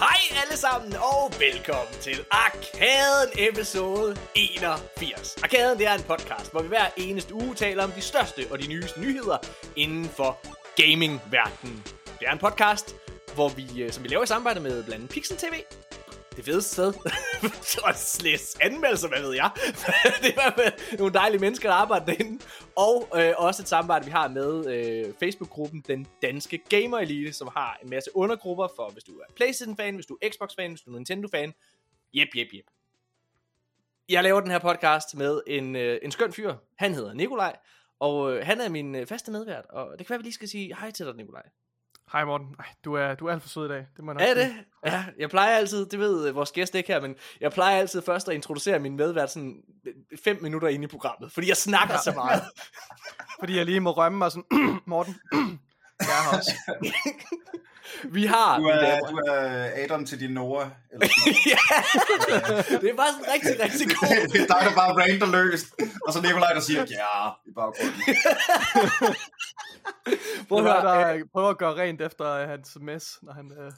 Hej alle sammen, og velkommen til Arkaden episode 81. Arkaden det er en podcast, hvor vi hver eneste uge taler om de største og de nyeste nyheder inden for gaming-verdenen. Det er en podcast, hvor vi, øh, som vi laver i samarbejde med blandt andet Pixel TV, det fedeste sted. og slæs anmeldelser, hvad ved jeg. det er i hvert fald nogle dejlige mennesker, der arbejder derinde. Og øh, også et samarbejde, vi har med øh, Facebook-gruppen Den Danske Gamer Elite, som har en masse undergrupper for, hvis du er Playstation-fan, hvis du er Xbox-fan, hvis du er Nintendo-fan. Jep, jep, jep. Jeg laver den her podcast med en, øh, en skøn fyr. Han hedder Nikolaj, og øh, han er min øh, faste medvært. Og det kan være, vi lige skal sige hej til dig, Nikolaj. Hej Morten. Ej, du er, du er alt for sød i dag. Det må jeg Er sige. det? Ja, jeg plejer altid, det ved øh, vores gæst ikke her, men jeg plejer altid først at introducere min medvært sådan øh, fem minutter inde i programmet, fordi jeg snakker så meget. Fordi jeg lige må rømme mig sådan, Morten, jeg er her også. Vi har... Du er, du er Adam til din Nora. Eller ja, det er bare sådan rigtig, rigtig god. det er dig, der bare rander løst. Og så Nikolaj, der siger, ja, i baggrunden. Prøv at høre, der at gøre rent efter øh, hans mess, når han øh,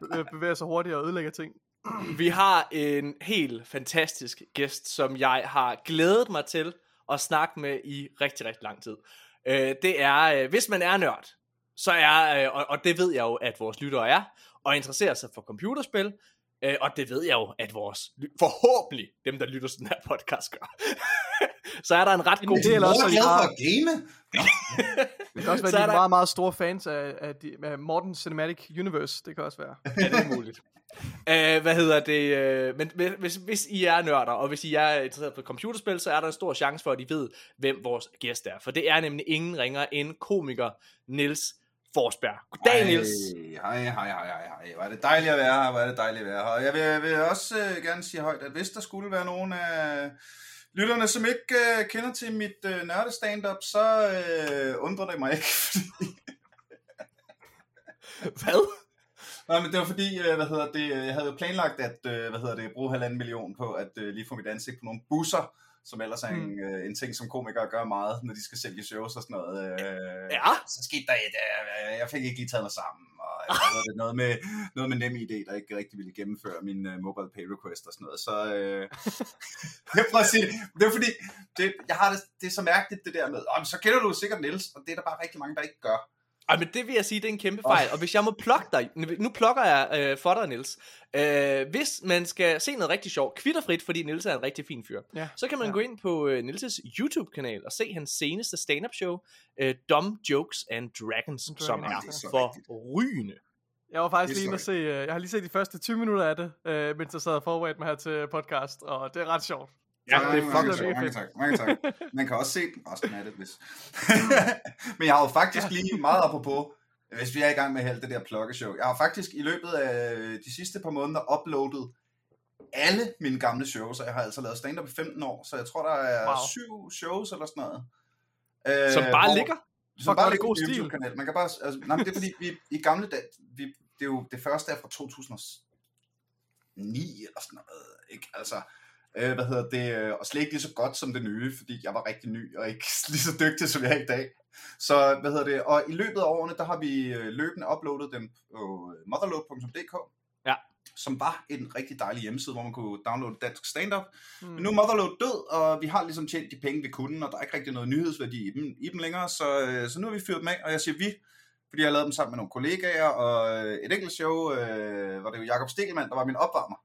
be- bevæger sig hurtigt og ødelægger ting. Vi har en helt fantastisk gæst, som jeg har glædet mig til at snakke med i rigtig, rigtig lang tid. Øh, det er, øh, hvis man er nørd, så er, øh, og, og det ved jeg jo, at vores lyttere er, og interesserer sig for computerspil, øh, og det ved jeg jo, at vores, forhåbentlig, dem der lytter til den her podcast gør. så er der en ret god... Det er også, glad for at game. Det kan også være, Så at er de er der- meget, meget store fans af, af, de, af Morten Cinematic Universe. Det kan også være. Ja, det er muligt. Uh, hvad hedder det? Uh, men hvis- hvis, hvis I er nørder, og hvis I er interesseret på computerspil, så er der en stor chance for, at I ved, hvem vores gæst er. For det er nemlig ingen ringer end komiker Nils Forsberg. Goddag, Nils. Hej, hej, hej, hej, hej. Er det dejligt at være her, er det dejligt at være her. Og jeg vil, vil også øh, gerne sige højt, at hvis der skulle være nogen af lytterne, som ikke øh, kender til mit øh, nørde stand-up, så øh, undrer det mig ikke. fordi- Hvad? Nej, men det var fordi, øh, hvad hedder det, øh, jeg havde jo planlagt at, øh, hvad hedder det, bruge halvanden million på at lige få mit ansigt på nogle busser, som ellers er en, øh, en ting, som komikere gør meget, når de skal sælge shows og sådan noget. Øh, Ja. Så skete der et, øh, jeg fik ikke lige taget mig sammen, og øh, det, noget med, noget med nem idé, der ikke rigtig ville gennemføre min øh, mobile pay request og sådan noget. Så øh, jeg prøver at sige det. Er fordi, det, jeg har det, det er så mærkeligt det der med, så kender du sikkert Niels, og det er der bare rigtig mange, der ikke gør. Ej, men det vil jeg sige, det er en kæmpe fejl. Og hvis jeg må plukke dig, nu plukker jeg øh, for dig, Nils. Øh, hvis man skal se noget rigtig sjovt, kvitterfrit, fordi Nils er en rigtig fin fyr, Ja. så kan man Ja. gå ind på øh, Nils' YouTube-kanal og se hans seneste stand-up show, øh, Dumb Jokes and Dragons, Dragons, som er er så for rigtigt. rygende. Jeg var faktisk lige inde og se, øh, jeg har lige set de første 20 minutter af det, øh, mens jeg sad og forberedte mig her til podcast, og det er ret sjovt. Ja, det er mange, fucking tak, sjovt. mange tak, mange tak. Man kan også se den resten af det, hvis... Men jeg har jo faktisk lige meget apropos, hvis vi er i gang med alt det der pluggeshow. Jeg har faktisk i løbet af de sidste par måneder uploadet alle mine gamle shows, og jeg har altså lavet stand-up i 15 år, så jeg tror, der er Wow. syv shows eller sådan noget. Øh, Som bare hvor- ligger. Som bare er ligger god på stil. YouTube-kanal. Man kan bare, altså, nej, men det er fordi, vi i gamle dage, vi, det er jo det første er fra 2009 eller sådan noget, ikke? Altså, øh, hvad hedder det, øh, og slet ikke lige så godt som det nye, fordi jeg var rigtig ny, og ikke lige så dygtig, som jeg er i dag. Så, hvad hedder det, og i løbet af årene, der har vi øh, løbende uploadet dem på øh, motherload.dk, Ja. som var en rigtig dejlig hjemmeside, hvor man kunne downloade dansk stand-up. Mm. Men nu er Motherload død, og vi har ligesom tjent de penge, vi kunne, og der er ikke rigtig noget nyhedsværdi i dem, i dem længere, så, så nu har vi fyret dem af, og jeg siger vi, fordi jeg har lavet dem sammen med nogle kollegaer, og et enkelt show, øh, var det jo Jakob Stikkelmann, der var min opvarmer.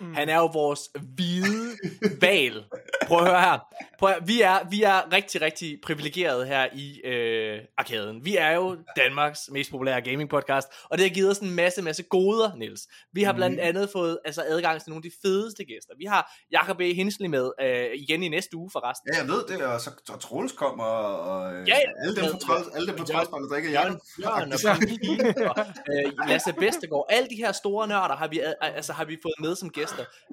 Mm. Han er jo vores hvide val. Prøv at høre her. Prøv at, høre. vi, er, vi er rigtig, rigtig privilegerede her i øh, Arkaden. Vi er jo Danmarks mest populære gaming podcast, og det har givet os en masse, masse goder, Niels. Vi har blandt Mhm. andet fået altså, adgang til nogle af de fedeste gæster. Vi har Jacob E. Hinsley med øh, igen i næste uge forresten. Ja, jeg ved det, og så og Troels kom, og, og øh, Ja, ja. alle dem på Troels, alle dem på Troels, der drikker Jakob. Øh, Lasse Vestergaard. Alle de her store nørder har vi, altså, har vi fået med som gæster.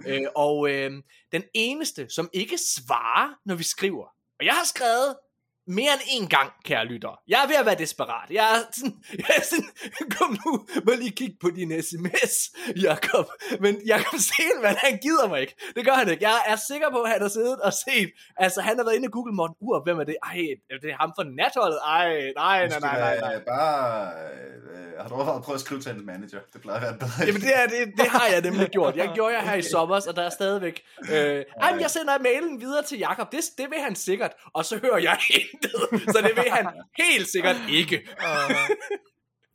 Øh, og øh, den eneste, som ikke svarer, når vi skriver. Og jeg har skrevet mere end en gang, kære lytter. Jeg er ved at være desperat. Jeg er sådan, jeg er sådan kom nu, må lige kigge på din sms, Jakob. Men Jakob Stenvand, han gider mig ikke. Det gør han ikke. Jeg er sikker på, at han har siddet og set, altså han har været inde i Google Morten Ur, hvem er det? Ej, det er ham fra natholdet. Ej, nej, nej, nej, nej. nej. Bare, øh, har du overvejet at prøve at skrive til en manager? Det plejer at være bedre. Jamen det, er, det, det har jeg nemlig gjort. Jeg gjorde jeg her i sommer, og der er stadigvæk... Øh, ej, men jeg sender mailen videre til Jakob. Det, det vil han sikkert. Og så hører jeg intet. Så det vil han helt sikkert ikke.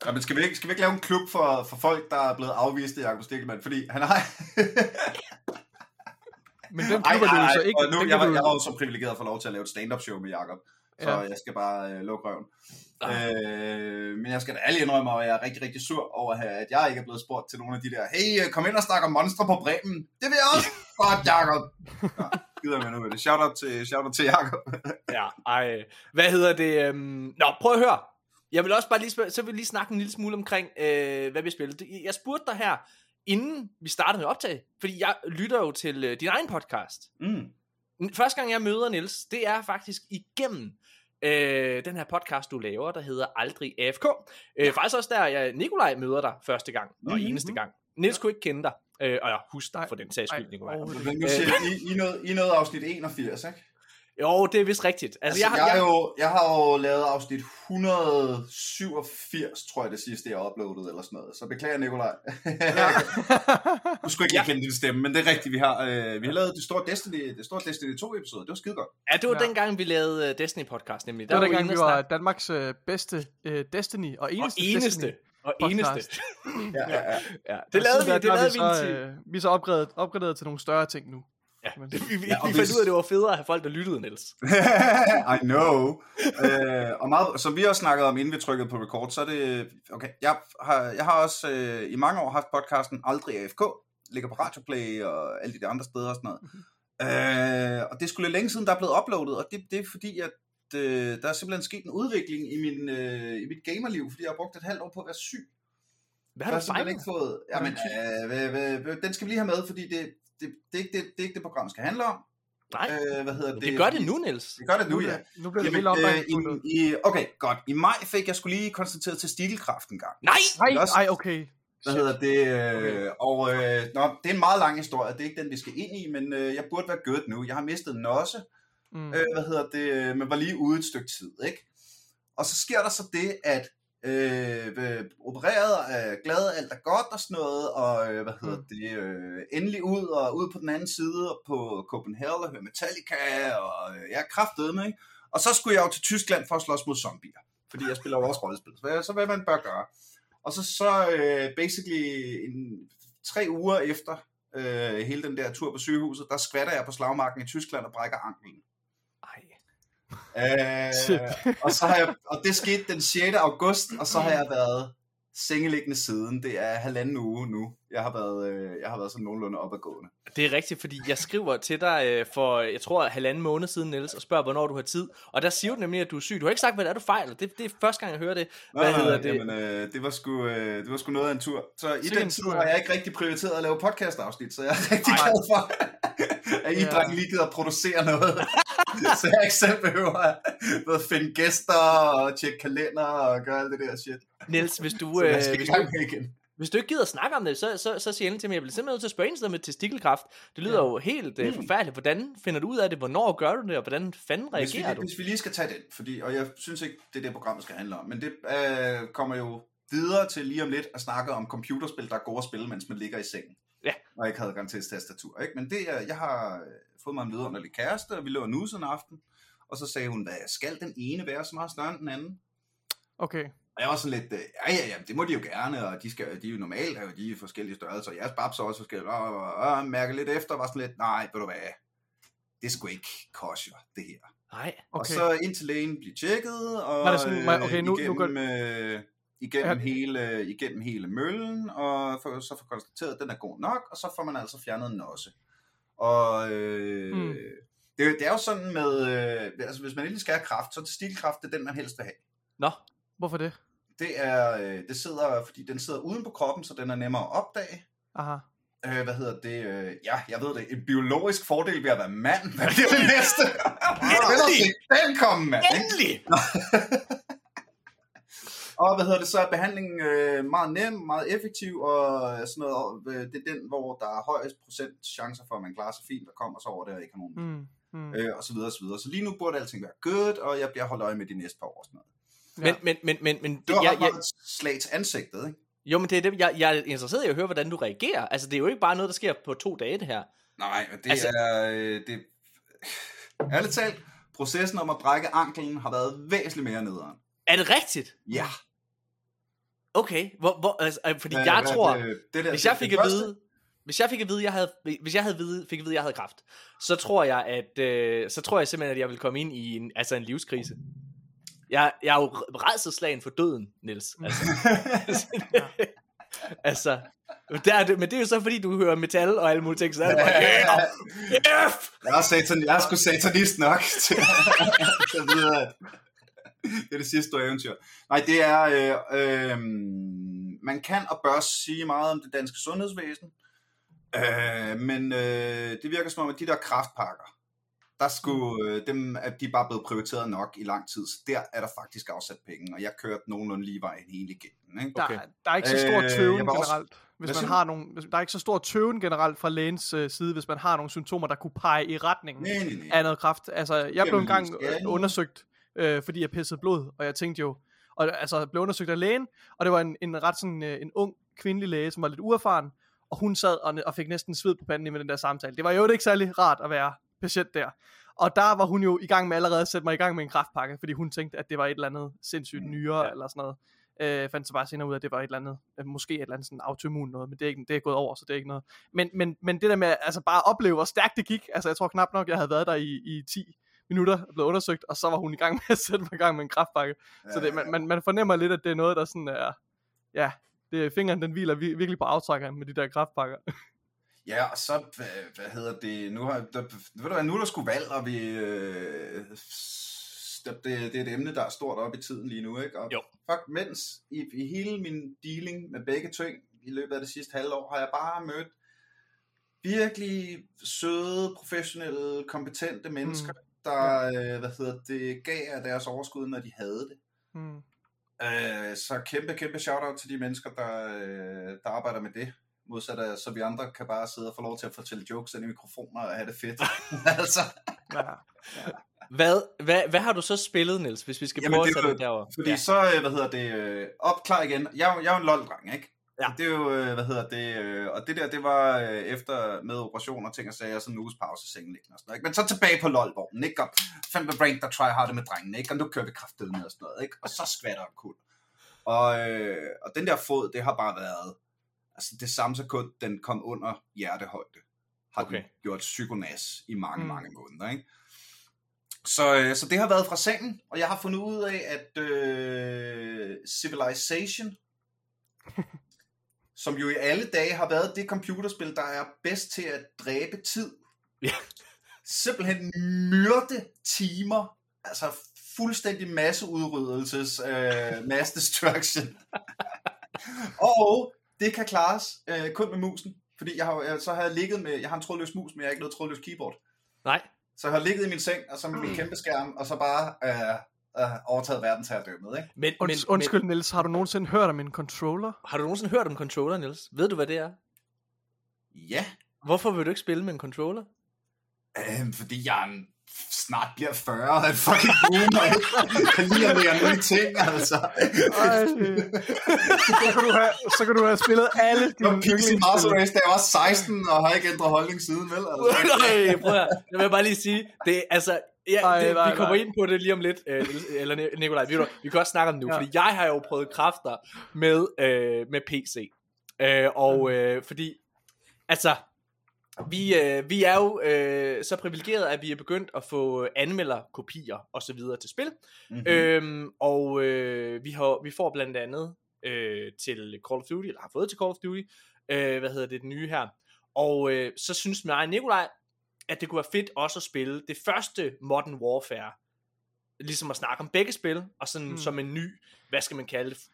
Ja, men skal vi, ikke, skal vi ikke lave en klub for, for folk, der er blevet afvist af Jakob Stikkelmann? Fordi han har... Men den klubber du ej, så ikke. og nu, jeg, var, jeg var jo så privilegeret få lov til at lave et stand-up show med Jakob. Så Ja. jeg skal bare øh, lukke røven. Ah. Øh, men jeg skal da ærligt indrømme, at jeg er rigtig, rigtig sur over, at jeg ikke er blevet spurgt til nogle af de der, hey, øh, kom ind og snak om monstre på Bremen. Det vil jeg også godt, Jacob. Nå, gider man nu med det. Shout out til, shout out til Jacob. Ja, ej. Hvad hedder det? Øhm... Nå, prøv at høre. Jeg vil også bare lige, så vil vi lige snakke en lille smule omkring, øh, hvad vi spillede. Jeg spurgte dig her, inden vi startede med optag, fordi jeg lytter jo til øh, din egen podcast. Mm. Første gang jeg møder Niels, det er faktisk igennem øh, den her podcast, du laver, der hedder Aldrig AFK. Øh, faktisk også der, jeg, Nikolaj møder dig første gang, og Mhm. eneste gang. Niels kunne ikke kende dig, øh, og dig Nej. for den sags skyld, ikke. nu siger jeg, I, I, nåede, I nåede afsnit 81, ikke? Jo, det er vist rigtigt. Altså, jeg, jeg, jeg, jo, jeg har jo lavet afsnit 187, tror jeg det sidste, jeg uploadede, eller sådan noget. Så beklager, Nikolaj. du skulle ikke lige kende din stemme, men det er rigtigt, vi har, øh, vi har lavet det store Destiny, det store Destiny 2 episode. Det var skide godt. Ja, det var Ja. dengang, vi lavede uh, Destiny podcast, nemlig. Det var dengang, vi og var Danmarks øh, bedste øh, Destiny, og og eneste, eneste. Destiny Og podcast. eneste. Ja, ja, ja. Ja, det lavede vi, det er lavede vi så, øh, Vi er så opgraderet, opgraderet til nogle større ting nu. Ja, det, vi, vi, Ja, vi fandt ud af, at det var federe at have folk, der lyttede, Niels. I know. øh, og meget, som vi også snakket om, inden vi trykkede på record, så er det... Okay, jeg har, jeg har også øh, i mange år haft podcasten Aldrig AFK. Ligger på Radioplay og alle de andre steder og sådan noget. Øh, og det er lidt længe siden, der er blevet uploadet, og det, det er fordi, at øh, der er simpelthen sket en udvikling i, min, øh, i mit gamerliv, fordi jeg har brugt et halvt år på at være syg. Hvad har du fejlet? ikke fået... Jamen, øh, hvad, hvad, den skal vi lige have med, fordi det, det, det, er ikke det, det er ikke det, program skal handle om. Nej, Øh, hvad hedder det, det? gør det nu, Niels. Det gør det nu, ja. Nu bliver det helt øh, i, i, okay, godt. I maj fik jeg skulle lige konstateret testikelkræft en gang. Nej! Nej, også- ej, okay. Hvad hedder det? Øh, og øh, nå, det er en meget lang historie. Det er ikke den, vi skal ind i, men øh, jeg burde være gået nu. Jeg har mistet en nosse, Mm. øh, hvad hedder det, øh, men var lige ude et stykke tid, ikke? Og så sker der så det, at øh, øh, opereret er glad, alt er godt og sådan noget, og øh, hvad hedder Mm. det, øh, endelig ud og ud på den anden side og på Copenhagen og høre Metallica, og øh, jeg er kraftedeme, ikke? Og så skulle jeg jo til Tyskland for at slås mod zombier, fordi jeg spiller jo også rollespil, så, så hvad man bør gøre. Og så, så øh, basically en, tre uger efter øh, hele den der tur på sygehuset, der skvatter jeg på slagmarken i Tyskland og brækker anklen. Øh, og, så har jeg, og det skete den 6. august, og så har jeg været sengeliggende siden. Det er halvanden uge nu. Jeg har været, øh, jeg har været sådan nogenlunde opadgående. Det er rigtigt, fordi jeg skriver til dig øh, for, jeg tror, halvanden måned siden, Niels, og spørger, hvornår du har tid. Og der siger du nemlig, at du er syg. Du har ikke sagt, hvad det er, du fejler. Det, det er første gang, jeg hører det. Hvad Nå, hedder det? Jamen, øh, det, var sgu, øh, det var sgu noget af en tur. Så i Sikke den tur, har jeg ikke rigtig prioriteret at lave podcast-afsnit, så jeg er rigtig Ej. glad for, at I Ja. lige gider at producere noget. så jeg ikke selv behøver at både finde gæster og tjekke kalender og gøre alt det der shit. Niels, hvis du, øh, hvis, du, igen. hvis du ikke gider at snakke om det, så, så, så siger jeg til mig, jeg bliver simpelthen nødt til at spørge en med testikelkræft. Det lyder Ja. jo helt øh, Mm. forfærdeligt. Hvordan finder du ud af det? Hvornår gør du det? Og hvordan fanden Hvis vi, reagerer du? hvis vi lige skal tage den, fordi, og jeg synes ikke, det er det, programmet skal handle om, men det øh, kommer jo videre til lige om lidt at snakke om computerspil, der er gode at spille, mens man ligger i sengen. Og ikke havde adgang til et tastatur. Ikke? Men det er, jeg har øh, fået mig en vidunderlig kæreste, og vi lå nu sådan en aften, og så sagde hun, hvad skal den ene være så meget større end den anden? Okay. Og jeg var sådan lidt, øh, ja, ja, ja, det må de jo gerne, og de, skal, de er jo normalt, er jo de er forskellige størrelser, og jeres babs er også forskellige, og, og, og mærke lidt efter, og var sådan lidt, nej, ved du hvad, det skulle ikke kosher, det her. Nej. Og Okay. så ind til lægen blive tjekket, og Var det sådan- okay, nu- nu igennem, går- øh, igennem, Ja. hele, igennem hele møllen, og for, så får konstateret, at den er god nok, og så får man altså fjernet en også. Og øh, Mm. det, er det er jo sådan med, øh, altså hvis man endelig skal have kraft, så er testikkelkræft det er den, man helst vil have. Nå, Hvorfor det? Det er, øh, det sidder, fordi den sidder uden på kroppen, så den er nemmere at opdage. Aha. Øh, hvad hedder det? Øh, ja, jeg ved det. En biologisk fordel ved at være mand. Hvad bliver det næste? Endelig! Kom, mand. Endelig! Og hvad hedder det, så er behandlingen øh, meget nem, meget effektiv, og sådan noget, og, øh, det er den, hvor der er højest procent chancer for, at man klarer sig fint, og kommer så over det, og ikke har nogen Mm. Mm. øh, og så videre, og så videre. Så lige nu burde alting være good, og jeg bliver holdt øje med de næste par år og sådan noget. Men, men, men, men, men Det var jeg, jeg, slag til ansigtet, ikke? jo, men det er det, jeg, jeg er interesseret i at høre, hvordan du reagerer. Altså, det er jo ikke bare noget, der sker på to dage, det her. Nej, men det Altså- altså... er... øh, Det... Ærligt talt, processen om at brække anklen har været væsentligt mere nederen. Er det rigtigt? Ja. Okay, hvor, hvor, altså, øh, fordi Hvad- jeg hvad- tror, det, det der, hvis jeg fik at vide, hvis jeg fik at vide, jeg havde, hvis jeg havde vide, fik at vide, jeg havde kræft, så tror jeg, at, øh, så tror jeg simpelthen, at jeg vil komme ind i en, altså en livskrise. Jeg, jeg er jo redselslagen for døden, Niels. Altså, altså der er det, men det er jo så fordi, du hører metal og alle mulige ting, så er det bare, yeah, F! Jeg er, satan, jeg er sgu satanist nok til til at vide, at det er det sidste store eventyr. Nej, det er, øh, øh, man kan og bør sige meget om det danske sundhedsvæsen, øh, men øh, det virker som om, at de der kraftpakker, der skulle, øh, dem, at de bare blevet prioriteret nok i lang tid, så der er der faktisk afsat penge, og jeg kørte nogenlunde lige vejen hele igennem. Ikke? Der, Okay. der er ikke så stor Øh, tøven også- generelt. Hvis man har nogle, der er ikke så stor tøven generelt fra lægens øh, side, hvis man har nogle symptomer, der kunne pege i retningen Nej, nej, nej. af noget kræft. Altså, jeg blev engang øh, undersøgt, øh, fordi jeg pissede blod, og jeg tænkte jo, og altså blev undersøgt af lægen, og det var en, en ret sådan øh, en ung kvindelig læge, som var lidt uerfaren, og hun sad og, og fik næsten sved på panden med den der samtale. Det var jo ikke særlig rart at være patient der. Og der var hun jo i gang med allerede at sætte mig i gang med en kraftpakke, fordi hun tænkte, at det var et eller andet sindssygt nyere, Ja. ja. eller sådan noget. Øh, fandt så bare senere ud af, at det var et eller andet, øh, måske et eller andet sådan autoimmun noget, men det er, ikke, det er gået over, så det er ikke noget. Men, men, men det der med altså bare at opleve, hvor stærkt det gik, altså jeg tror knap nok, jeg havde været der i, i 10 minutter og blevet undersøgt, og så var hun i gang med at sætte mig i gang med en kraftpakke. Så det, man, man, man fornemmer lidt, at det er noget, der sådan er, ja, det, er- fingeren den hviler vir- virkelig på aftrækkeren med de der kraftpakker. Ja, og så, hvad, hvad hedder det, nu har, der, ved du hvad, nu er der sgu valg, og vi, øh, det, det er et emne, der er stort op i tiden lige nu, ikke? Og Jo. fuck, mens i, i hele min dealing med begge ting i løbet af det sidste halve år, har jeg bare mødt virkelig søde, professionelle, kompetente mennesker, mm. Der, øh, hvad hedder det, gav af deres overskud, når de havde det. Mm. Øh, så kæmpe, kæmpe shout-out til de mennesker, der, øh, der arbejder med det. Modsat af, så vi andre kan bare sidde og få lov til at fortælle jokes ind i mikrofoner og have det fedt. altså, Ja. Hvad, hvad, hvad har du så spillet, Niels, hvis vi skal Jamen, prøve at det tage jo- det derover? fordi ja. så, øh, hvad hedder det, øh, op klar igen. Jeg, er jeg er jo en lol-dreng, ikke? Ja. Det er jo, øh, hvad hedder det, øh, og det der, det var øh, efter med operationer, ting og sager, sådan en uges pause i sengelæggende og sådan noget, ikke? Men så tilbage på lol-vognen, ikke? Og fandme brain, der try harder med drengene, ikke? Og nu kører vi kraftedet med og sådan noget, ikke? Og så skvatter op kul. Og, øh, og den der fod, det har bare været, altså det samme sekund, den kom under hjertehøjde, har okay. Den gjort psykonas i mange, mm. mange måneder, ikke? Så, øh, så det har været fra sengen, og jeg har fundet ud af, at øh, Civilization, som jo i alle dage har været det computerspil, der er bedst til at dræbe tid. Ja. Simpelthen myrde timer, altså fuldstændig masseudryddelses, øh, mass destruction. og det kan klares øh, kun med musen, fordi jeg har, jeg, så har jeg ligget med, jeg har en trådløs mus, men jeg har ikke noget trådløs keyboard. Nej. Så jeg har ligget i min seng, og så med min kæmpe skærm, og så bare øh, øh, overtaget verdensherredømmet, ikke? Men, Und, men, undskyld, men, Niels, har du nogensinde hørt om en controller? har du nogensinde hørt om controller, Niels? Ved du, hvad det er? Ja, Hvorfor vil du ikke spille med en controller? øh, fordi jeg er en, snart bliver 40, og er en fucking boomer, kan lide at lære nye ting, altså. Ej. så, kan du have, så kan du have spillet alle dine var PC Master yndlingsspil. Race, da jeg var 16, og har ikke ændret holdning siden, vel? Altså. Nej, prøv at, jeg vil bare lige sige, det er altså, ja, Nej, det, nej, vi kommer nej. ind på det lige om lidt, øh, eller Ni- Nikolaj, vi, vi kan også snakke om det nu, Ja. fordi jeg har jo prøvet kræfter med, øh, med PC, øh, og øh, fordi, altså, vi, øh, vi er jo øh, så privilegerede, at vi er begyndt at få anmelderkopier og så videre til spil, Mm-hmm. Øhm, og øh, vi, har, vi får blandt andet øh, til Call of Duty, eller har fået til Call of Duty, øh, hvad hedder det, det nye her. Og øh, så synes mig og Nikolaj, at det kunne være fedt også at spille det første Modern Warfare. Ligesom at snakke om begge spil, og sådan Mm. som en ny, hvad skal man kalde det,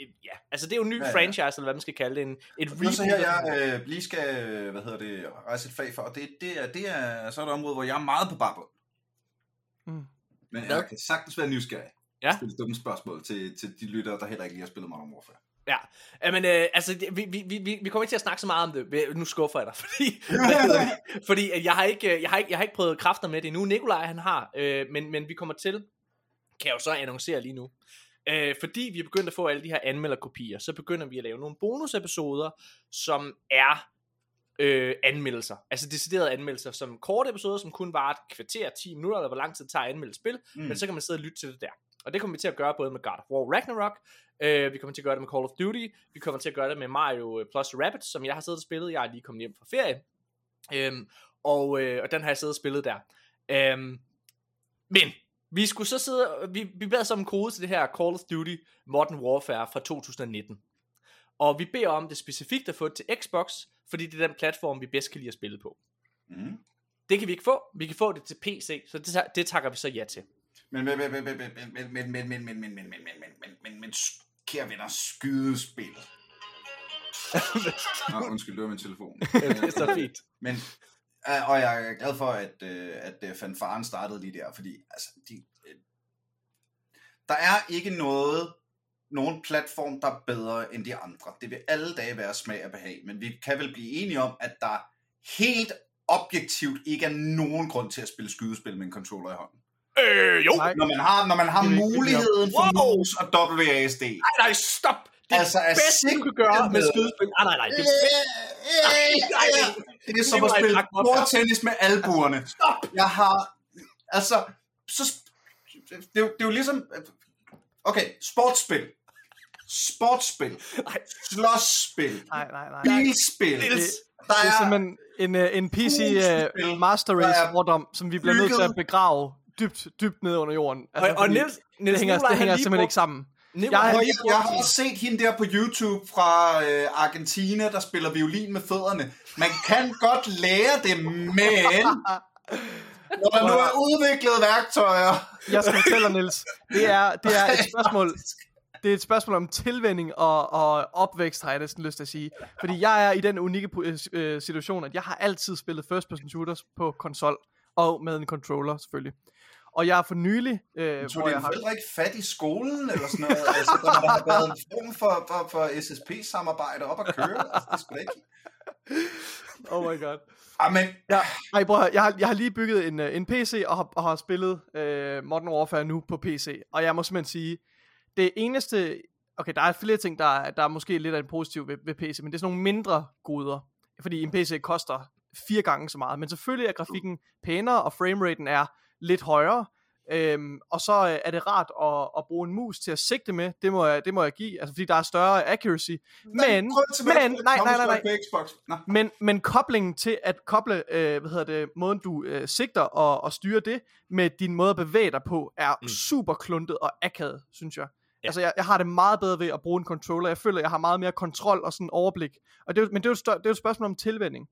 øh, ja, altså det er jo en ny Ja, ja, franchise, eller hvad man skal kalde det, en, et er så her, reboot. jeg øh, lige skal, øh, hvad hedder det, rejse et flag for, og det, det, er, det er så et område, hvor jeg er meget på barbund. Mm. Men jeg kan sagtens være nysgerrig. Ja. Stille dumme spørgsmål til, til de lyttere, der heller ikke lige har spillet Modern Warfare. Ja, men øh, altså, vi, vi, vi, vi- kommer ikke til at snakke så meget om det. Nu skuffer jeg dig, fordi, fordi at jeg, har ikke, øh, jeg, har ikke, jeg har ikke prøvet kræfter med det endnu. Nikolaj han har, øh, men, men vi kommer til, kan jeg jo så annoncere lige nu. Øh, fordi vi er begyndt at få alle de her anmelderkopier, så begynder vi at lave nogle bonusepisoder, som er øh, anmeldelser. Altså deciderede anmeldelser, som korte episoder, som kun varer et kvarter, 10 minutter, eller hvor lang tid det tager at anmelde spil. Mm. Men så kan man sidde og lytte til det der. Og det kommer vi til at gøre både med God of War Ragnarok, øh, vi kommer til at gøre det med Call of Duty, vi kommer til at gøre det med Mario Plus Rabbids, som jeg har siddet og spillet. Jeg er lige kommet hjem fra ferie. Øhm, og, øh, og den har jeg siddet og spillet der. Øhm, men vi skulle så sidde, vi, vi bad så om en kode til det her Call of Duty Modern Warfare fra 2019. Og vi beder om det specifikt at få det til Xbox, fordi det er den platform, vi bedst kan lide at spille på. Mm. Det kan vi ikke få. Vi kan få det til PC, så det, det takker vi så ja til. Men, men, men, men, men, men, men, men, men, men, men, men, men, men, men, men, men, men, kære venner, skydespil. Nå, undskyld, det var min telefon. det er så fint. Men, øh, og jeg er glad for, at, øh, at øh, fanfaren startede lige der, fordi altså, de, øh, der er ikke noget, nogen platform, der er bedre end de andre. Det vil alle dage være smag og behag, men vi kan vel blive enige om, at der helt objektivt ikke er nogen grund til at spille skydespil med en controller i hånden. Øh, jo. Nej. Når man har, når man har Det er muligheden for Wow. mus og WASD. Nej, nej, stop. Det er Altså, er bedste, du kan gøre med skydespil. Nej, nej, nej. Det er Det er som at spille bordtennis med albuerne. Stop! Jeg har, altså, så, det, er jo, det er jo ligesom, okay, sportsspil, sportsspil, Nej. slåsspil, Nej, nej, nej. bilspil, Niels, der Det er er, simpelthen en, øh, en PC uh, Master Race er fordom, som vi bliver nødt til at begrave dybt, dybt ned under jorden. Og, og fordi Niels, det Niels hænger, Nikolaj, det hænger simpelthen ikke brugt- sammen. Nikolaj, Jeg lige jeg, jeg brugt- har set hende der på YouTube fra øh, Argentina, der spiller violin med fødderne. Man kan godt lære det, men når der nu er udviklet værktøjer, Jeg skal fortælle dig, Niels. Det er, det er et spørgsmål, det er et spørgsmål om tilvænding og, og opvækst, har jeg næsten lyst til at sige. Fordi jeg er i den unikke pu- øh, situation, at jeg har altid spillet first person shooters på konsol, og med en controller selvfølgelig. Og jeg er for nylig, øh, Tog hvor jeg dine har... forældre ikke fat i skolen, eller sådan noget? Altså, der må have været en form for, for, for SSP-samarbejde op at køre. Altså, det skulle ikke... Oh my god. Ah, men, Ja, ej, bror, jeg har, jeg har lige bygget en, øh, en PC og har, og har spillet øh, Modern Warfare nu på PC. Og jeg må simpelthen sige, det eneste... Okay, der er flere ting, der er, der er måske lidt af en positiv ved, ved PC, men det er sådan nogle mindre goder. Fordi en PC koster fire gange så meget. Men selvfølgelig er grafikken pænere, og frameraten er lidt højere. Øhm, og så øh, er det rart at, at bruge en mus til at sigte med. Det må jeg, det må jeg give, altså fordi der er større accuracy. Men, tilbage men, til nej, nej, nej, nej. Xbox. Men, men koblingen til at koble, øh, hvad hedder det, måden du øh, sigter og, og styrer det, med din måde at bevæge dig på, er mm. Super kluntet og akavet, synes jeg. Ja. Altså, jeg, jeg har det meget bedre ved at bruge en controller. Jeg føler, jeg har meget mere kontrol og sådan overblik. Og det, er men det er, jo et det er jo et spørgsmål om tilvænning.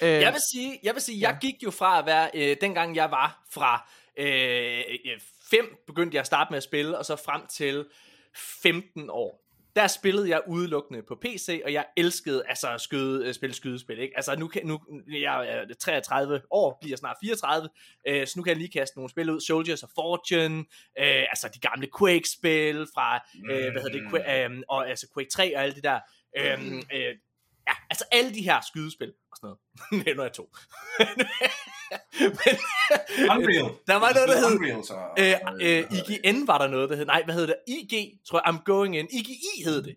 Ja. Øh, Jeg vil sige, jeg, vil sige, jeg gik jo fra at være, øh, dengang jeg var fra 5, øh, begyndte jeg at starte med at spille, og så frem til 15 år. Der spillede jeg udelukkende på PC, og jeg elskede altså at skyde, øh, spille skydespil. Ikke? Altså nu, kan, nu jeg er 33 år, bliver snart 34, øh, så nu kan jeg lige kaste nogle spil ud. Soldiers of Fortune, øh, altså de gamle Quake-spil fra, øh, hvad hedder det, Quake, øh, og altså Quake 3 og alt det der. Øh, øh, ja, altså alle de her skydespil og sådan noget. Nej, nu er jeg to. Men, Unreal. Der var noget, der hed... Unreal, så... Øh, øh, IGN var der noget, der hed... Nej, hvad hed det? IG, tror jeg. I'm going in. IGI hed det.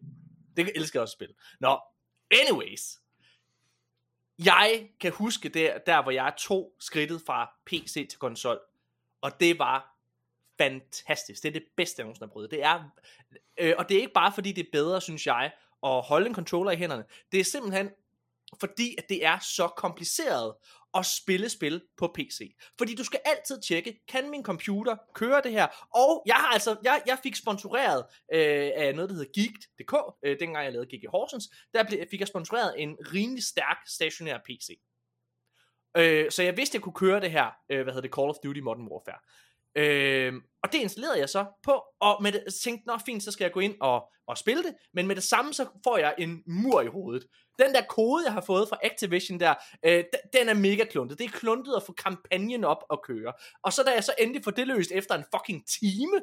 Det elsker jeg også at spille. Nå, anyways. Jeg kan huske der, der hvor jeg tog skridtet fra PC til konsol. Og det var fantastisk. Det er det bedste, jeg nogensinde har prøvet. Det er, øh, og det er ikke bare fordi, det er bedre, synes jeg, at holde en controller i hænderne. Det er simpelthen fordi, at det er så kompliceret at spille spil på PC. Fordi du skal altid tjekke, kan min computer køre det her? Og jeg har altså, jeg, jeg fik sponsoreret øh, af noget, der hedder Geek.dk, øh, dengang jeg lavede Geek i Horsens, der blev, fik jeg sponsoreret en rimelig stærk stationær PC. Øh, så jeg vidste, jeg kunne køre det her, øh, hvad hedder det, Call of Duty Modern Warfare. Øh, og det installerede jeg så på, og med det, tænkte, nå fint, så skal jeg gå ind og, og spille det, men med det samme, så får jeg en mur i hovedet. Den der kode, jeg har fået fra Activision der, øh, den er mega kluntet. Det er kluntet at få kampagnen op og køre. Og så da jeg så endelig får det løst efter en fucking time,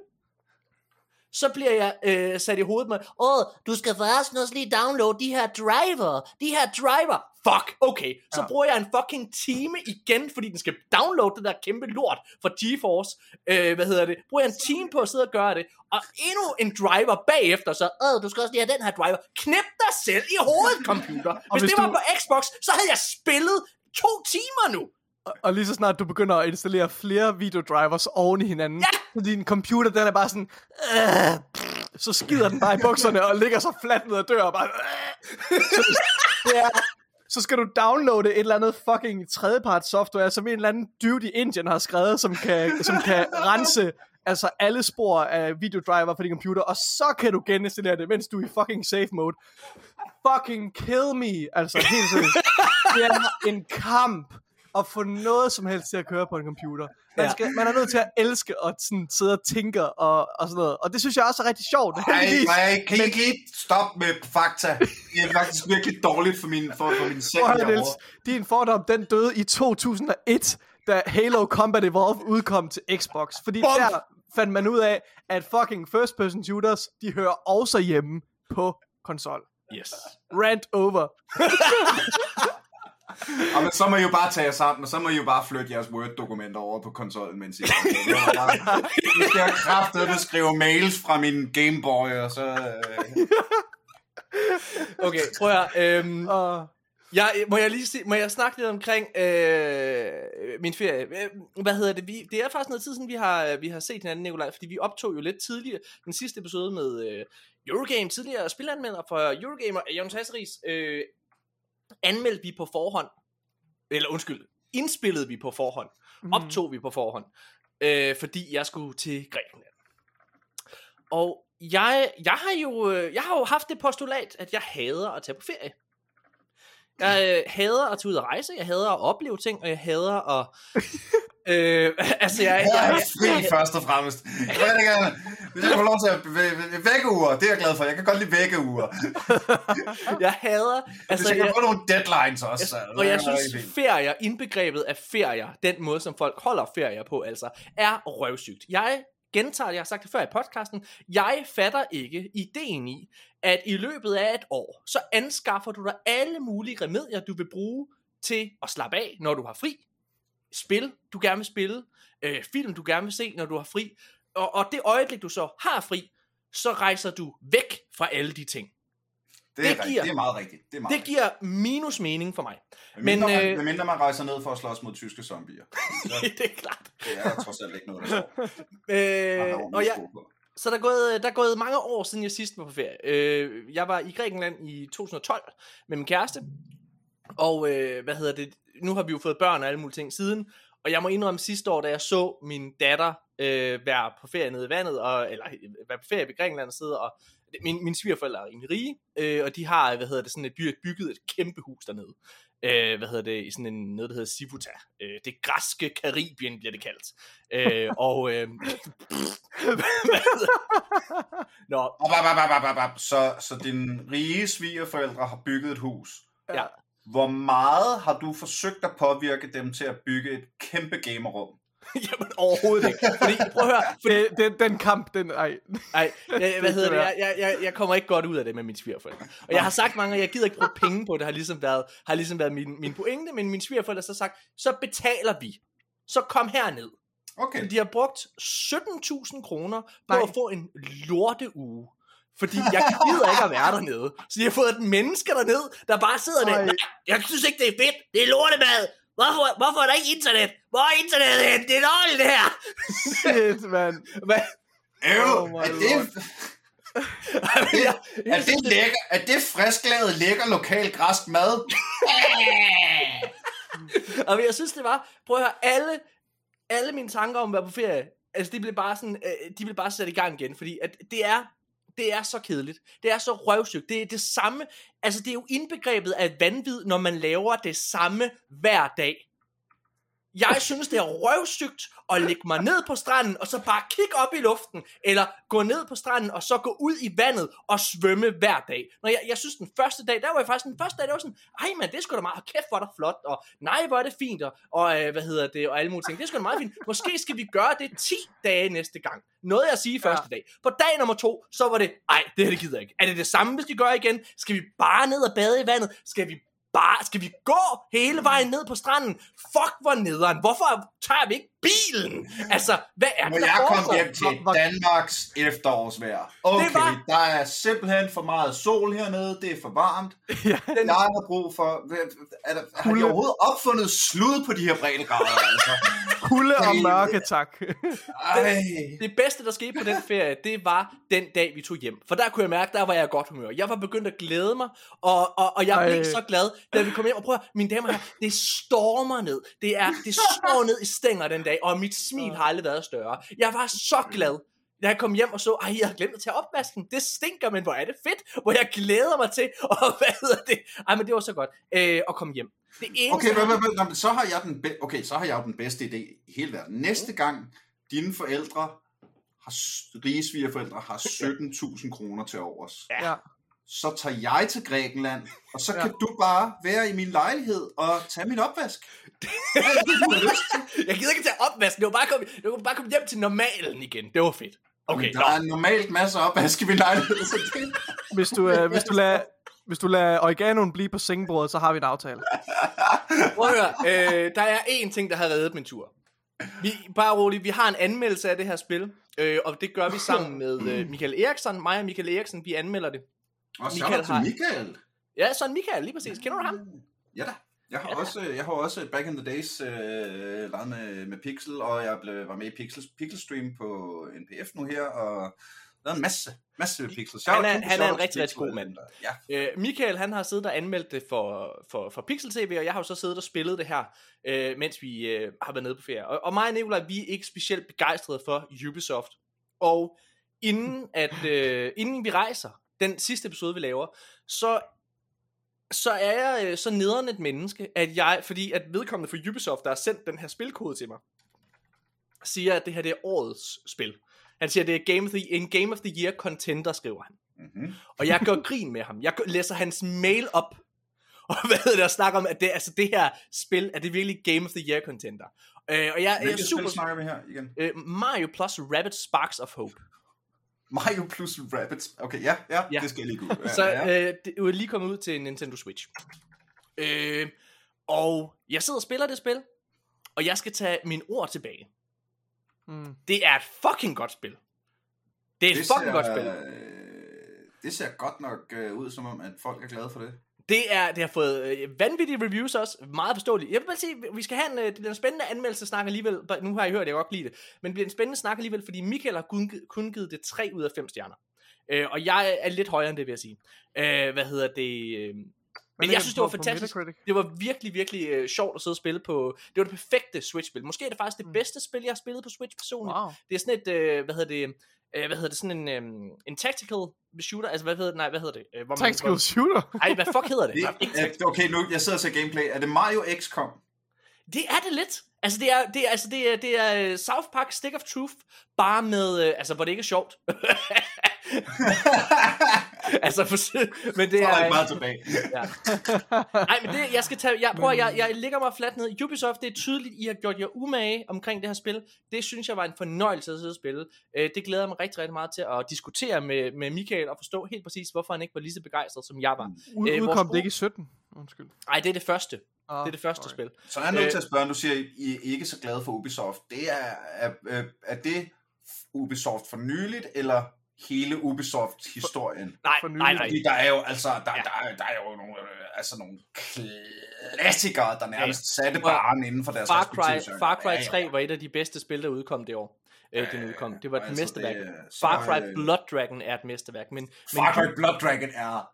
så bliver jeg øh, sat i hovedet med, åh, du skal forresten også lige downloade de her driver, de her driver. Fuck, okay. Så Ja. bruger jeg en fucking time igen, fordi den skal downloade det der kæmpe lort fra GeForce. Øh, hvad hedder det? Bruger jeg en time på at sidde og gøre det. Og endnu en driver bagefter, så, åh, du skal også lige have den her driver. Knip dig selv i hovedet, computer. Hvis, hvis det var du- på Xbox, så havde jeg spillet to timer nu. Og, og lige så snart du begynder at installere flere videodrivers oven i hinanden, Ja! så din computer, den er bare sådan, øh, så skider den bare i bukserne og ligger så fladt ned ad dør og bare, øh. så, det er, så skal du downloade et eller andet fucking tredjepart software, som en eller anden dude i Indien har skrevet, som kan, som kan rense altså alle spor af videodriver på din computer, og så kan du geninstallere det, mens du er i fucking safe mode. Fucking kill me, altså helt seriøst. Det er en kamp at få noget som helst til at køre på en computer. Man, Ja. skal, man er nødt til at elske at sådan sidde og tænke og, og sådan noget. Og det synes jeg også er rigtig sjovt. Ej, heldigvis. ej, kan I ikke lige stoppe med fakta? Det er faktisk virkelig dårligt for min, for, for min Niels, derovre. din fordom, den døde i 2001, da Halo Combat Evolved udkom til Xbox. Fordi Bum! der fandt man ud af, at fucking first person shooters, de hører også hjemme på konsol. Yes. Rant over. Og men så må I jo bare tage jer sammen, og så må I jo bare flytte jeres Word-dokumenter over på konsollen, mens I Det var bare- I skal skrive mails fra min Gameboy, og så... Øh, Okay, prøv at øhm, uh. Jeg, må jeg lige sige, må jeg snakke lidt omkring øh, min ferie? Øh, hvad hedder det? Vi, det er faktisk noget tid siden, vi har, vi har set hinanden, Nikolaj, fordi vi optog jo lidt tidligere den sidste episode med øh, Eurogame, tidligere spilanmelder for Eurogamer, Jonas Hasseris, øh, anmeldte vi på forhånd, eller undskyld, indspillede vi på forhånd, Mhm. optog vi på forhånd, øh, fordi jeg skulle til Grækenland. Og jeg, jeg, har jo, øh, jeg har jo haft det postulat, at jeg hader at tage på ferie. Jeg øh, hader at tage ud og rejse, jeg hader at opleve ting, og jeg hader at... øh, altså, jeg, jeg jeg, er jeg, fri først og fremmest. Jeg rigtig gerne, hvis jeg får lov til at væ- væ- vækkeuger, det er jeg glad for. Jeg kan godt lide vækkeuger. jeg hader... Hvis Altså, jeg kan jeg, få nogle deadlines også. jeg, og jeg rigtig synes, ferier, indbegrebet af ferier, den måde, som folk holder ferier på, altså, er røvsygt. Jeg gentager, jeg har sagt det før i podcasten, jeg fatter ikke ideen i, at i løbet af et år, så anskaffer du dig alle mulige remedier, du vil bruge til at slappe af, når du har fri. Spil, du gerne vil spille. Øh, film, du gerne vil se, når du har fri. Og, og det øjeblik, du så har fri, så rejser du væk fra alle de ting. Det det rigtigt. giver- det er meget rigtigt. Det, er meget Det giver minus mening for mig. rigtigt. Men, men, mindre, øh, man, mindre man rejser ned for at slås mod tyske zombier. Så det er klart. det er trods alt ikke noget, der. Øh, og jeg, så der er, gået, der er gået mange år siden jeg sidst var på ferie. Øh, jeg var i Grækenland i 2012 med min kæreste. Og øh, hvad hedder det? Nu har vi jo fået børn og alle mulige ting siden. Og jeg må indrømme sidste år, da jeg så min datter øh, være på ferie nede i vandet, og, eller øh, være på ferie ved Grækenland og sidde, og min, mine svigerforældre er rimelig rige, øh, og de har, hvad hedder det, sådan et by, bygget et kæmpe hus dernede. Øh, hvad hedder det, i sådan en, noget, der hedder Sivuta. Øh, det græske Karibien bliver det kaldt. Øh, og, øh, hvad hedder- Nå, Op, op, op, op, op, op, op. Så, så dine rige svigerforældre har bygget et hus. Ja. Hvor meget har du forsøgt at påvirke dem til at bygge et kæmpe gamerrum? Jamen overhovedet ikke. Fordi, prøv at høre, fordi, det, det, den kamp, den, ej. ej, jeg, hvad hedder det, jeg, jeg, jeg, jeg kommer ikke godt ud af det med mine svigerforældre. Og jeg har sagt mange gange, jeg gider ikke bruge penge på det, har ligesom været, har ligesom været min, min pointe, men mine svigerforældre har så sagt, så betaler vi. Så kom herned. Okay. De har brugt 17.000 kroner på Nej. at få en lorteuge. Fordi jeg gider ikke at være dernede. Så de har fået et menneske dernede, der bare sidder der. Nej, jeg synes ikke, det er fedt. Det er lortemad. Hvorfor, hvorfor er der ikke internet? Hvor er internettet hen? Det er dårligt, det her. Shit, mand. Hvad? Øv, Oh er det, er det lækker, er det frisklavet lækker lokal græsk mad? Og jeg synes, det var, prøv at høre, alle, alle mine tanker om at være på ferie, altså de blev bare sådan, øh, de blev bare sat i gang igen, fordi at det er, det er så kedeligt. Det er så røvsygt. Det er det samme, altså det er jo indbegrebet af vanvid, når man laver det samme hver dag. Jeg synes, det er røvsygt at lægge mig ned på stranden, og så bare kigge op i luften, eller gå ned på stranden, og så gå ud i vandet og svømme hver dag. Når jeg, jeg synes, den første dag, der var jeg faktisk den første dag, der var sådan, ej man, det sgu da meget, kæft hvor er der flot, og nej, hvor er det fint, og, og øh, hvad hedder det, og alle mulige ting. Det er sgu da meget fint. Måske skal vi gøre det 10 dage næste gang. Noget jeg sige første dag. På dag nummer to, så var det, ej, det her det gider jeg ikke. Er det det samme, hvis vi gør igen? Skal vi bare ned og bade i vandet? Skal vi bare, skal vi gå hele vejen ned på stranden? Fuck, hvor nederen. Hvorfor tager vi ikke bilen? Altså, hvad er Når det, der jeg kom hjem til Hvor- hvor- Danmarks efterårsvejr. Okay, Det var- der er simpelthen for meget sol hernede. Det er for varmt. ja. Den- Jeg har brug for... Er der, har de overhovedet opfundet slud på de her breddegrader? Altså? Kulde og Det- mørke, tak. Ej. Det bedste, der skete på den ferie, det var den dag, vi tog hjem. For der kunne jeg mærke, der var jeg i godt humør. Jeg var begyndt at glæde mig, og, og, og jeg blev så glad, da vi kom hjem. Og prøv at, mine damer og herrer, det stormer ned. Det, er, det står ned i stænger den dag, og mit smil har aldrig været større. Jeg var så glad. Da jeg kom hjem og så, ej, jeg har glemt at tage opvasken. Det stinker, men hvor er det fedt. Hvor jeg glæder mig til, og hvad hedder det? Ej, men det var så godt øh, at komme hjem. Det eneste, Okay, hvad, hvad, hvad, så har jeg den be- okay, så har jeg jo den bedste idé i hele verden. Næste gang dine forældre har rige svigerforældre har 17.000 kroner til overs, Ja. Så tager jeg til Grækenland, og så Ja. kan du bare være i min lejlighed og tage min opvask. Hvad er det, du har lyst til? Jeg gider ikke tage opvasken. Det var bare komme, det var bare komme hjem til normalen igen. Det var fedt. Okay, Men nå. der er normalt masser af opvask i min lejlighed, så det... Hvis du, øh, hvis du lader hvis du lader oreganoen blive på sengebordet, så har vi en aftale. Prøv at høre, øh, der er én ting, der har reddet min tur. Vi, bare roligt, vi har en anmeldelse af det her spil, øh, og det gør vi sammen med øh, Michael Eriksson. Mig og Michael Eriksen, vi anmelder det. Og så Michael til har- Michael. Ja, sådan Michael, lige præcis. Kender du ham? Ja da. Jeg har, også, jeg har også back in the days øh, leget med, med Pixel, og jeg blev, var med i Pixel, Pixel Stream på NPF nu her, og lavet en masse, masse Pixel. Han er- Shout- han er en shout rigtig, rigtig god mand. Ja. Øh, Michael, han har siddet og anmeldt det for, for, for Pixel TV, og jeg har jo så siddet og spillet det her, øh, mens vi øh, har været nede på ferie. Og, og mig og Nicolaj, vi er ikke specielt begejstrede for Ubisoft. Og inden, at, øh, inden vi rejser, den sidste episode, vi laver, så så er jeg øh, så nederen et menneske, at jeg, fordi at vedkommende for Ubisoft, der har sendt den her spilkode til mig, siger, at det her det er årets spil. Han siger, at det er Game of the, en Game of the Year contender, skriver han. Mm-hmm. Og jeg gør grin med ham. Jeg læser hans mail op. Og hvad hedder det, og snakker om, at det, altså det her spil, er det virkelig Game of the Year contender. Øh, og jeg, jeg er Hvilket super... snakker vi her igen? Øh, Mario plus Rabbit Sparks of Hope. Mario plus Rabbids. Okay, ja, ja, Ja. det skal jeg lige gå. Ja, Så ja. øh, det er lige kommet ud til Nintendo Switch. Øh, og jeg sidder og spiller det spil, og jeg skal tage mine ord tilbage. Mm. Det er et fucking godt spil. Det er et det fucking godt spil. øh, Det ser godt nok øh, ud, som om, at folk er glade for det. Det, er, det har fået øh, vanvittige reviews også. Meget forståeligt. Jeg vil bare sige, vi skal have en, øh, det bliver en spændende anmeldelse snak alligevel. Nu har I hørt, jeg godt lide det. Men det bliver en spændende snak alligevel, fordi Michael har kun, kun givet det 3 ud af 5 stjerner. Øh, og jeg er lidt højere end det, vil jeg sige. Øh, hvad hedder det? Øh, men jeg synes, det var fantastisk. Det var virkelig, virkelig øh, sjovt at sidde og spille på. Det var det perfekte Switch-spil. Måske er det faktisk det Mm. bedste spil, jeg har spillet på Switch personligt. Wow. Det er sådan et, øh, hvad hedder det, øh, hvad hedder det, sådan en, øh, en tactical shooter, altså hvad hedder det, nej, hvad hedder det? Øh, hvor Tactical shooter. Ej, hvad fuck hedder det? det Nej, ikke er, okay, nu jeg sidder og ser gameplay. Er det Mario XCOM? Det er det lidt. Altså det er det er altså det er det er øh, South Park Stick of Truth bare med øh, altså hvor det ikke er sjovt. altså for, men det er er jeg bare tilbage. ja. Nej, men det jeg skal tage jeg prøver jeg jeg ligger mig fladt ned. Ubisoft, det er tydeligt I har gjort jer umage omkring det her spil. Det synes jeg var en fornøjelse at sidde og spille. Øh, det glæder jeg mig rigtig rigtig meget til at diskutere med med Michael og forstå helt præcis hvorfor han ikke var lige så begejstret som jeg var. Ud, Øh, vores udkom det ikke i 17? Undskyld. Nej, det er det første. Ah, Det er det første sorry. spil. Så er jeg nødt Øh. til at spørge, nu siger I, I er ikke så glade for Ubisoft. Det er, er, er, er det Ubisoft for nyligt, eller hele Ubisoft-historien? Nej, For nej, nej. Fordi der er jo, altså, der, Ja. der, er- der er jo nogle, øh, altså nogle klassikere, der nærmest satte barren inden for deres Far Cry. Far Cry Ja, ja. 3 var et af de bedste spil, der udkom det år. Øh, den udkom. Det var et altså, mesterværk. det, Far Cry øh, Blood Dragon er et mesterværk, men, men Far Cry Blood Dragon er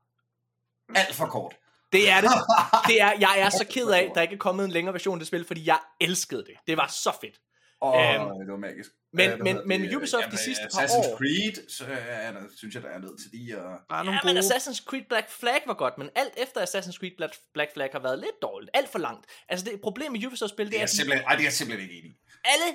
alt for kort. det er det. det er, jeg er så ked af, at der ikke er kommet en længere version af det spil, fordi jeg elskede det. Det var så fedt. Åh, Øhm, oh, det var magisk. men- Øh, hvad men- men det? Ubisoft de Jamen, sidste par Assassin's år- Creed, så er der, synes jeg, der er nødt til lige at... Der er nogle Ja, gode... men Assassin's Creed Black Flag var godt, men alt efter Assassin's Creed Black, Black Flag har været lidt dårligt. Alt for langt. Altså det problem med Ubisoft-spil, det Det er, er at de- simpelthen, ej, det er jeg simpelthen ikke enig i. alle,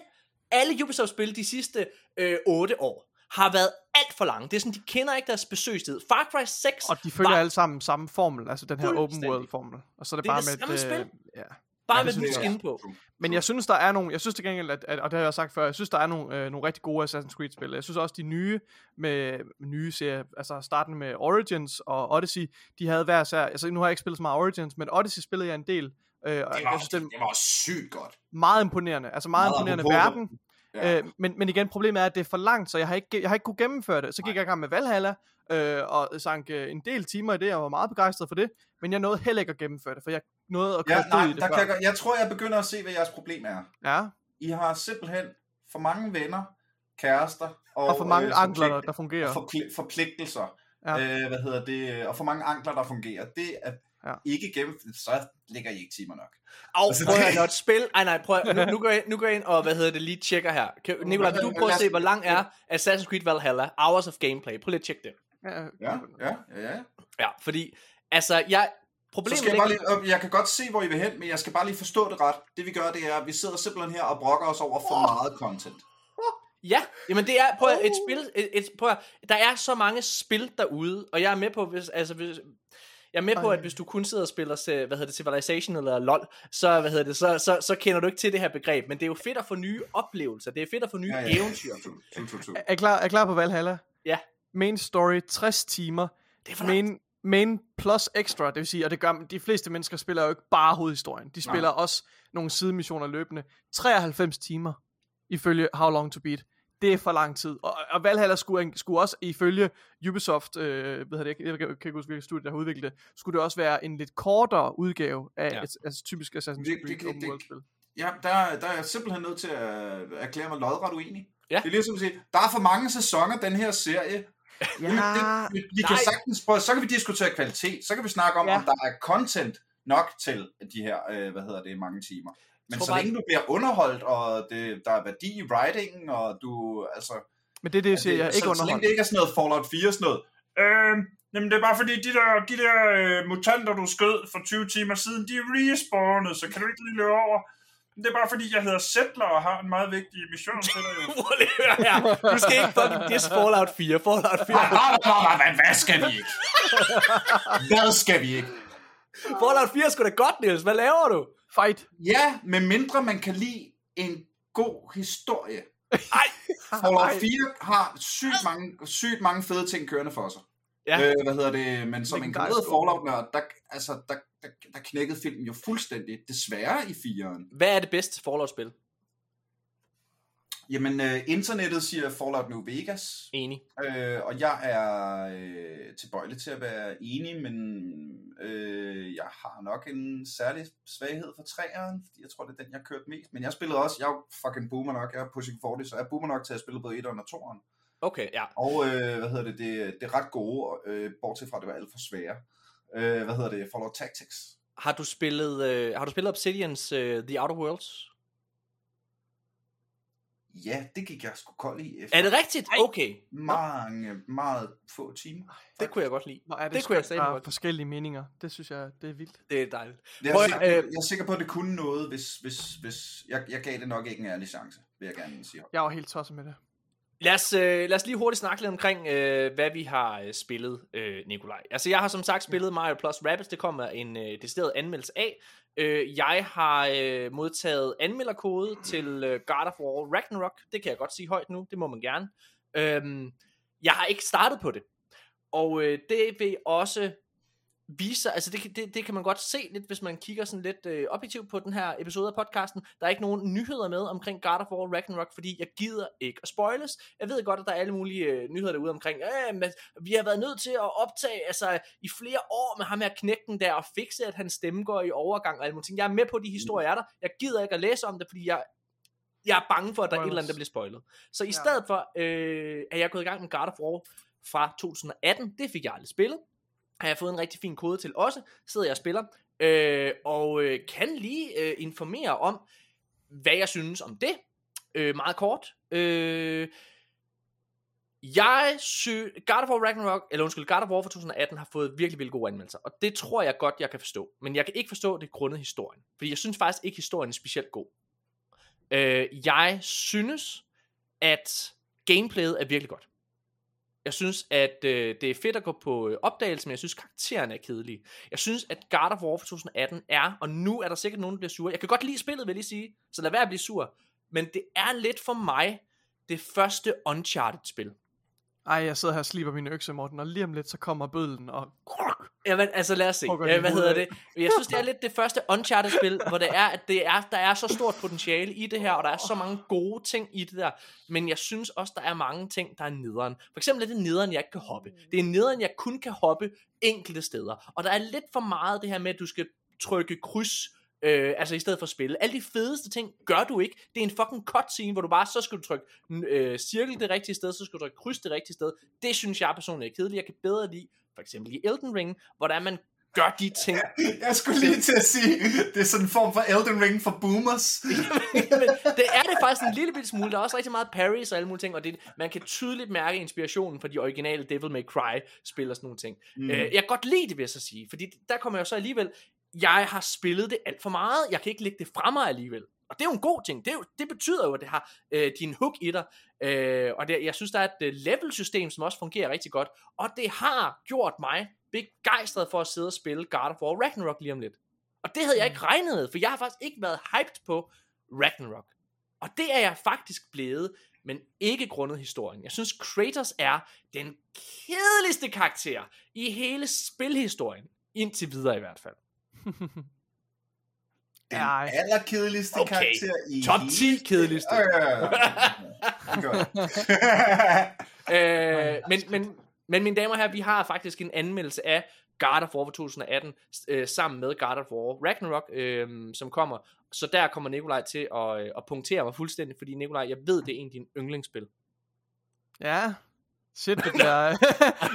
alle Ubisoft-spil de sidste øh, 8 år har været alt for lange. Det er sådan, de kender ikke deres besøgstid. Far Cry 6 Og de følger var alle sammen samme formel, altså den her open world formel. Og så er det, Det er bare det med samme et, spil. øh, ja. Bare med jeg skin på. Men jeg synes, der er nogle, jeg synes til gengæld, at, at, og det har jeg sagt før, jeg synes, der er nogle, øh, nogle rigtig gode Assassin's Creed-spil. Jeg synes også, de nye, med, med nye serier, altså starten med Origins og Odyssey, de havde hver sær, altså nu har jeg ikke spillet så meget Origins, men Odyssey spillede jeg en del, øh, og Det jeg var, synes, det det var sygt godt. meget imponerende, altså meget, Meget imponerende verden, Ja. Øh, men, men igen, problemet er, at det er for langt, så jeg har ikke, jeg har ikke kunne gennemføre det. Så gik jeg i gang med Valhalla, øh, og sank øh, en del timer i det, og var meget begejstret for det. Men jeg nåede heller ikke at gennemføre det, for jeg nåede at Ja, nej, i det der før. kan jeg, jeg tror, jeg begynder at se, hvad jeres problem er. Ja, I har simpelthen for mange venner, kærester og, og for mange øh, ankler, der, forpligt- der fungerer. og forpli- forpligtelser. Ja. Øh, hvad hedder det? Og for mange ankler, der fungerer. Det at Ja. ikke gennem, så ligger I ikke timer nok. Au, Altså, prøv at det- spil... Ej, nej, prøv at, nu, nu, går jeg, nu går jeg ind og, hvad hedder det, lige tjekker her. Kan, vil du prøve at se, hvor lang er Assassin's Creed Valhalla? Hours of gameplay. Prøv lige at tjekke det. Ja, Ja, ja, ja. fordi, altså, jeg... Så Problemet skal jeg, bare lige, og jeg kan godt se, hvor I vil hen, men jeg skal bare lige forstå det ret. Det vi gør, det er, at vi sidder simpelthen her og brokker os over for meget content. Ja, jamen det er, prøv at, et spil, et, et, prøv at, der er så mange spil derude, og jeg er med på, hvis, altså, hvis, jeg er med på, at hvis du kun sidder og spiller, hvad hedder det, Civilization eller LoL, så, hvad hedder det, så, så, så kender du ikke til det her begreb, men det er jo fedt at få nye oplevelser, det er fedt at få nye Ja, ja, eventyr. Er I klar, er klar på Valhalla? Ja. Main story, 60 timer. Det er for. Main, main plus extra, det vil sige, og det gør, de fleste mennesker spiller jo ikke bare hovedhistorien. De spiller Nej. også nogle sidemissioner løbende. 93 timer, ifølge How Long To Beat. Det er for lang tid. Og, og Valhalla skulle, skulle også ifølge Ubisoft, øh, ved jeg, det, ikke, jeg kan ikke huske, hvilket studie, der har udviklet det, skulle det også være en lidt kortere udgave af Ja. et, altså, typisk Assassin's Creed det- det- open det- world spil. Ja, der, der er jeg simpelthen nødt til at erklære mig lodret uenig. Ja. Det er ligesom at sige, der er for mange sæsoner den her serie. Ja, det, vi, vi kan sagtens prøve, så kan vi diskutere kvalitet, så kan vi snakke om, Ja. om der er content nok til de her, øh, hvad hedder det, mange timer. Men så længe du bliver underholdt, og det, der er værdi i writingen, og du, altså... men det er det, jeg siger, jeg er så, ikke så længe underholdt. det ikke er sådan noget Fallout 4, sådan noget, øh, jamen det er bare fordi, de der, de der øh, mutanter, du skød for 20 timer siden, de er respawnede, så kan du ikke lige løbe over. Det er bare fordi, jeg hedder Settler og har en meget vigtig mission til dig. Du skal ikke fucking diss Fallout 4. Fallout 4. Hvad, hvad skal vi ikke? Hvad skal vi ikke? Fallout 4 er sgu da godt, Niels. Hvad laver du? Fight. Ja, med mindre man kan lide en god historie. Ej. Fallout Ej. 4 har sygt mange, sygt mange fede ting kørende for sig. Ja. Øh, hvad hedder det? Men som en glad Fallout-nørd, der, altså, der, der, der knækkede filmen jo fuldstændig, desværre i 4'eren. Hvad er det bedste Fallout-spil? Jamen, øh, internettet siger Fallout New Vegas, Enig. øh, og jeg er øh, tilbøjelig til at være enig, men øh, jeg har nok en særlig svaghed for træeren, fordi jeg tror, det er den, jeg har kørt mest. Men jeg spillede også, jeg er fucking boomer nok, jeg er pushing 40, så jeg er boomer nok til at spille både 1'eren og 2'eren. Okay, ja. Og øh, hvad hedder det, det, det er ret gode, øh, bortset fra, at det var alt for svære. Øh, hvad hedder det, Fallout Tactics. Har du spillet, øh, har du spillet Obsidians uh, The Outer Worlds? Ja, det gik jeg sgu kold i efter Er det rigtigt? Okay. mange, meget få timer. Det kunne jeg godt lide. Hvor er det, Det kunne jeg er godt. forskellige meninger. Det synes jeg, det er vildt. Det er dejligt. Jeg er, at- sikker, øh, jeg er sikker på, at det kunne noget, hvis, hvis, hvis jeg, jeg gav det nok ikke en ærlig chance, vil jeg gerne sige. Jeg var helt tosset med det. Lad os, øh, lad os lige hurtigt snakke lidt omkring, øh, hvad vi har øh, spillet, øh, Nikolaj. Altså, jeg har som sagt spillet Mario Plus Rabbids. Det kommer en øh, decideret anmeldelse af. Øh, jeg har øh, modtaget anmelderkode til øh, God of War Ragnarok. Det kan jeg godt sige højt nu. Det må man gerne. Øhm, jeg har ikke startet på det. Og øh, det vil også vise sig, altså det, kan- det, det kan man godt se lidt, hvis man kigger sådan lidt øh, objektivt på den her episode af podcasten. Der er ikke nogen nyheder med omkring God of War Ragnarok, fordi jeg gider ikke at spoiles. Jeg ved godt, at der er alle mulige øh, nyheder derude omkring, øh, men vi har været nødt til at optage altså, i flere år med ham her knægten der, og fikse, at hans stemme går i overgang og alle mulige ting. Jeg er med på, at de historier er der. Jeg gider ikke at læse om det, fordi jeg, jeg er bange for, at der er et eller andet, der bliver spoilet. Så i Ja. stedet for, øh, er jeg gået i gang med God of War fra 2018. Det fik jeg aldrig spillet har jeg fået en rigtig fin kode til også, sidder jeg og spiller, øh, og øh, kan lige øh, informere om, hvad jeg synes om det. øh, meget kort. Øh, jeg synes, God of War Ragnarok, eller undskyld, God of War fra 2018 har fået virkelig, virkelig gode anmeldelser, og det tror jeg godt, jeg kan forstå. Men jeg kan ikke forstå det grundet historien, fordi jeg synes faktisk ikke, historien er specielt god. Øh, jeg synes, at gameplayet er virkelig godt. Jeg synes, at øh, det er fedt at gå på øh, opdagelse, men jeg synes, karaktererne er kedelige. Jeg synes, at God of War fra 2018 er, og nu er der sikkert nogen, der bliver sure. Jeg kan godt lide spillet, vil jeg lige sige, så lad være at blive sur. Men det er lidt for mig det første Uncharted-spil. Ej, jeg sidder her og sliber mine økse, Morten, og lige om lidt, så kommer bødlen, og... Ja, men, altså lad os se. Ja, hvad hedder det? Jeg synes, det er lidt det første Uncharted-spil, hvor det er, at det er, der er så stort potentiale i det her, og der er så mange gode ting i det der. Men jeg synes også, der er mange ting, der er nederen. For eksempel er det nederen, jeg ikke kan hoppe. Det er nederen, jeg kun kan hoppe enkelte steder. Og der er lidt for meget det her med, at du skal trykke kryds, Øh, altså i stedet for at spille. Alle de fedeste ting gør du ikke. Det er en fucking cutscene, hvor du bare, så skal du trykke øh, cirkel det rigtige sted, så skal du trykke kryds det rigtige sted. Det synes jeg personligt er kedeligt. Jeg kan bedre lide, for eksempel i Elden Ring, hvor der er, man gør de ting. Jeg skulle lige til at sige, det er sådan en form for Elden Ring for boomers. Men det er det faktisk en lille smule. Der er også rigtig meget parries og alle mulige ting, og det, man kan tydeligt mærke inspirationen fra de originale Devil May Cry spil og sådan nogle ting. Mm. Øh, jeg kan godt lide det, vil jeg så sige, fordi der kommer jeg så alligevel, jeg har spillet det alt for meget, jeg kan ikke lægge det fra mig alligevel. Og det er jo en god ting. Det, er jo, det betyder jo, at det har øh, din hook i dig. Øh, og det, jeg synes, der er et øh, level-system, som også fungerer rigtig godt. Og det har gjort mig begejstret for at sidde og spille God of War Ragnarok lige om lidt. Og det havde jeg ikke regnet med, for jeg har faktisk ikke været hyped på Ragnarok. Og det er jeg faktisk blevet, men ikke grundet historien. Jeg synes, Kratos er den kedeligste karakter i hele spilhistorien. Indtil videre i hvert fald. Den Ej. allerkedeligste Okay, karakter i top hele- 10 kedeligste. Øh, Godt. øh, men, men, men mine damer og herrer, vi har faktisk en anmeldelse af God of War fra 2018, øh, sammen med God of War Ragnarok, øh, som kommer. Så der kommer Nikolaj til at, øh, at punktere mig fuldstændig, fordi Nikolaj, jeg ved, det er en af dine yndlingsspil. Ja, shit, det bliver...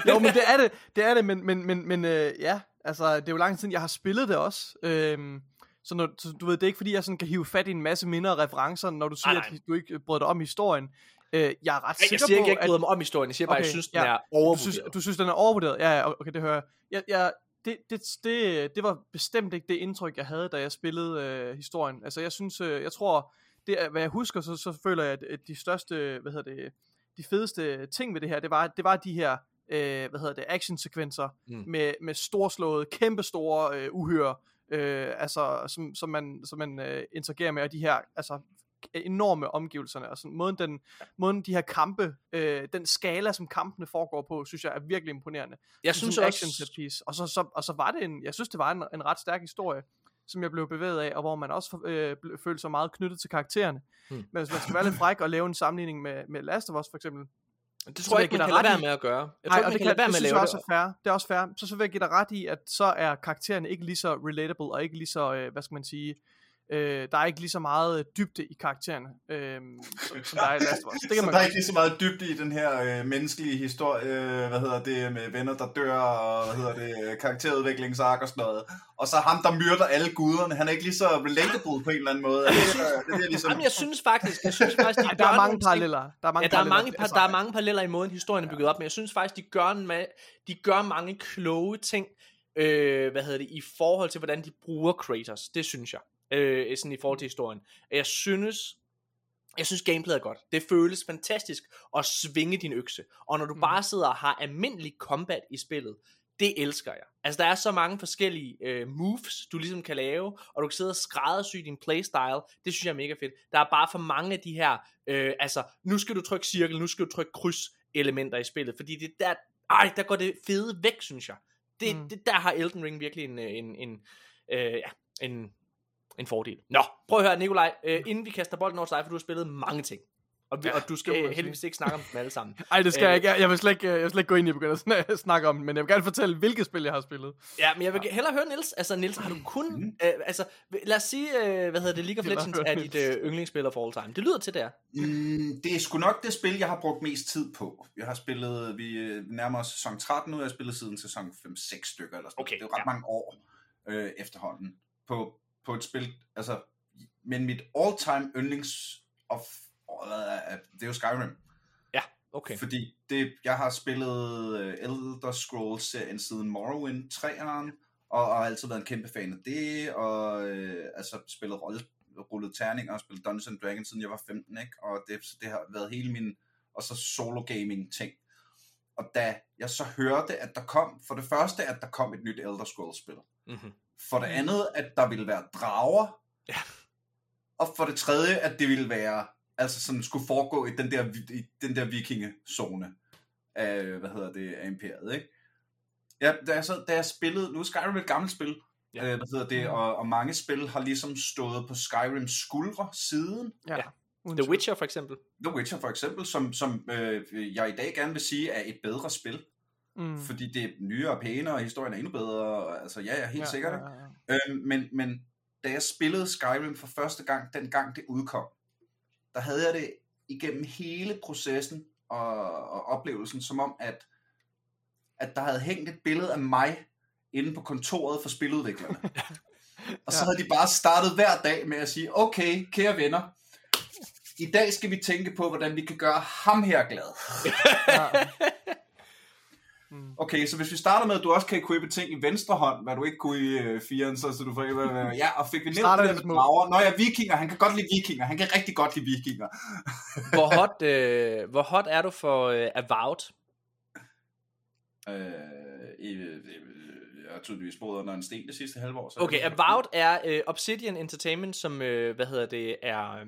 jo, men det er det, det er det, men, men, men, men øh, ja, altså, det er jo lang tid siden, jeg har spillet det også. Øhm, så, når, så du ved, det er ikke fordi, jeg sådan kan hive fat i en masse minder og referencer, når du siger, Nej, nej. at du ikke brød dig om historien. Øh, jeg er ret Ej, sikker jeg siger ikke, på, jeg ikke bryder mig om historien, jeg siger bare, okay, jeg synes, den ja. er du overvurderet. synes, du synes, den er overvurderet? Ja, ja, okay, det hører jeg. jeg, jeg det, det, det, det var bestemt ikke det indtryk, jeg havde, da jeg spillede øh, historien. Altså, jeg synes, øh, jeg tror, det er, hvad jeg husker, så, så føler jeg, at, at de største, hvad hedder det, de fedeste ting ved det her, det var, det var de her, øh, hvad hedder det, actionsekvenser Mm. med, med storslåede, kæmpestore øh, uhyre, øh, altså, som, som man, som man øh, interagerer med, og de her, altså, enorme omgivelserne, og sådan, måden, den, måden de her kampe, øh, den skala, som kampene foregår på, synes jeg er virkelig imponerende. Jeg synes sådan action også, piece. Og så, så, og så var det en, jeg synes det var en, en ret stærk historie, som jeg blev bevæget af, og hvor man også øh, følte sig meget knyttet til karaktererne. Hmm. Men hvis man skal være lidt fræk og lave en sammenligning med, med Last of Us for eksempel, det så tror vil jeg ikke, man kan lade være med at gøre. Jeg Nej, tror og det, kan lade være det med at lave det. også er fair. Det er også fair. Så, så vil jeg give dig ret i, at så er karaktererne ikke lige så relatable, og ikke lige så, øh, hvad skal man sige, øh, der er ikke lige så meget øh, dybde i karaktererne, øh, som, som der er i Last of Us. Det kan så man der er ikke lige så meget dybde i den her øh, menneskelige historie, øh, hvad hedder det, med venner, der dør, og hvad hedder det, øh, karakterudviklingsark og sådan noget. Og så ham, der myrder alle guderne, han er ikke lige så relatable på en eller anden måde. Altså, det er ligesom... Jamen, jeg synes faktisk, jeg synes faktisk, de Ej, der er mange paralleller. Der er mange Ja, der er, paralleller. mange, par, der er mange paralleller i måden, historien er bygget op, men jeg synes faktisk, de gør, en ma- de gør mange kloge ting, øh, hvad hedder det, i forhold til, hvordan de bruger Kratos. Det synes jeg, øh, sådan i forhold til historien. Jeg synes, jeg synes gameplayet er godt. Det føles fantastisk at svinge din økse. Og når du Mm. bare sidder og har almindelig combat i spillet, det elsker jeg. Altså, der er så mange forskellige øh, moves, du ligesom kan lave, og du kan sidde og skræddersy din playstyle. Det synes jeg er mega fedt. Der er bare for mange af de her, øh, altså, nu skal du trykke cirkel, nu skal du trykke kryds elementer i spillet, fordi det der, ej, der går det fede væk, synes jeg. Det, mm. Det der har Elden Ring virkelig en, øh, en, en, øh, ja, en, en fordel. Nå, prøv at høre, Nikolaj, øh, inden vi kaster bolden over til dig, for du har spillet mange ting. Og, vi, Ja, og du det skal øh, sige. heldigvis ikke snakke om dem alle sammen. Ej, det skal Øh, jeg ikke. Jeg, vil slet ikke. Jeg vil slet ikke gå ind i begynde at sn- snakke om det, men jeg vil gerne fortælle, hvilket spil jeg har spillet. Ja, men jeg vil hellere høre Nils. Altså, Nils, har du kun... Mhm. Øh, altså, lad os sige, øh, hvad hedder det, League of Legends er dit øh, yndlingsspil of all time. Det lyder til der. Mm, det er sgu nok det spil, jeg har brugt mest tid på. Jeg har spillet, vi øh, nærmer os sæson 13 nu, jeg har spillet siden sæson 5-6 stykker eller sådan Okay. Det er jo ret ja. mange år øh, efterhånden på, på et spil. Altså, men mit all-time yndlings of er- det er jo Skyrim. Ja, okay. Fordi det, jeg har spillet øh, Elder Scrolls-serien siden Morrowind 3'eren, og, og har altid været en kæmpe fan af det, og øh, altså spillet rolle, rullet terninger og spillet Dungeons and Dragons siden jeg var 15, ikke? Og det, så det har været hele min, og så solo gaming ting. Og da jeg så hørte, at der kom, for det første, at der kom et nyt Elder Scrolls-spil. Mm-hmm. For det andet, at der ville være drager. Ja. Og for det tredje, at det ville være, altså sådan skulle foregå i den der, i den der vikingezone af, hvad hedder det, af imperiet, ikke? Ja, da jeg, så, da jeg spillede, nu er Skyrim et gammelt spil, Ja. øh, hvad hedder det, og, og mange spil har ligesom stået på Skyrims skuldre siden. Ja. The. Witcher for eksempel. The Witcher for eksempel, som, som øh, jeg i dag gerne vil sige er et bedre spil, Mm. fordi det er nyere og pænere, og historien er endnu bedre, og, altså ja, ja, helt ja, sikkert. Ja, ja, ja. Øhm, men, men da jeg spillede Skyrim for første gang, den gang det udkom, der havde jeg det igennem hele processen og, og oplevelsen, som om, at, at der havde hængt et billede af mig inde på kontoret for spiludviklerne. og så havde de bare startet hver dag med at sige, okay, kære venner, i dag skal vi tænke på, hvordan vi kan gøre ham her glad. Ja. Mm. Okay, så hvis vi starter med, at du også kan equippe ting i venstre hånd, hvad du ikke kunne i øh, firen, så, så du får øh, ja, og fik vi nævnt det med drager. Nå ja, vikinger, han kan godt lide vikinger, han kan rigtig godt lide vikinger. Hvor hot, øh, hvor hot er du for øh, Avowed? Øh, i, øh, jeg har tydeligvis boet under en sten det sidste halve år. Så Okay, Avowed er øh, Obsidian Entertainment, som, øh, hvad hedder det, er øh,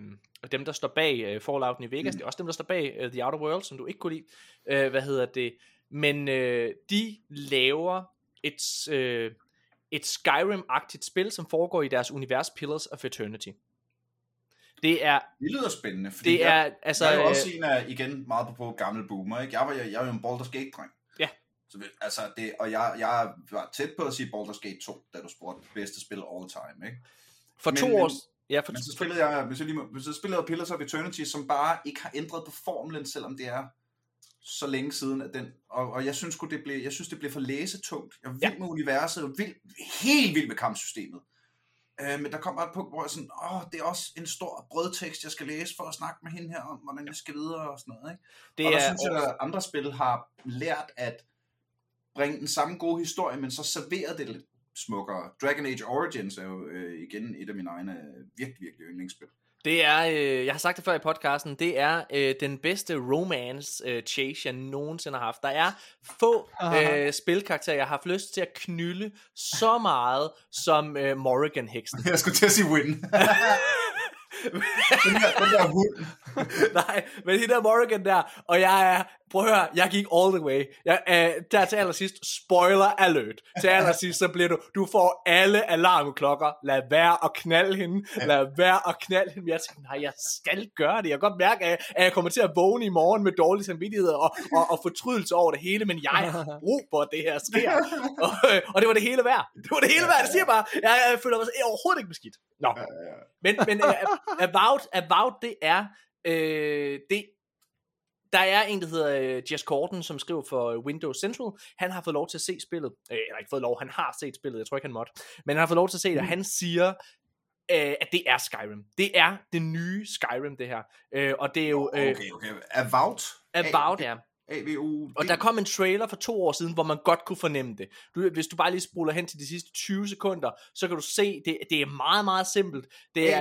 dem, der står bag øh, Fallout New Vegas. Mm. Det er også dem, der står bag øh, The Outer Worlds, som du ikke kunne lide. Øh, hvad hedder det? Men øh, de laver et, øh, et Skyrim-agtigt spil, som foregår i deres univers Pillars of Eternity. Det er, Det lyder spændende, fordi det jeg, er, altså, jeg er jo øh, også en af, igen, meget på, på gammel boomer, ikke? Jeg var, jeg, jeg er jo en Baldur's Gate-dreng. Ja. Så, altså, det, og jeg, jeg var tæt på at sige Baldur's Gate 2, da du spurgte bedste spil all time, ikke? for men- to men- år... Ja, for, Men så spillede jeg, hvis jeg, lige, må- hvis jeg spillede Pillars of Eternity, som bare ikke har ændret på formlen, selvom det er så længe siden at den, og, og jeg synes det blev, jeg synes det blev for læsetungt. Jeg er vild Ja. med universet, og vild, helt vild med kampsystemet. Øh, men der kommer et punkt, hvor jeg sådan, åh, det er også en stor brødtekst, jeg skal læse for at snakke med hende her om, hvordan jeg skal videre og sådan noget. Ikke? det og der er, synes jeg, at andre spil har lært at bringe den samme gode historie, men så servere det lidt smukkere. Dragon Age Origins er jo øh, igen et af mine egne virkelig, virkelig yndlingsspil. Det er, øh, jeg har sagt det før i podcasten, det er øh, den bedste romance øh, chase, jeg nogensinde har haft. Der er få øh, spilkarakterer, jeg har haft lyst til at knylde så meget som øh, Morrigan-heksen. Jeg skulle til at sige win. den, der, den der hund. Nej, men hende der Morrigan der, og jeg er, prøv at høre, jeg gik all the way. Jeg, øh, der til allersidst, spoiler alert. Til allersidst, så bliver du, du får alle alarmklokker. Lad være at knalde hende. Lad være at knalde hende. Jeg tænkte, nej, jeg skal gøre det. Jeg kan godt mærke, at at jeg kommer til at vågne i morgen med dårlig samvittighed og, og, og fortrydelse over det hele, men jeg har brug for, at det her sker. Og, øh, og det var det hele værd. Det var det hele værd. Det siger jeg bare, jeg, jeg føler mig overhovedet ikke beskidt. Nå. Men, men uh, Avowed, Avowed, det er, øh, det, der er en, der hedder øh, Jess Corden, som skriver for øh, Windows Central. Han har fået lov til at se spillet. Øh, eller ikke fået lov, han har set spillet. Jeg tror ikke, han måtte. Men han har fået lov til at se det, og han siger, øh, at det er Skyrim. Det er det nye Skyrim, det her. Øh, og det er jo øh, Okay, okay. Avowed. Avowed, ja. AVU. Og der kom en trailer for to år siden, hvor man godt kunne fornemme det. Du, hvis du bare lige spoler hen til de sidste 20 sekunder, så kan du se, det, det er meget, meget simpelt. Det er,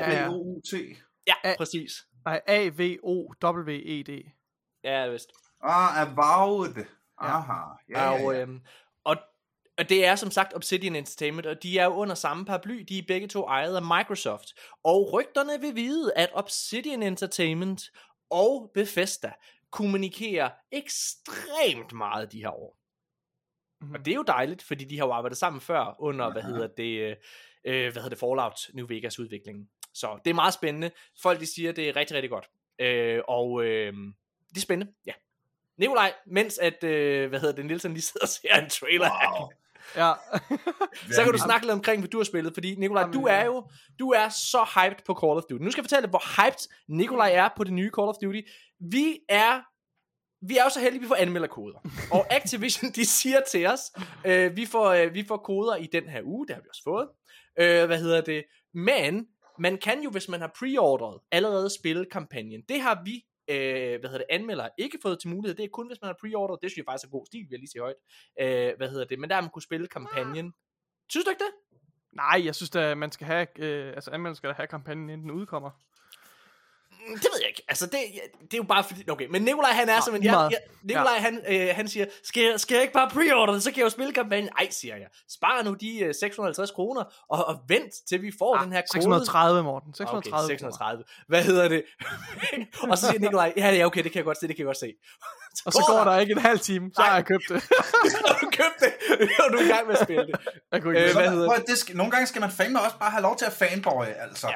Ja, ja. Præcis. Nej, A-V-O-W-E-D. Ja, vist. Ah, Avowed. Aha. Ja, ja, Og, ja. øhm, og, og det er som sagt Obsidian Entertainment, og de er jo under samme paraply, de er begge to ejet af Microsoft. Og rygterne vil vide, at Obsidian Entertainment og Bethesda kommunikerer ekstremt meget de her år. Mhm. Og det er jo dejligt, fordi de har jo arbejdet sammen før under, hvad hedder det, øh, øh, hvad hedder det, Fallout New Vegas udviklingen. Så det er meget spændende. Folk de siger, det er rigtig, rigtig godt. Øh, og øh, det er spændende, ja. Nikolaj, mens at, øh, hvad hedder det, Nielsen lige sidder og ser en trailer wow. Ja. så kan du snakke lidt omkring, hvad du har spillet, fordi Nikolaj, Jamen, du er jo, du er så hyped på Call of Duty. Nu skal jeg fortælle dig, hvor hyped Nikolaj er på det nye Call of Duty. Vi er vi er jo så heldige, at vi får anmelderkoder. Og Activision, de siger til os, øh, vi, får, øh, vi får koder i den her uge, det har vi også fået. Øh, hvad hedder det? Men man kan jo, hvis man har preordret, allerede spille kampagnen. Det har vi øh, hvad hedder det, anmelder ikke fået til mulighed. Det er kun, hvis man har preordret. Det synes jeg faktisk er god stil, vil jeg lige sige højt. Øh, hvad hedder det? Men der har man kunne spille kampagnen. Synes du ikke det? Nej, jeg synes at man skal have, øh, altså anmelderen skal da have kampagnen, inden den udkommer. Det ved jeg ikke. Altså, det, det er jo bare fordi... Okay, men Nikolaj, han er Nå, simpelthen... lige Jeg, jeg, Nikolaj, han, øh, han siger, skal jeg, skal jeg ikke bare preorder det, så kan jeg jo spille kampagnen. Ej, siger jeg. Spar nu de øh, 650 kroner, og, og vent til vi får Ah, den her kode. 630, Morten. Ah, Okay, 630. 630. Hvad hedder det? og så siger Nikolaj, ja, ja, okay, det kan jeg godt se, det kan jeg godt se. Og så går der ikke en halv time, så har jeg købt det. har du købt det, og du er i gang med at spille det. Jeg kunne ikke Øh, øh, hvad Så, hedder det skal, nogle gange skal man fandme også bare have lov til at fanboy, altså. Ja.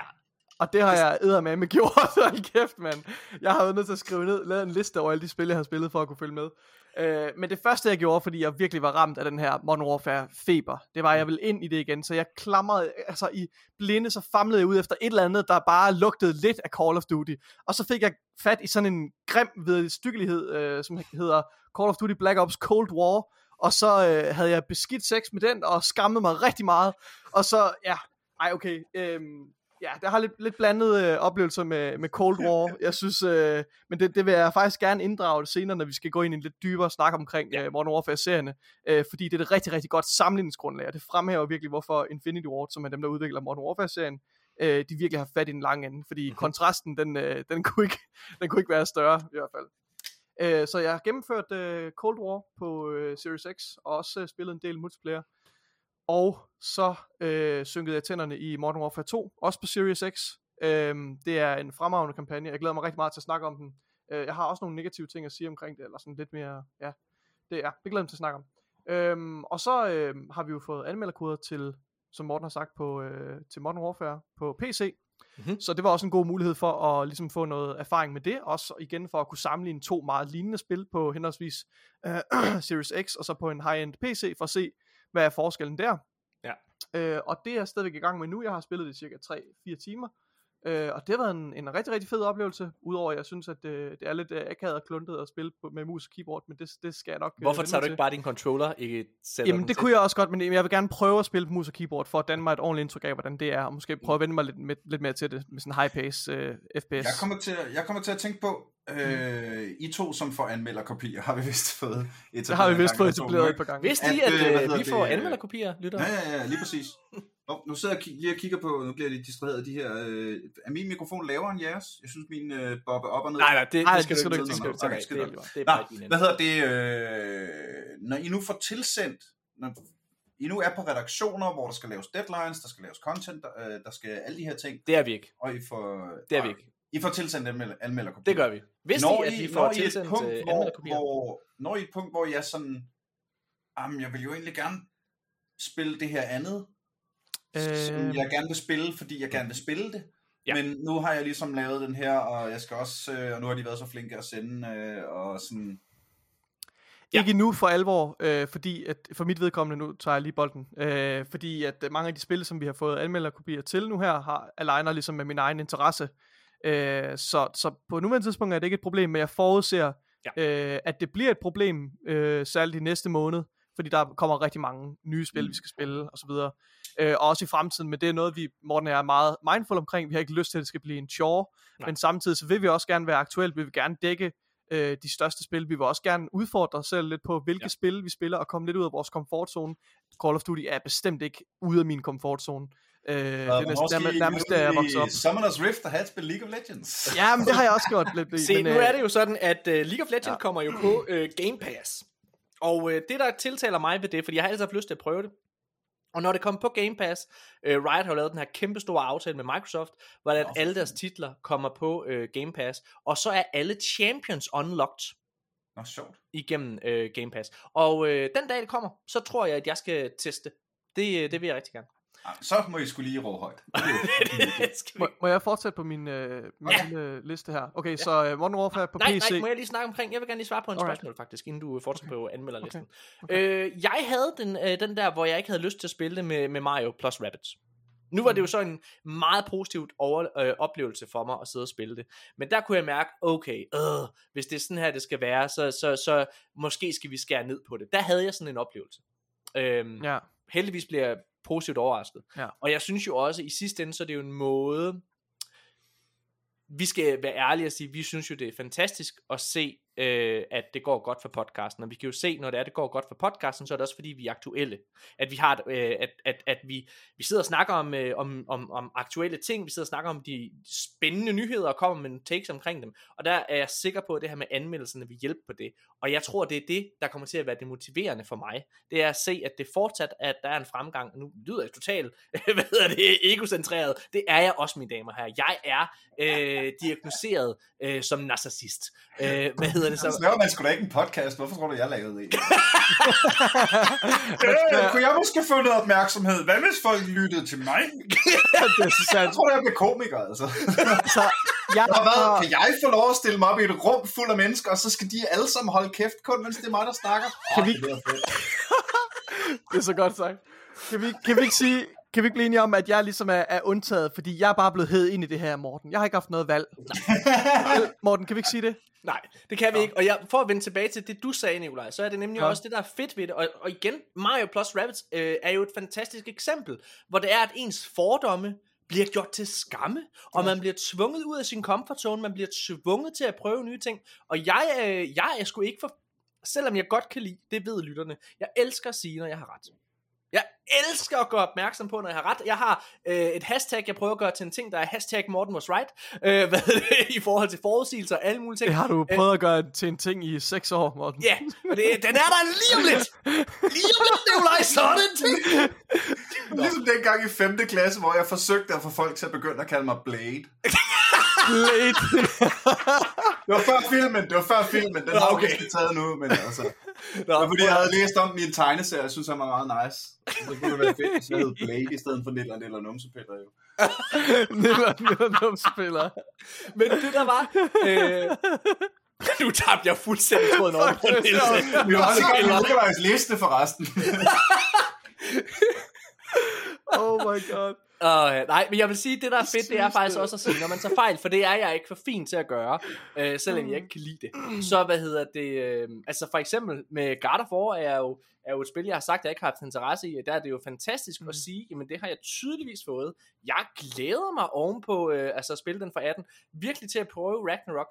Og det har jeg eddermame gjort, hold kæft, mand. Jeg har været nødt til at skrive ned, lavet en liste over alle de spil, jeg har spillet, for at kunne følge med. Øh, men det første, jeg gjorde, fordi jeg virkelig var ramt af den her Modern Warfare feber, det var, at jeg ville ind i det igen, så jeg klamrede, altså i blinde, så famlede jeg ud efter et eller andet, der bare lugtede lidt af Call of Duty. Og så fik jeg fat i sådan en grim ved stykkelighed, øh, som hedder Call of Duty Black Ops Cold War, og så øh, havde jeg beskidt sex med den, og skammede mig rigtig meget, og så, ja, ej okay, øhm, ja, det har lidt, lidt blandet øh, oplevelser med, med Cold War. Jeg synes, øh, men det, det vil jeg faktisk gerne inddrage senere, når vi skal gå ind i en lidt dybere snak omkring Ja. øh, Modern Warfare-serierne, øh, fordi det er et rigtig, rigtig godt sammenligningsgrundlag, og det fremhæver virkelig, hvorfor Infinity Ward, som er dem, der udvikler Modern Warfare-serien, øh, de virkelig har fat i den lange ende, fordi Mhm. mm-hmm. kontrasten, den, øh, den, kunne ikke, den kunne ikke være større, i hvert fald. Øh, så jeg har gennemført øh, Cold War på øh, Series X, og også øh, spillet en del multiplayer. Og så øh, synkede jeg tænderne i Modern Warfare 2, også på Series X. Øhm, det er en fremragende kampagne. Jeg glæder mig rigtig meget til at snakke om den. Øh, jeg har også nogle negative ting at sige omkring det, eller sådan lidt mere, ja, det er, det glæder mig til at snakke om. Øhm, og så øh, har vi jo fået anmelderkoder til, som Morten har sagt, på, øh, til Modern Warfare på PC. Mhm. Så det var også en god mulighed for at ligesom få noget erfaring med det, også igen for at kunne sammenligne to meget lignende spil på henholdsvis øh, Series X og så på en high-end PC, for at se, hvad er forskellen der. Ja. Øh, og det er jeg stadigvæk i gang med nu. Jeg har spillet det i cirka 3-4 timer. Øh, og det har været en, en rigtig, rigtig fed oplevelse, udover at jeg synes, at øh, det er lidt øh, akavet og kluntet at spille på, med mus og keyboard, men det, det skal jeg nok øh, Hvorfor tager du ikke til. bare din controller i sætter Jamen det til? kunne jeg også godt, men jeg vil gerne prøve at spille på mus og keyboard, for at danne mig et ordentligt indtryk af, hvordan det er, og måske prøve at vende mig lidt, med, lidt mere til det, med sådan high pace øh, FPS. Jeg kommer, til, at- jeg kommer til at tænke på, øh, I to som får anmelderkopier, har vi vist fået etableret. det har vi vist fået etableret et par gange. Vidste I, At, at, øh, hvad øh, vi får det, anmelderkopier, lytter? Ja, ja, ja, lige præcis. Oh, nu sidder jeg lige og kigger på, nu bliver jeg lidt distraheret af de her, øh, er min mikrofon lavere end jeres? Jeg synes, min øh, bobber op og ned. Nej, nej, det, Nej, det skal det du skal ikke. du Det ikke. skal du Okay, ikke. skidt Det er- Det er Nå, bare din hvad hedder det, øh, når I nu får tilsendt, når I nu er på redaktioner, hvor der skal laves deadlines, der skal laves content, der, øh, der skal alle de her ting, Det er vi ikke. og I får, Det er vi ikke. I får tilsendt anmeld, anmelderkopier. Det gør vi. Hvis når I, at vi når får I et tilsendt punkt, øh, hvor, anmelderkopier. hvor, når I et punkt, hvor jeg sådan, jamen, jeg vil jo egentlig gerne spille det her andet, øh... som jeg gerne vil spille, fordi jeg gerne vil spille det. Ja. Men nu har jeg ligesom lavet den her, og jeg skal også, øh, og nu har de været så flinke at sende, øh, og sådan, Ja. Ikke nu for alvor, øh, fordi at for mit vedkommende, nu tager jeg lige bolden, øh, fordi at mange af de spil, som vi har fået anmelderkopier til nu her, har aligner ligesom med min egen interesse. Øh, så, så på nuværende tidspunkt er det ikke et problem, men jeg forudser, ja. øh, at det bliver et problem, øh, særligt i næste måned, fordi der kommer rigtig mange nye spil, Mm. vi skal spille osv. Øh, og også i fremtiden, men det er noget, vi, Morten og jeg er meget mindful omkring. Vi har ikke lyst til, at det skal blive en chore, Nej. men samtidig så vil vi også gerne være aktuelle, vi vil gerne dække øh, de største spil. Vi vil også gerne udfordre os selv lidt på, hvilke ja. spil vi spiller, og komme lidt ud af vores komfortzone. Call of Duty er bestemt ikke ude af min komfortzone. Øh, det er og næsten, nærmest, I nærmest der, jeg i voksede op. Summoners Rift og have spille League of Legends. Ja, men det har jeg også gjort lidt. Se, men, nu øh, er det jo sådan, at uh, League of Legends ja. Kommer jo på uh, Game Pass. Og uh, det, der tiltaler mig ved det, fordi jeg har altid haft lyst til at prøve det, og når det kommer på Game Pass, uh, Riot har jo lavet den her kæmpe store aftale med Microsoft, hvordan Nå, alle deres titler kommer på uh, Game Pass, og så er alle champions unlocked Nå, sjovt. igennem uh, Game Pass. Og uh, den dag det kommer, så tror jeg, at jeg skal teste. Det, det vil jeg rigtig gerne. Så må I skulle lige råbe højt. må, må jeg fortsætte på min, øh, min Ja. lille liste her? Okay, så øh, Modern Warfare på nej, PC. nej, må jeg lige snakke omkring, jeg vil gerne lige svare på en Alright. spørgsmål faktisk, inden du fortsætter på anmelderlisten. Okay. Øh, jeg havde den, øh, den der, hvor jeg ikke havde lyst til at spille det med, med Mario plus Rabbids. Nu var det jo så en meget positivt over, øh, oplevelse for mig at sidde og spille det. Men der kunne jeg mærke, okay, øh, hvis det er sådan her, det skal være, så, så, så måske skal vi skære ned på det. Der havde jeg sådan en oplevelse. Øhm, Ja. Heldigvis bliver jeg positivt overrasket. Ja. Og jeg synes jo også, i sidste ende, så er det jo en måde, vi skal være ærlige og sige, vi synes jo, det er fantastisk at se, øh, at det går godt for podcasten. Og vi kan jo se, når det er, det går godt for podcasten, så er det også fordi, vi er aktuelle. At vi har, øh, at, at, at vi, vi sidder og snakker om, øh, om, om, om aktuelle ting, vi sidder og snakker om de spændende nyheder og kommer med nogle takes omkring dem. Og der er jeg sikker på, at det her med anmeldelserne vil hjælpe på det. Og jeg tror, det er det, der kommer til at være det motiverende for mig. Det er at se, at det fortsat, at der er en fremgang. Nu lyder jeg totalt, hvad hedder det, egocentreret. Det er jeg også, mine damer her. Jeg er øh, diagnoseret øh, som narcissist. Øh, hvad hedder det Så så? laver man sgu da ikke en podcast. Hvorfor tror du, jeg lavede en? øh, kunne jeg måske få noget opmærksomhed? Hvad hvis folk lyttede til mig? det er så Jeg sandt. tror, jeg blev komiker, altså. Så, jeg, Og hvad? Kan jeg få lov at stille mig op i et rum fuld af mennesker, og så skal de alle sammen holde kæft, kun mens det er mig, der snakker? Kan vi- det lyder fedt. Det er så godt sagt. Kan vi, kan vi ikke sige, kan vi ikke blive enige om, at jeg ligesom er, er undtaget, fordi jeg er bare blevet hed ind i det her, Morten. Jeg har ikke haft noget valg. Morten, kan vi ikke sige det? Nej, det kan vi ikke. Og jeg, for at vende tilbage til det, du sagde, Nikolaj, så er det nemlig Ja. også det, der er fedt ved det. Og, og igen, Mario plus Rabbids øh, er jo et fantastisk eksempel, hvor det er, at ens fordomme bliver gjort til skamme, og man bliver tvunget ud af sin comfort zone, man bliver tvunget til at prøve nye ting. Og jeg, øh, jeg er sgu ikke for... Selvom jeg godt kan lide, det ved lytterne, jeg elsker at sige, når jeg har ret. Jeg elsker at gøre opmærksom på, når jeg har ret. Jeg har øh, et hashtag, jeg prøver at gøre til en ting, der er hashtag Morten was right, øh, hvad det, i forhold til forudsigelser og alle mulige ting. Det har du prøvet at gøre til en ting i seks år, Morten. Ja, og det, den er der lige om lidt. Lige om lidt, Nikolaj, så er det en ting. Ligesom dengang i 5. klasse, hvor jeg forsøgte at få folk til at begynde at kalde mig Blade. Blade. Det var før filmen, det var før filmen. Den Nå, har okay. okay. ikke taget nu, men altså. Nå, var fordi, jeg havde læst om den i en tegneserie, jeg synes, han var meget nice. Så kunne det være fedt, hvis jeg hed Blade i stedet for Niller Niller Numsepiller, jo. Niller, niller. Men det der var... Øh, nu tabte jeg fuldstændig tråden over på Fuck, det Niels. sjovt. Vi var også i Nikolajs liste, forresten. Oh my god. Uh, nej, men jeg vil sige, det der er fedt, det er faktisk også at sige, når man tager fejl, for det er jeg ikke for fin til at gøre, øh, selvom jeg ikke kan lide det. Så hvad hedder det, øh, altså for eksempel med God of War er jo, er jo et spil, jeg har sagt, jeg ikke har haft interesse i, der er det jo fantastisk at sige, jamen det har jeg tydeligvis fået. Jeg glæder mig ovenpå, øh, altså at spille den for 18, virkelig til at prøve Ragnarok,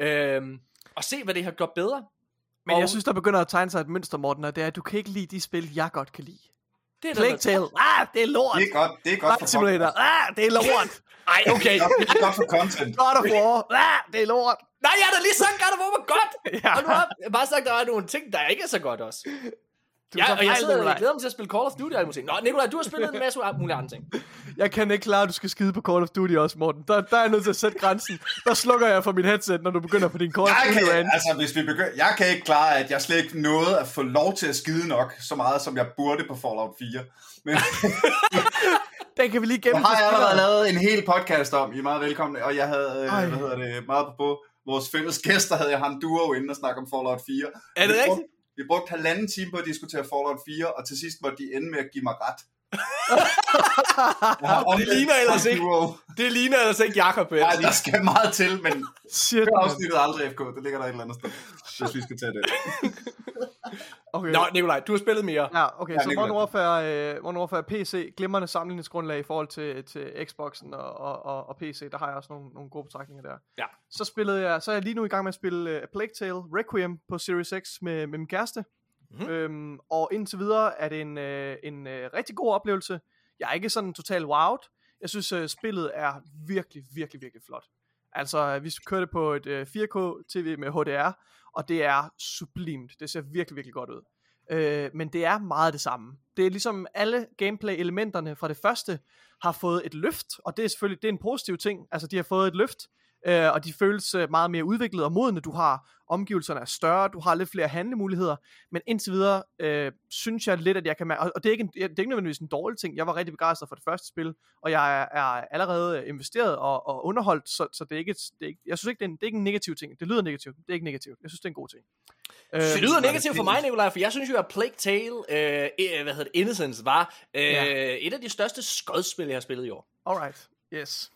øh, og se, hvad det har gjort bedre. Men Og- jeg synes, der begynder at tegne sig et mønster, Morten, og det er, at du kan ikke lide de spil, jeg godt kan lide. Det er Plague Tale. Ah, det er lort. Det er godt, det er godt for Flight Simulator. Ah, det er lort. Ej, okay. Det er godt for content. God of War. Ah, det er lort. Nej, jeg har da lige sagt, God of War var godt. Ja. Og nu har jeg bare sagt, at der er nogle ting, der ikke er så godt også. Du Ja, og jeg sidder og glæder mig til at spille Call of Duty og muligt. Nå, Nikolaj, du har spillet en masse af mulige andre ting. Jeg kan ikke klare, at du skal skide på Call of Duty også, Morten. Der, der er jeg nødt til at sætte grænsen. Der slukker jeg for mit headset, når du begynder på din Call of Duty kan, rant. altså, hvis vi begynder, jeg kan ikke klare, at jeg slet ikke nåede at få lov til at skide nok, så meget som jeg burde på Fallout 4. Men Den kan vi lige gemme har jeg allerede spilleren. lavet en hel podcast om. I er meget velkomne. Og jeg havde, øh, Ej. hvad hedder det, meget på, på vores fælles gæster, havde jeg han duo inden og snakke om Fallout 4. Er det rigtigt? Vi brugte halvanden time på at diskutere Fallout 4, og til sidst måtte de ende med at give mig ret. Har omvendt ligner ellers ikke. Det ligner altså ikke Jacob. Nej, der skal meget til, men Shit, hør man. afsnittet aldrig FK. Det ligger der et eller andet sted, hvis vi skal tage det. Okay. Nå, Nikolaj, du har spillet mere. Ja, okay, Ja, så. Modern Warfare, øh, Modern Warfare PC, glimrende sammenligningsgrundlag i forhold til, til Xboxen og, og, og, og PC, der har jeg også nogle, nogle gode betragtninger der. Ja. Så spillede jeg, så er jeg lige nu i gang med at spille uh, Plague Tale Requiem på Series X med, med min kæreste. Mhm. Mm-hmm. Øhm, og indtil videre er det en, øh, en øh, rigtig god oplevelse. Jeg er ikke sådan total wowed. Jeg synes, øh, spillet er virkelig, virkelig, virkelig flot. Altså, øh, vi kørte på et øh, 4K TV med HDR, og det er sublimt. Det ser virkelig, virkelig godt ud. Øh, men det er meget det samme. Det er ligesom alle gameplay-elementerne fra det første har fået et løft, og det er selvfølgelig det er en positiv ting. Altså, de har fået et løft, øh, og de føles øh, meget mere udviklet og modne. Du har omgivelserne er større, du har lidt flere handlemuligheder, men indtil videre øh, synes jeg lidt, at jeg kan mærke, og og det er, ikke en, det er ikke nødvendigvis en dårlig ting, jeg var rigtig begejstret for det første spil, og jeg er, er allerede øh, investeret og, og underholdt, så, så det er ikke, et, det er ikke, jeg synes ikke, det er, en, det er ikke en negativ ting, det lyder negativt, det er ikke negativt, jeg synes, det er en god ting. Øh, Det lyder negativt for mig, Nikolaj, for jeg synes jo, at Plague Tale, øh, øh, hvad hedder det, Innocence, var øh, Ja. et af de største skodspil, jeg har spillet i år. Alright, yes.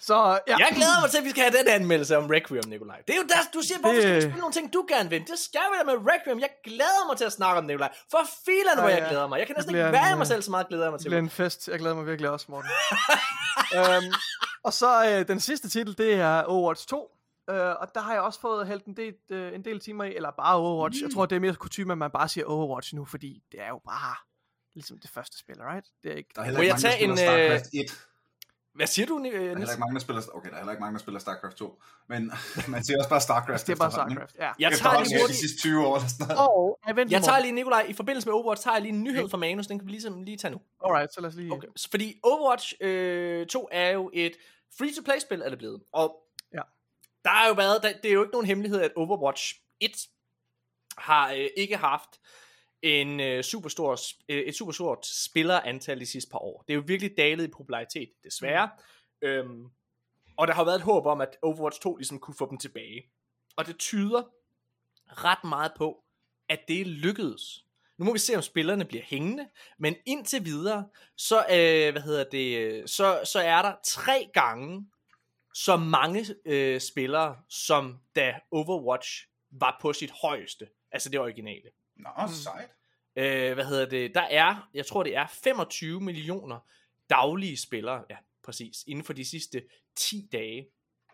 Så ja. Jeg glæder mig til, at vi skal have den anmeldelse om Requiem, Nikolaj. Det er jo der, du siger, hvorfor Det- skal vi spille nogle ting, du gerne vil? Det skal vi da med Requiem. Jeg glæder mig til at snakke om det, Nikolaj. For filen, hvor Ja, jeg glæder mig. Jeg kan Det næsten ikke være en, mig selv, så meget glæder jeg mig Det til. bliver en fest. Jeg glæder mig virkelig også, Morten. øhm, og så øh, den sidste titel, det er Overwatch 2. Øh, og der har jeg også fået hældt en del, øh, en del timer i, eller bare Overwatch. Mm. Jeg tror, det er mere kutume, at man bare siger Overwatch nu, fordi det er jo bare ligesom det første spil, right? Det er ikke... Der er heller ikke jeg mange, der tage en, 1. Hvad siger du, Ni- Der er Niels? heller ikke mange, der spiller... Okay, der er heller ikke mange, der spiller StarCraft 2. Men man siger også bare StarCraft. Det er bare? StarCraft, ja. Jeg tager lige de hurtigt... sidste 20 år eller sådan noget. Og Avengers Jeg tager lige, Nikolaj, i forbindelse med Overwatch, tager jeg lige en nyhed fra Manus. Den kan vi ligesom lige tage nu. Alright, så lad os lige... Okay. Fordi Overwatch øh, 2 er jo et free-to-play-spil, er det blevet. Og Ja. der har jo været, der, det er jo ikke nogen hemmelighed, at Overwatch 1 har øh, ikke haft en øh, superstor, øh, et super stort spillerantal de sidste par år. Det er jo virkelig dalet i popularitet, desværre. Mm. Øhm, og der har været et håb om, at Overwatch 2 ligesom kunne få dem tilbage. Og det tyder ret meget på, at det lykkedes. Nu må vi se, om spillerne bliver hængende, men indtil videre, så, øh, hvad hedder det, så, så er der tre gange så mange øh, spillere, som da Overwatch var på sit højeste. Altså det originale. Nå, sejt. Øh, hvad hedder det? Der er, jeg tror det er 25 millioner daglige spillere, ja, præcis, inden for de sidste 10 dage.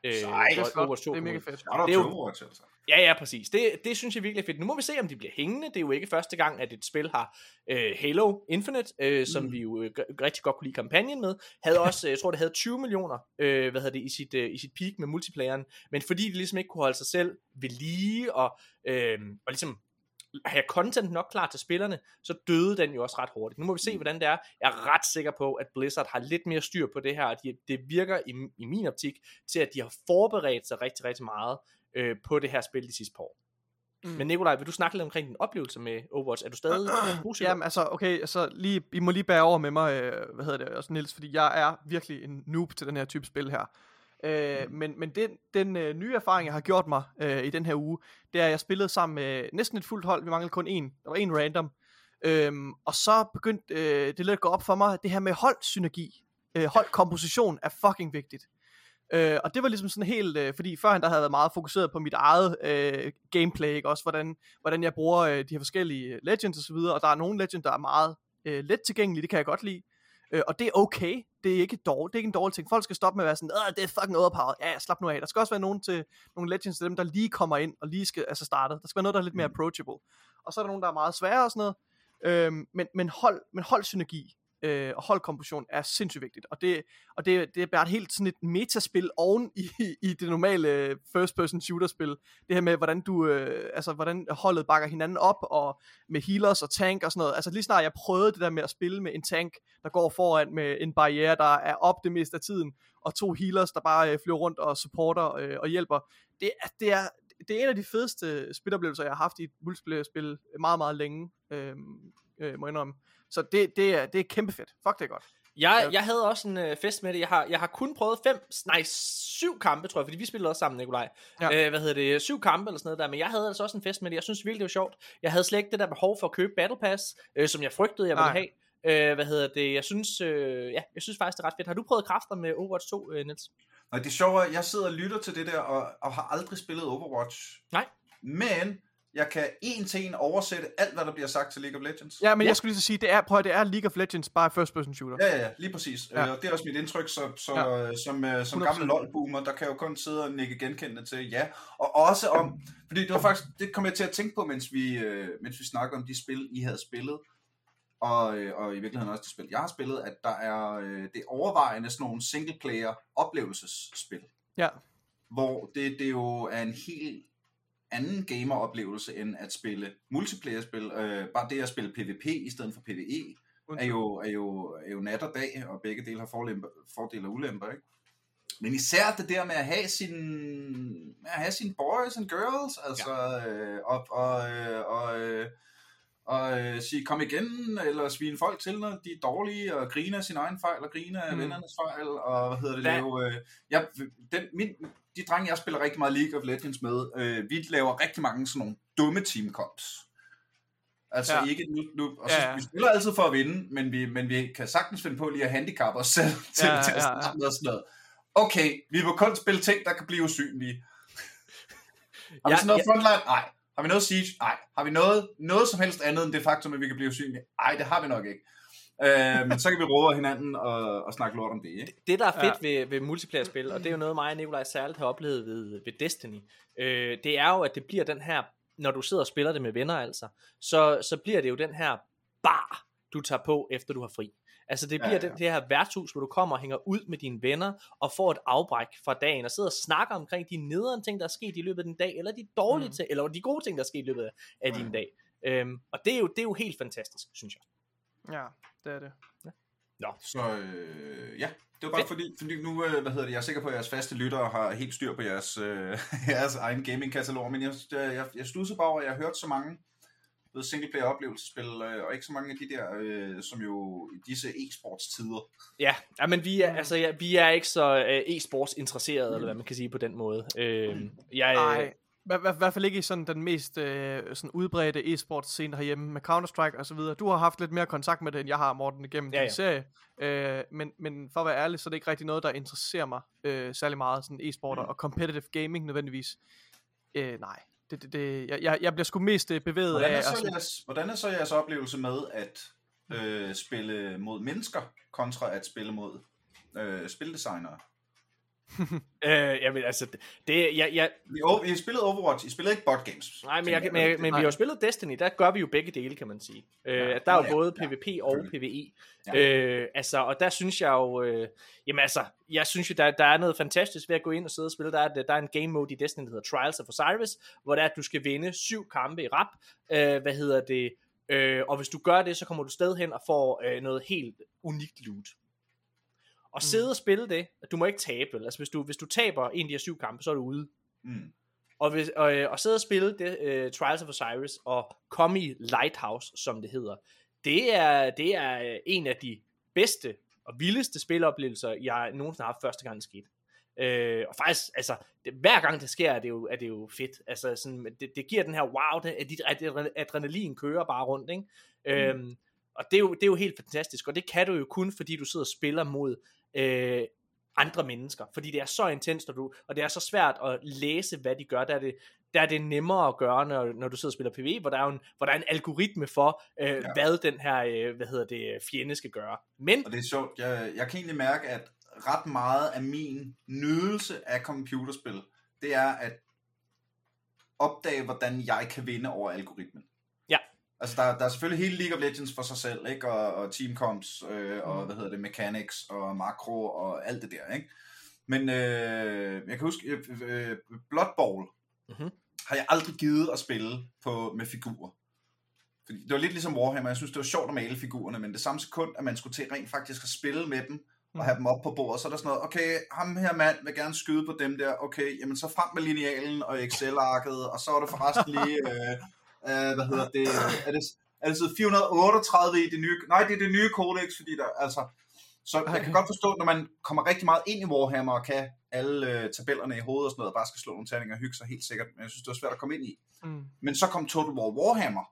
Øh, hvor Det er. Overwatch 2 Det er mega fedt. Det er jo Overwatch, altså. Ja, ja, præcis. Det, det synes jeg virkelig er fedt. Nu må vi se, om de bliver hængende. Det er jo ikke første gang, at et spil har øh, Halo Infinite, øh, som Mm. vi jo øh, rigtig godt kunne lide kampagnen med, havde også, øh, jeg tror, det havde 20 millioner, øh, hvad hedder det, i sit, øh, i sit peak med multiplayeren, men fordi de ligesom ikke kunne holde sig selv ved lige, og, øh, og ligesom have content nok klar til spillerne, så døde den jo også ret hurtigt. Nu må vi se, hvordan det er. Jeg er ret sikker på, at Blizzard har lidt mere styr på det her, og de, det virker i, i min optik til, at de har forberedt sig rigtig, rigtig meget øh, på det her spil de sidste par år. Mm. Men Nikolaj, vil du snakke lidt omkring din oplevelse med Overwatch? Er du stadig positiv? Jamen altså, okay, så lige, I må lige bære over med mig, øh, hvad hedder det, også Niels, fordi jeg er virkelig en noob til den her type spil her. Øh, Men, men den, den øh, nye erfaring, jeg har gjort mig øh, i den her uge, det er, at jeg spillede sammen med næsten et fuldt hold, vi manglede kun en, der var en random, øhm, og så begyndte øh, det lidt at gå op for mig, at det her med holdsynergi, øh, holdkomposition er fucking vigtigt. Øh, og det var ligesom sådan helt, øh, fordi førhen der havde jeg været meget fokuseret på mit eget øh, gameplay, ikke? også hvordan, hvordan jeg bruger øh, de her forskellige legends og så videre, og der er nogle legends, der er meget øh, let tilgængelige, det kan jeg godt lide, øh, og det er okay, det er ikke dårligt, det er ikke en dårlig ting, folk skal stoppe med at være sådan, Åh, det er fucking overpowered, ja, slap nu af, der skal også være nogen til, nogle legends til dem, der lige kommer ind, og lige skal, altså startet, der skal være noget, der er lidt mere approachable, og så er der nogen, der er meget svære og sådan noget, øhm, men, men, hold, men holdsynergi, øh, og holdkomposition er sindssygt vigtigt. Og det, og det, det er bare et helt sådan et metaspil oven i, i det normale øh, first person shooter spil. Det her med hvordan du øh, altså hvordan holdet bakker hinanden op og med healers og tank og sådan noget. Altså lige snart jeg prøvede det der med at spille med en tank der går foran med en barriere der er op det meste af tiden og to healers der bare øh, flyver rundt og supporter øh, og hjælper. Det, det er det er en af de fedeste spiloplevelser jeg har haft i et multiplayer-spil meget meget længe. Øh, øh, må jeg indrømme. Så det, det, er, det er kæmpe fedt. Fuck det er godt. Jeg, jeg havde også en øh, fest med det. Jeg har, jeg har kun prøvet fem, nej, syv kampe, tror jeg, fordi vi spillede også sammen, Nikolaj. Ja. Øh, hvad hedder det? Syv kampe eller sådan noget der, men jeg havde altså også en fest med det. Jeg synes virkelig, det var sjovt. Jeg havde slet ikke det der behov for at købe Battle Pass, øh, som jeg frygtede, jeg ville Nej. have. Øh, hvad hedder det? Jeg synes, øh, ja, jeg synes faktisk, det er ret fedt. Har du prøvet kræfter med Overwatch 2, øh, Niels? Og det er, at jeg sidder og lytter til det der, og, og har aldrig spillet Overwatch. Nej. Men jeg kan en til en oversætte alt, hvad der bliver sagt til League of Legends. Ja, men Ja. jeg skulle lige så sige, det er, prøv at, det er League of Legends bare first person shooter. Ja, ja, lige præcis. Ja. Øh, det er også mit indtryk, så, så Ja. ja. som, øh, som 100%. gammel LOL-boomer, der kan jeg jo kun sidde og nikke genkendende til ja. Og også om, fordi det var faktisk, det kom jeg til at tænke på, mens vi, øh, mens vi snakkede om de spil, I havde spillet, og, øh, og i virkeligheden også de spil, jeg har spillet, at der er øh, det er overvejende sådan nogle single-player oplevelsesspil, Ja. hvor det, det jo er en helt anden gameroplevelse end at spille multiplayer-spil. Øh, bare det at spille PvP i stedet for PvE, er jo, er jo, er jo nat og dag, og begge dele har forlemper, fordele og ulemper, ikke? Men især det der med at have sin, at have sine boys and girls, altså, ja. øh, og, og, øh, og, øh, og øh, sige kom igen, eller svine folk til, når de er dårlige, og grine af sin egen fejl, og grine af Mm. vennernes fejl, og hvad hedder det, lave, øh, jeg, den, min, de drenge, jeg spiller rigtig meget League of Legends med, øh, vi laver rigtig mange sådan nogle dumme team comps. Altså Ja. ikke nu, nu og så, Ja, ja, vi spiller altid for at vinde, men vi, men vi kan sagtippe os finde på lige at handicappe os selv til, Ja, til ja, ja. med og sådan noget. okay, vi må kun spille ting, der kan blive usynlige. Har vi Ja, sådan noget ja. frontline? Nej. Har vi noget siege? Nej. Har vi noget, noget som helst andet end det faktum, at vi kan blive usynlige? Nej, det har vi nok ikke. Øh, men så kan vi råde hinanden og, og snakke lort om det, ikke? det, der er fedt ja. ved, ved multiplayer-spil, og det er jo noget, mig og Nikolaj særligt har oplevet ved, ved Destiny, øh, det er jo, at det bliver den her, når du sidder og spiller det med venner altså, så, så bliver det jo den her bar, du tager på, efter du har fri. Altså det bliver Ja, ja, ja. ja. Den, det her værtshus, hvor du kommer og hænger ud med dine venner, og får et afbræk fra dagen, og sidder og snakker omkring de nederen ting, der er sket i løbet af den dag, eller de dårlige Mm. ting, eller de gode ting, der er sket i løbet af, Ja. din dag. Øhm, og det er, jo, det er jo helt fantastisk, synes jeg. Ja, det er det. Så øh, ja, det var bare Fedt. fordi, fordi nu, øh, hvad hedder det, jeg er sikker på, at jeres faste lyttere har helt styr på jeres, øh, jeres egen gaming-katalog, men jeg, jeg, jeg, studser bare over, at jeg har hørt så mange ved singleplayer oplevelsespil, øh, og ikke så mange af de der, øh, som jo i disse e-sports tider. Ja, ja men vi er, Mm. altså, ja, vi er ikke så uh, e-sports interesserede, eller hvad man kan sige på den måde. Uh, jeg, Nej, i hver- hvert fald ikke i sådan den mest øh, sådan udbredte e-sports scene herhjemme med Counter-Strike og så videre. Du har haft lidt mere kontakt med det, end jeg har, Morten, igennem Ja, din ja. serie. Øh, men, men for at være ærlig, så er det ikke rigtig noget, der interesserer mig øh, særlig meget, sådan e-sport Mm. og competitive gaming nødvendigvis. Øh, nej, det, det, det, jeg, jeg, bliver sgu mest øh, bevæget Hvordan af... er, at så jeres, hvordan er så jeres oplevelse med at øh, spille mod mennesker, kontra at spille mod øh, spildesignere? øh, jamen, altså, det, det, jeg, jeg, I, o- I spillede Overwatch, I spillede ikke bot games. nej, men, jeg, men, jeg, men vi har jo spillet Destiny, der gør vi jo begge dele, kan man sige. Øh, Ja. der er jo Ja, både ja, PvP og. PvE. Ja. Øh, altså, og der synes jeg jo, øh, jamen altså, jeg synes jo, der, der er noget fantastisk ved at gå ind og sidde og spille. Der er, der er en game mode i Destiny, der hedder Trials of Osiris, hvor det er, at du skal vinde syv kampe i rap. Øh, hvad hedder det? Øh, og hvis du gør det, så kommer du sted hen og får øh, noget helt unikt loot. Og Mm. sidde og spille det, du må ikke tabe. vel? Altså, hvis du, hvis du taber en af de her syv kampe, så er du ude. Mm. Og, hvis, og, øh, og sidde og spille det, uh, Trials of Osiris og komme i Lighthouse, som det hedder, det er, det er øh, en af de bedste og vildeste spiloplevelser, jeg nogensinde har haft første gang det skete. Øh, og faktisk, altså, det, hver gang det sker, er det jo, er det jo fedt. Altså, sådan, det, det giver den her wow, det, at dit ad- adrenalin kører bare rundt, ikke? Mm. Øhm, og det er, jo, det er jo helt fantastisk, og det kan du jo kun, fordi du sidder og spiller mod øh, andre mennesker, fordi det er så intenst, og, du, og det er så svært at læse, hvad de gør, der er det, der er det nemmere at gøre, når, når du sidder og spiller PvE, hvor der er en, hvor der er en algoritme for, øh, ja. hvad den her, øh, hvad hedder det, fjende skal gøre. Men, Og det er sjovt, jeg, jeg kan egentlig mærke, at ret meget af min nydelse af computerspil, det er at opdage, hvordan jeg kan vinde over algoritmen. Altså, der, der er selvfølgelig hele League of Legends for sig selv, ikke? Og, og team comps, øh, og hvad hedder det, mechanics, og makro, og alt det der, ikke? Men øh, jeg kan huske, øh, øh, Blood Bowl Mhm. har jeg aldrig givet at spille på, med figurer. Fordi det var lidt ligesom Warhammer, jeg synes, det var sjovt at male figurerne, men det samme sekund, at man skulle til rent faktisk at spille med dem, og have dem op på bordet, så er der sådan noget, okay, ham her mand vil gerne skyde på dem der, okay, jamen så frem med linealen og Excel-arket, og så er det forresten lige, øh, øh, hvad hedder det, er det, er det side 438 i det nye, nej, det er det nye codex, fordi der, altså, så jeg kan godt forstå, når man kommer rigtig meget ind i Warhammer, og kan alle øh, tabellerne i hovedet og sådan noget, og bare skal slå nogle terninger og hygge sig helt sikkert, men jeg synes, det var svært at komme ind i. Mm. Men så kom Total War Warhammer,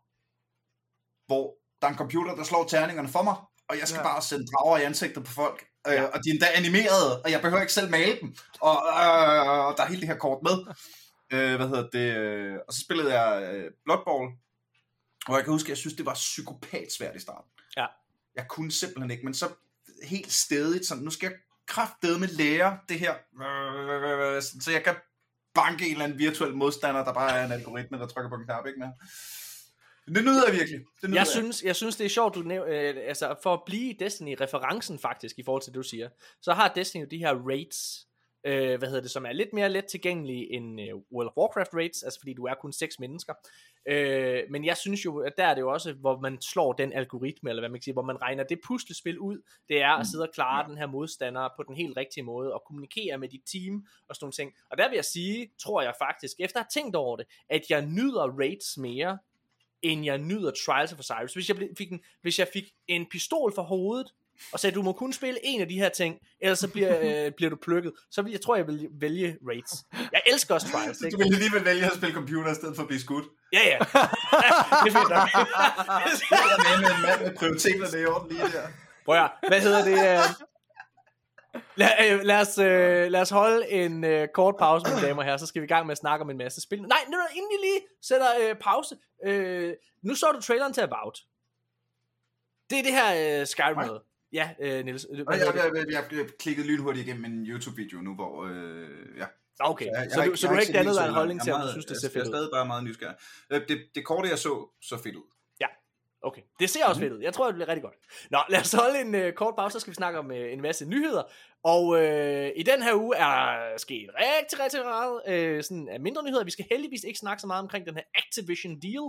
hvor der er en computer, der slår terningerne for mig, og jeg skal ja. bare sende drager i ansigtet på folk. Øh, Ja. og de er endda animerede, og jeg behøver ikke selv male dem. Og øh, der er hele det her kort med. Øh, hvad hedder det? øh, Og så spillede jeg øh, Blood Bowl, og jeg kan huske, at jeg synes, det var psykopat svært i starten. Ja. Jeg kunne simpelthen ikke, men så helt stedigt, sådan, nu skal jeg kraftedeme lære det her, så jeg kan banke en eller anden virtuel modstander, der bare er en algoritme, der trykker på en knap, ikke mere. Det nyder jeg virkelig. Det nyder Jeg synes, jeg synes, det er sjovt, du næv- øh, altså for at blive i Destiny-referencen faktisk, i forhold til det, du siger, så har Destiny jo de her raids, øh, hvad hedder det, som er lidt mere let tilgængelige end øh, World of Warcraft raids, altså fordi du er kun seks mennesker. Øh, men jeg synes jo, at der er det jo også, hvor man slår den algoritme, eller hvad man kan sige, hvor man regner det puslespil ud, det er at sidde og klare Ja. den her modstander på den helt rigtige måde, og kommunikere med dit team, og sådan nogle ting. Og der vil jeg sige, tror jeg faktisk, efter at have tænkt over det, at jeg nyder raids mere, end jeg nyder Trials of Osiris. Hvis jeg, fik en, hvis jeg fik en pistol for hovedet, og sagde, du må kun spille en af de her ting, ellers så bliver, øh, bliver du plukket, så vil jeg tror, jeg vil vælge Raids. Jeg elsker også Trials, Du ikke? vil alligevel vælge at spille computer i stedet for at blive skudt. Ja, ja. det er fint nok. Jeg er med en mand med prioriteterne i orden lige der. Prøv at, hvad hedder det? øh, lad, øh, lad, os, øh, lad os holde en øh, kort pause, mine damer og herrer, så skal vi i gang med at snakke om en masse spil. Nej, nu, inden vi lige sætter øh, pause. Øh, nu så du traileren til About. Det er det her øh, Skyrim noget. Ja, øh, Niels. Øh, jeg, jeg, jeg, jeg, jeg klikkede lynhurtigt igennem en YouTube-video nu, hvor... Øh, ja. Okay, jeg, så, du, så du har ikke dannet dig en holdning Jeg til, er om du synes, det jeg- ser Jeg er fedt ud? stadig bare meget nysgerrig. Øh, Det, det korte, jeg så, så fedt ud. Okay, det ser også fedt ud. Jeg tror, det bliver rigtig godt. Nå, lad os holde en øh, kort pause, så skal vi snakke om øh, en masse nyheder. Og øh, i den her uge er sket rigtig, rigtig meget øh, sådan, af mindre nyheder. Vi skal heldigvis ikke snakke så meget omkring den her Activision deal.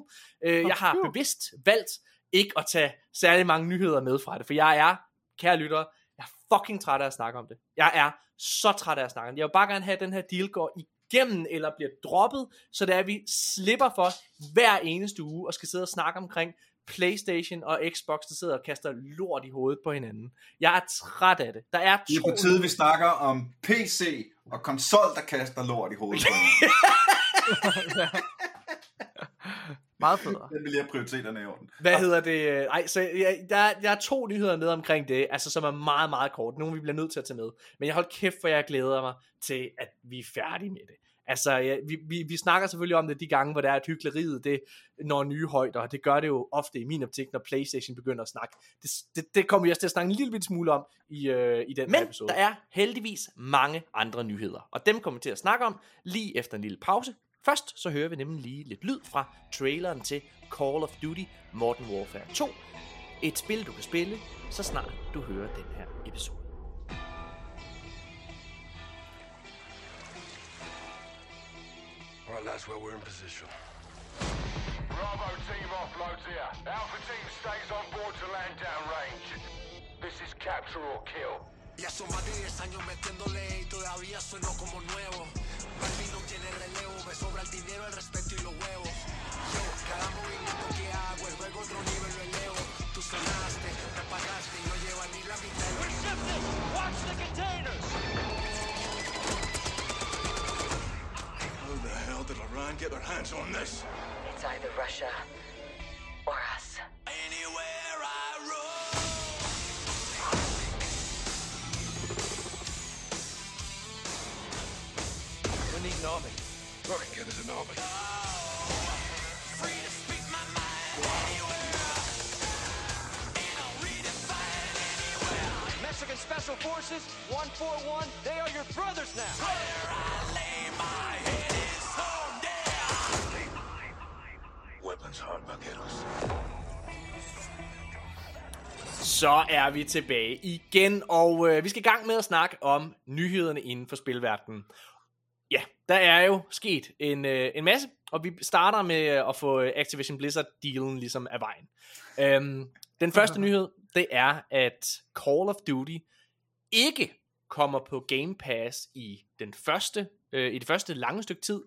Øh, jeg har bevidst valgt ikke at tage særlig mange nyheder med fra det, for jeg er, kære lyttere, jeg er fucking træt af at snakke om det. Jeg er så træt af at snakke om det. Jeg vil bare gerne have, at den her deal går igennem eller bliver droppet, så det er, at vi slipper for hver eneste uge og skal sidde og snakke omkring Playstation og Xbox, der sidder og kaster lort i hovedet på hinanden. Jeg er træt af det. Der er Det er to på tide, vi snakker om PC og konsol, der kaster lort i hovedet på hinanden. Meget federe. Den vil jeg have prioriteterne i orden. Hvad hedder det? Ej, så jeg, der, der er to nyheder med omkring det, altså som er meget, meget kort. Nogle vi bliver nødt til at tage med. Men jeg hold kæft, for jeg glæder mig til, at vi er færdige med det. Altså, ja, vi, vi, vi snakker selvfølgelig om det de gange, hvor der er et hyggeleriet, det når nye højder. Det gør det jo ofte i min optik, når Playstation begynder at snakke. Det, det, det kommer vi også til at snakke en lille smule om i, øh, i den her Men episode. der er heldigvis mange andre nyheder, og dem kommer vi til at snakke om lige efter en lille pause. Først så hører vi nemlig lige lidt lyd fra traileren til Call of Duty Modern Warfare 2. Et spil, du kan spille, så snart du hører den her episode. All right, lads, well, we're in position. Bravo team offloads here. Alpha team stays on board to land downrange. This is capture or kill. Ya son más de 10 años metiéndole y todavía sueno como nuevo. Balvin no tiene relevo, me sobra el dinero, el respeto y los huevos. Yo, cada movimiento que hago, el juego otro nivel lo elevo. Tú sonaste, me pagaste y no lleva ni la mitad del How the hell did Iran get their hands on this? It's either Russia or us. An army. Get us an army. Free to speak my mind anywhere. And I'll redefine anywhere. Mexican Special Forces, 141, they are your brothers now. Where I lay my head is home there. Weapons hard, vaqueros. Så er vi tilbage igen, og øh, vi skal i gang med at snakke om nyhederne inden for spilverdenen. Ja, der er jo sket en, øh, en masse, og vi starter med øh, at få øh, Activision Blizzard-dealen ligesom af vejen. Øhm, den første nyhed, det er, at Call of Duty ikke kommer på Game Pass i den første, øh, i det første lange stykke tid,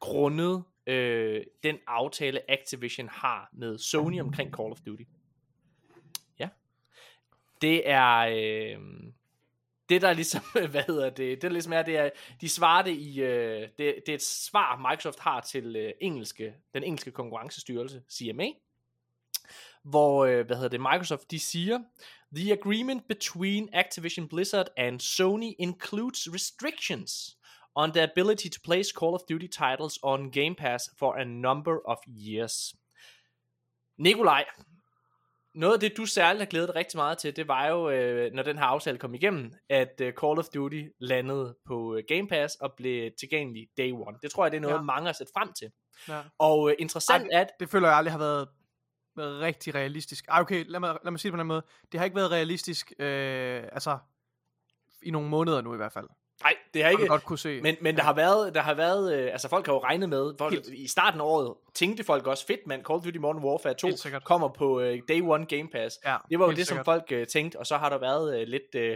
grundet øh, den aftale Activision har med Sony omkring Call of Duty. Ja. Det er øh, det der ligesom, hvad hedder det, det der ligesom er, det er, de svarer det i, øh, det, det er et svar Microsoft har til øh, engelske, den engelske konkurrencestyrelse, CMA, hvor, øh, hvad hedder det, Microsoft, de siger, The agreement between Activision Blizzard and Sony includes restrictions on the ability to place Call of Duty titles on Game Pass for a number of years. Nikolaj, noget af det, du særligt har glædet dig rigtig meget til, det var jo, øh, når den her aftale kom igennem, at øh, Call of Duty landede på øh, Game Pass og blev tilgængelig day one. Det tror jeg, det er noget, ja. Mange har set frem til. Ja. Og øh, interessant er, at Det føler jeg aldrig har været rigtig realistisk. Ah, okay, lad mig, lad mig sige det på den måde. Det har ikke været realistisk, øh, altså, i nogle måneder nu i hvert fald. Nej, det har Ikke, ikke, godt kunne se. Men, men der har været, der har været øh, altså folk har jo regnet med, folk, Helt. i starten af året tænkte folk også, fedt mand, Call of Duty Modern Warfare 2 Helt sikkert. kommer på øh, Day One Game Pass. ja, Det var jo det, som sikkert. folk øh, tænkte, og så har der været øh, lidt, øh,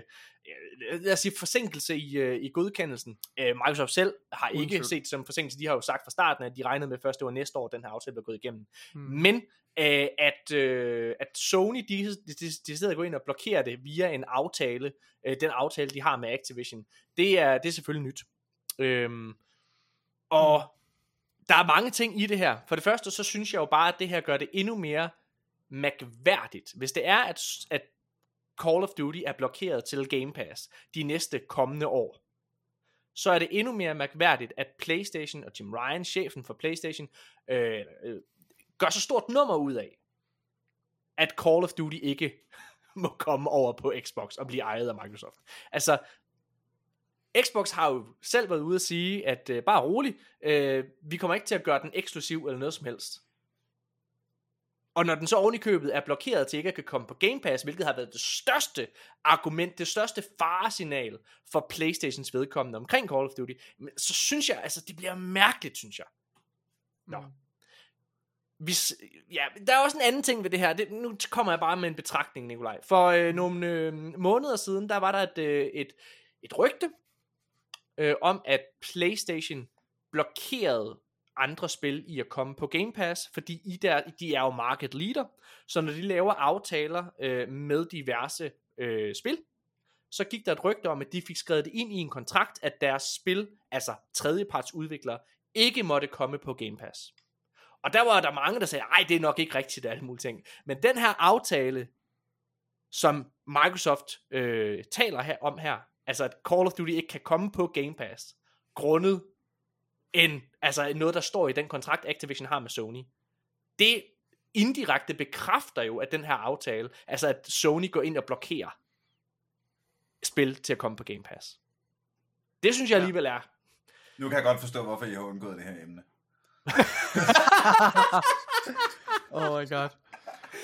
øh, lad os sige, forsinkelse i, øh, i godkendelsen. Øh, Microsoft selv har Uden ikke set som forsinkelse. De har jo sagt fra starten, at de regnede med først, det var næste år, den her aftale blev gået igennem. Mm. Men øh, at, øh, at Sony, de, de, de, de sidder gå ind og blokerer det via en aftale, øh, den aftale, de har med Activision, det er, det er selvfølgelig nyt. Øhm, og der er mange ting i det her. For det første, så synes jeg jo bare, at det her gør det endnu mere mærkværdigt. Hvis det er, at, at Call of Duty er blokeret til Game Pass de næste kommende år, så er det endnu mere mærkværdigt, at PlayStation og Jim Ryan, chefen for PlayStation, øh, øh, gør så stort nummer ud af, at Call of Duty ikke må komme over på Xbox og blive ejet af Microsoft. Altså, Xbox har jo selv været ude at sige, at øh, bare rolig, øh, vi kommer ikke til at gøre den eksklusiv eller noget som helst. Og når den så oven i købet er blokeret til ikke at kan komme på Game Pass, hvilket har været det største argument, det største faresignal for Playstations vedkommende omkring Call of Duty, så synes jeg, altså det bliver mærkeligt, synes jeg. Nå. Mm. Hvis, ja, der er også en anden ting ved det her. Det, nu kommer jeg bare med en betragtning, Nikolaj. For øh, nogle øh, måneder siden, der var der et, øh, et, et rygte øh, om, at PlayStation blokerede andre spil i at komme på Game Pass, fordi I der, de er jo market leader, så når de laver aftaler øh, med diverse øh, spil, så gik der et rygte om, at de fik skrevet det ind i en kontrakt, at deres spil, altså tredjepartsudviklere, ikke måtte komme på Game Pass. Og der var der mange, der sagde, ej, det er nok ikke rigtigt, alle mulige ting. Men den her aftale, som Microsoft øh, taler her, om her, altså at Call of Duty ikke kan komme på Game Pass, grundet en, altså noget, der står i den kontrakt, Activision har med Sony. Det indirekte bekræfter jo, at den her aftale, altså at Sony går ind og blokerer spil til at komme på Game Pass. Det synes jeg alligevel er. Nu kan jeg godt forstå, hvorfor I har undgået det her emne. Oh my god.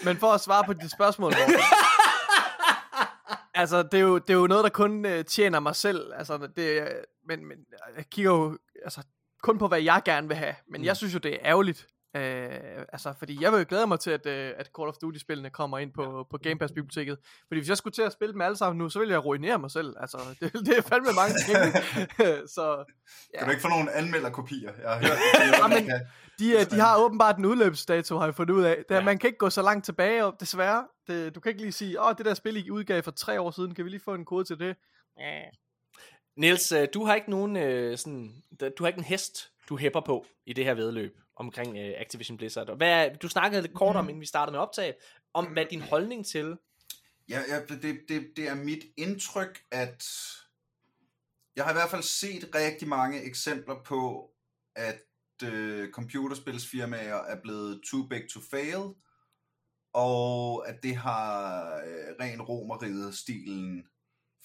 Men for at svare på dit spørgsmål, Morten. altså, det er, jo, det er jo noget, der kun uh, tjener mig selv. Altså, det, men, men jeg kigger jo altså, kun på, hvad jeg gerne vil have. Men mm. jeg synes jo, det er ærgerligt. Uh, altså, fordi jeg vil jo glæde mig til, at, uh, at Call of Duty-spillene kommer ind på, ja. på Game Pass-biblioteket. Fordi hvis jeg skulle til at spille dem alle sammen nu, så ville jeg ruinere mig selv. Altså, det, det er fandme mange ting. så Kan du ikke få nogle anmelderkopier? Jeg har hørt, Ja, men-. De, øh, de har åbenbart en udløbsdato, har jeg fundet ud af. Det er, Ja. Man kan ikke gå så langt tilbage, og desværre. Det, du kan ikke lige sige, åh, det der spil, I udgav for tre år siden, kan vi lige få en kode til det? Niels, øh, du har ikke nogen øh, sådan, du har ikke en hest, du hæpper på i det her vedløb omkring øh, Activision Blizzard. Og hvad du snakkede lidt kort om, inden vi startede med optag, om hvad din holdning til Ja, ja det, det, det er mit indtryk, at jeg har i hvert fald set rigtig mange eksempler på, at øh, computerspilsfirmaer er blevet too big to fail, og at det har øh, ren romeriet-stilen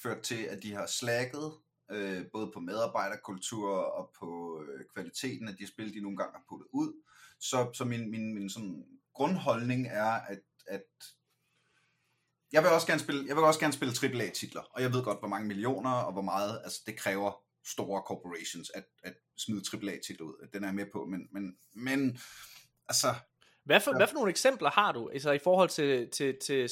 ført til, at de har slækket øh, både på medarbejderkultur og på øh, kvaliteten af de spil, de nogle gange har puttet ud. Så, så min, min, min sådan grundholdning er, at, at jeg vil også gerne spille, jeg vil også gerne spille AAA titler, og jeg ved godt, hvor mange millioner og hvor meget altså, det kræver store corporations at, at smide AAA titler ud. Den er jeg med på, men, men, men altså, Hvad for, ja. hvad for nogle eksempler har du altså i forhold til, til, til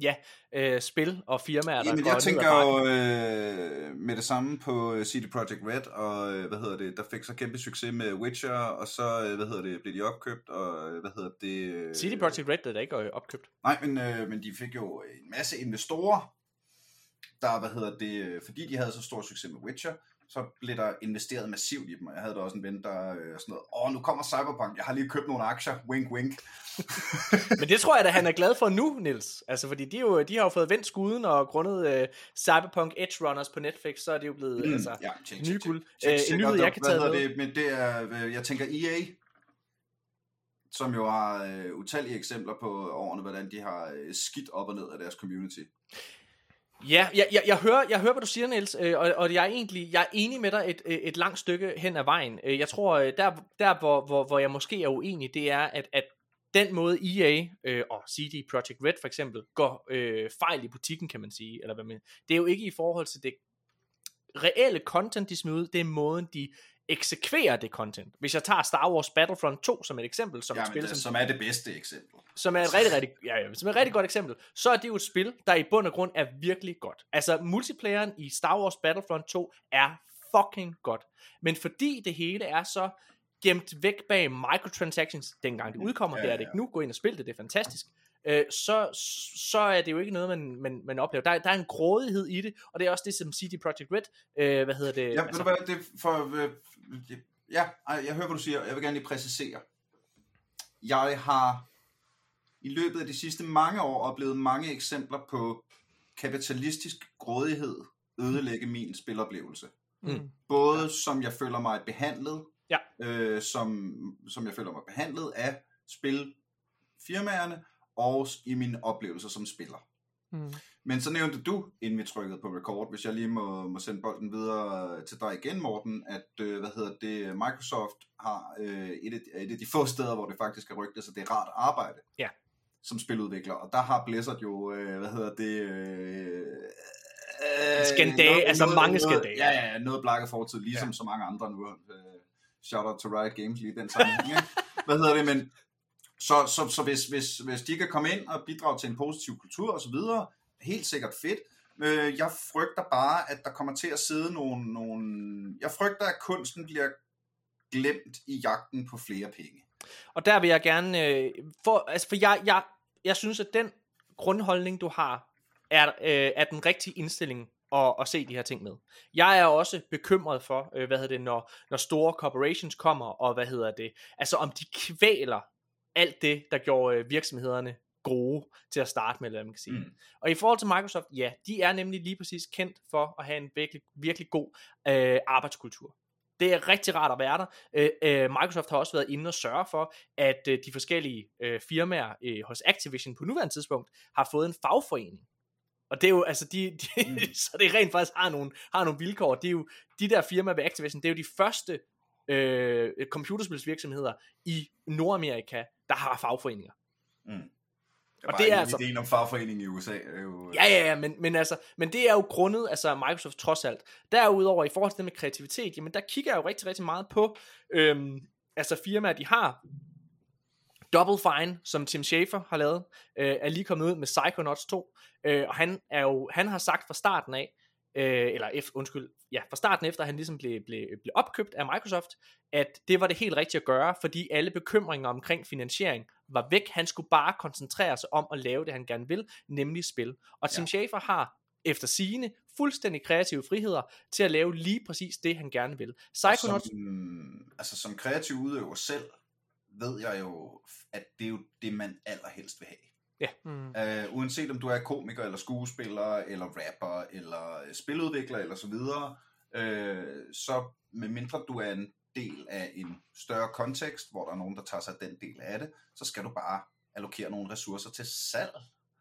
ja, øh, spil og firmaer, der Jamen, jeg tænker jo øh, med det samme på øh, CD Projekt Red, og øh, hvad hedder det, der fik så kæmpe succes med Witcher, og så, øh, hvad hedder det, blev de opkøbt, og hvad hedder det... Øh, CD Projekt Red er da ikke opkøbt. Nej, men, øh, men de fik jo en masse investorer, der, hvad hedder det, fordi de havde så stor succes med Witcher, så blev der investeret massivt i dem, og jeg havde da også en ven, der øh, sådan noget, åh, nu kommer Cyberpunk, jeg har lige købt nogle aktier, wink, wink. Men det tror jeg da, han er glad for nu, Nils. Altså, fordi de, jo, de har jo fået vendt skuden, og grundet øh, Cyberpunk Edge Runners på Netflix, så er det jo blevet mm, altså, ja, tjek, nye guld. Tjek, Øh, en nyhed, jeg kan tage med. det, men det er, øh, jeg tænker EA, som jo har øh, utallige eksempler på årene, hvordan de har øh, skidt op og ned af deres community. Ja, jeg, jeg, jeg, hører, jeg hører, hvad du siger, Niels, øh, og, og jeg er egentlig jeg er enig med dig et, øh, et langt stykke hen ad vejen. Øh, jeg tror, øh, der, der hvor, hvor, hvor jeg måske er uenig, det er, at, at den måde EA øh, og CD Projekt Red for eksempel går øh, fejl i butikken, kan man sige, eller hvad man, det er jo ikke i forhold til det reelle content, de smider ud, det er måden, de eksekverer det content. Hvis jeg tager Star Wars Battlefront 2 som et eksempel, som et Jamen, spil, det, som som er det bedste eksempel. som er et rigtig, rigtig, ja, ja, som er et rigtig godt eksempel, så er det jo et spil, der i bund og grund er virkelig godt. Altså, multiplayeren i Star Wars Battlefront 2 er fucking godt. Men fordi det hele er så gemt væk bag microtransactions, dengang det udkommer, Ja, det er det ja. ikke nu, gå ind og spil det, det er fantastisk, øh, så, så er det jo ikke noget, man, man, man oplever. Der, der er en grådighed i det, og det er også det, som CD Projekt Red, øh, hvad hedder det? Ja, altså, hvad, det for... Øh, ja, jeg hører, hvad du siger, og jeg vil gerne lige præcisere. Jeg har i løbet af de sidste mange år oplevet mange eksempler på kapitalistisk grådighed ødelægge min spiloplevelse. Mm. Både som jeg føler mig behandlet, Ja. øh, som, som jeg føler mig behandlet af spilfirmaerne, og i mine oplevelser som spiller. Mm. Men så nævnte du, inden vi trykkede på record, hvis jeg lige må, må sende bolden videre til dig igen, Morten, at øh, hvad hedder det, Microsoft har øh, et, af, et af de få steder, hvor det faktisk er rygtet, så det er rart arbejde Ja. som spiludvikler. Og der har Blizzard jo, øh, hvad hedder det... Øh, Skandale, altså mange noget, skandaler. Ja, ja, noget blakke fortid, ligesom ja. så mange andre nu. Øh, shout out to Riot Games lige den sammenhæng. hvad hedder det, men så, så, så hvis, hvis, hvis de kan komme ind og bidrage til en positiv kultur og så videre, helt sikkert fedt. Øh, jeg frygter bare, at der kommer til at sidde nogle, nogle... Jeg frygter, at kunsten bliver glemt i jagten på flere penge. Og der vil jeg gerne, øh, for, altså for jeg, jeg, jeg synes, at den grundholdning, du har, er, øh, er den rigtige indstilling at, at se de her ting med. Jeg er også bekymret for, øh, hvad hedder det, når, når store corporations kommer, og hvad hedder det, altså om de kvæler alt det, der gjorde øh, virksomhederne gode til at starte med, eller man kan sige. Mm. Og i forhold til Microsoft, ja, de er nemlig lige præcis kendt for at have en virkelig, virkelig god øh, arbejdskultur. Det er rigtig rart at være der. Øh, øh, Microsoft har også været inde og sørge for, at øh, de forskellige øh, firmaer øh, hos Activision på nuværende tidspunkt har fået en fagforening. Og det er jo, altså, de, de, mm. så det rent faktisk har nogle, har nogle vilkår. Det er jo, de der firmaer ved Activision, det er jo de første øh, computerspilsvirksomheder i Nordamerika, der har fagforeninger. Mm. Og det er altså- Ideen om fagforening i USA er jo... Ja, ja, ja, men, men, altså, men det er jo grundet, altså Microsoft trods alt. Derudover, i forhold til det med kreativitet, jamen der kigger jeg jo rigtig, rigtig meget på, øhm, altså firmaer, de har. Double Fine, som Tim Schafer har lavet, øh, er lige kommet ud med Psychonauts 2, øh, og han, er jo, han har sagt fra starten af, øh, eller F, undskyld, ja, fra starten efter han ligesom blev, blev, blev opkøbt af Microsoft, at det var det helt rigtige at gøre, fordi alle bekymringer omkring finansiering var væk. Han skulle bare koncentrere sig om at lave det, han gerne vil, nemlig spil. Og Tim ja. Schafer har efter sine fuldstændig kreative friheder til at lave lige præcis det, han gerne vil. Psychonauts, Som, altså som kreativ udøver selv, ved jeg jo, at det er jo det, man allerhelst vil have. Mm. Uh, uanset om du er komiker, eller skuespiller, eller rapper, eller øh, spiludvikler, eller så videre, uh, så medmindre du er en del af en større kontekst, hvor der er nogen, der tager sig den del af det, så skal du bare allokere nogle ressourcer til salg.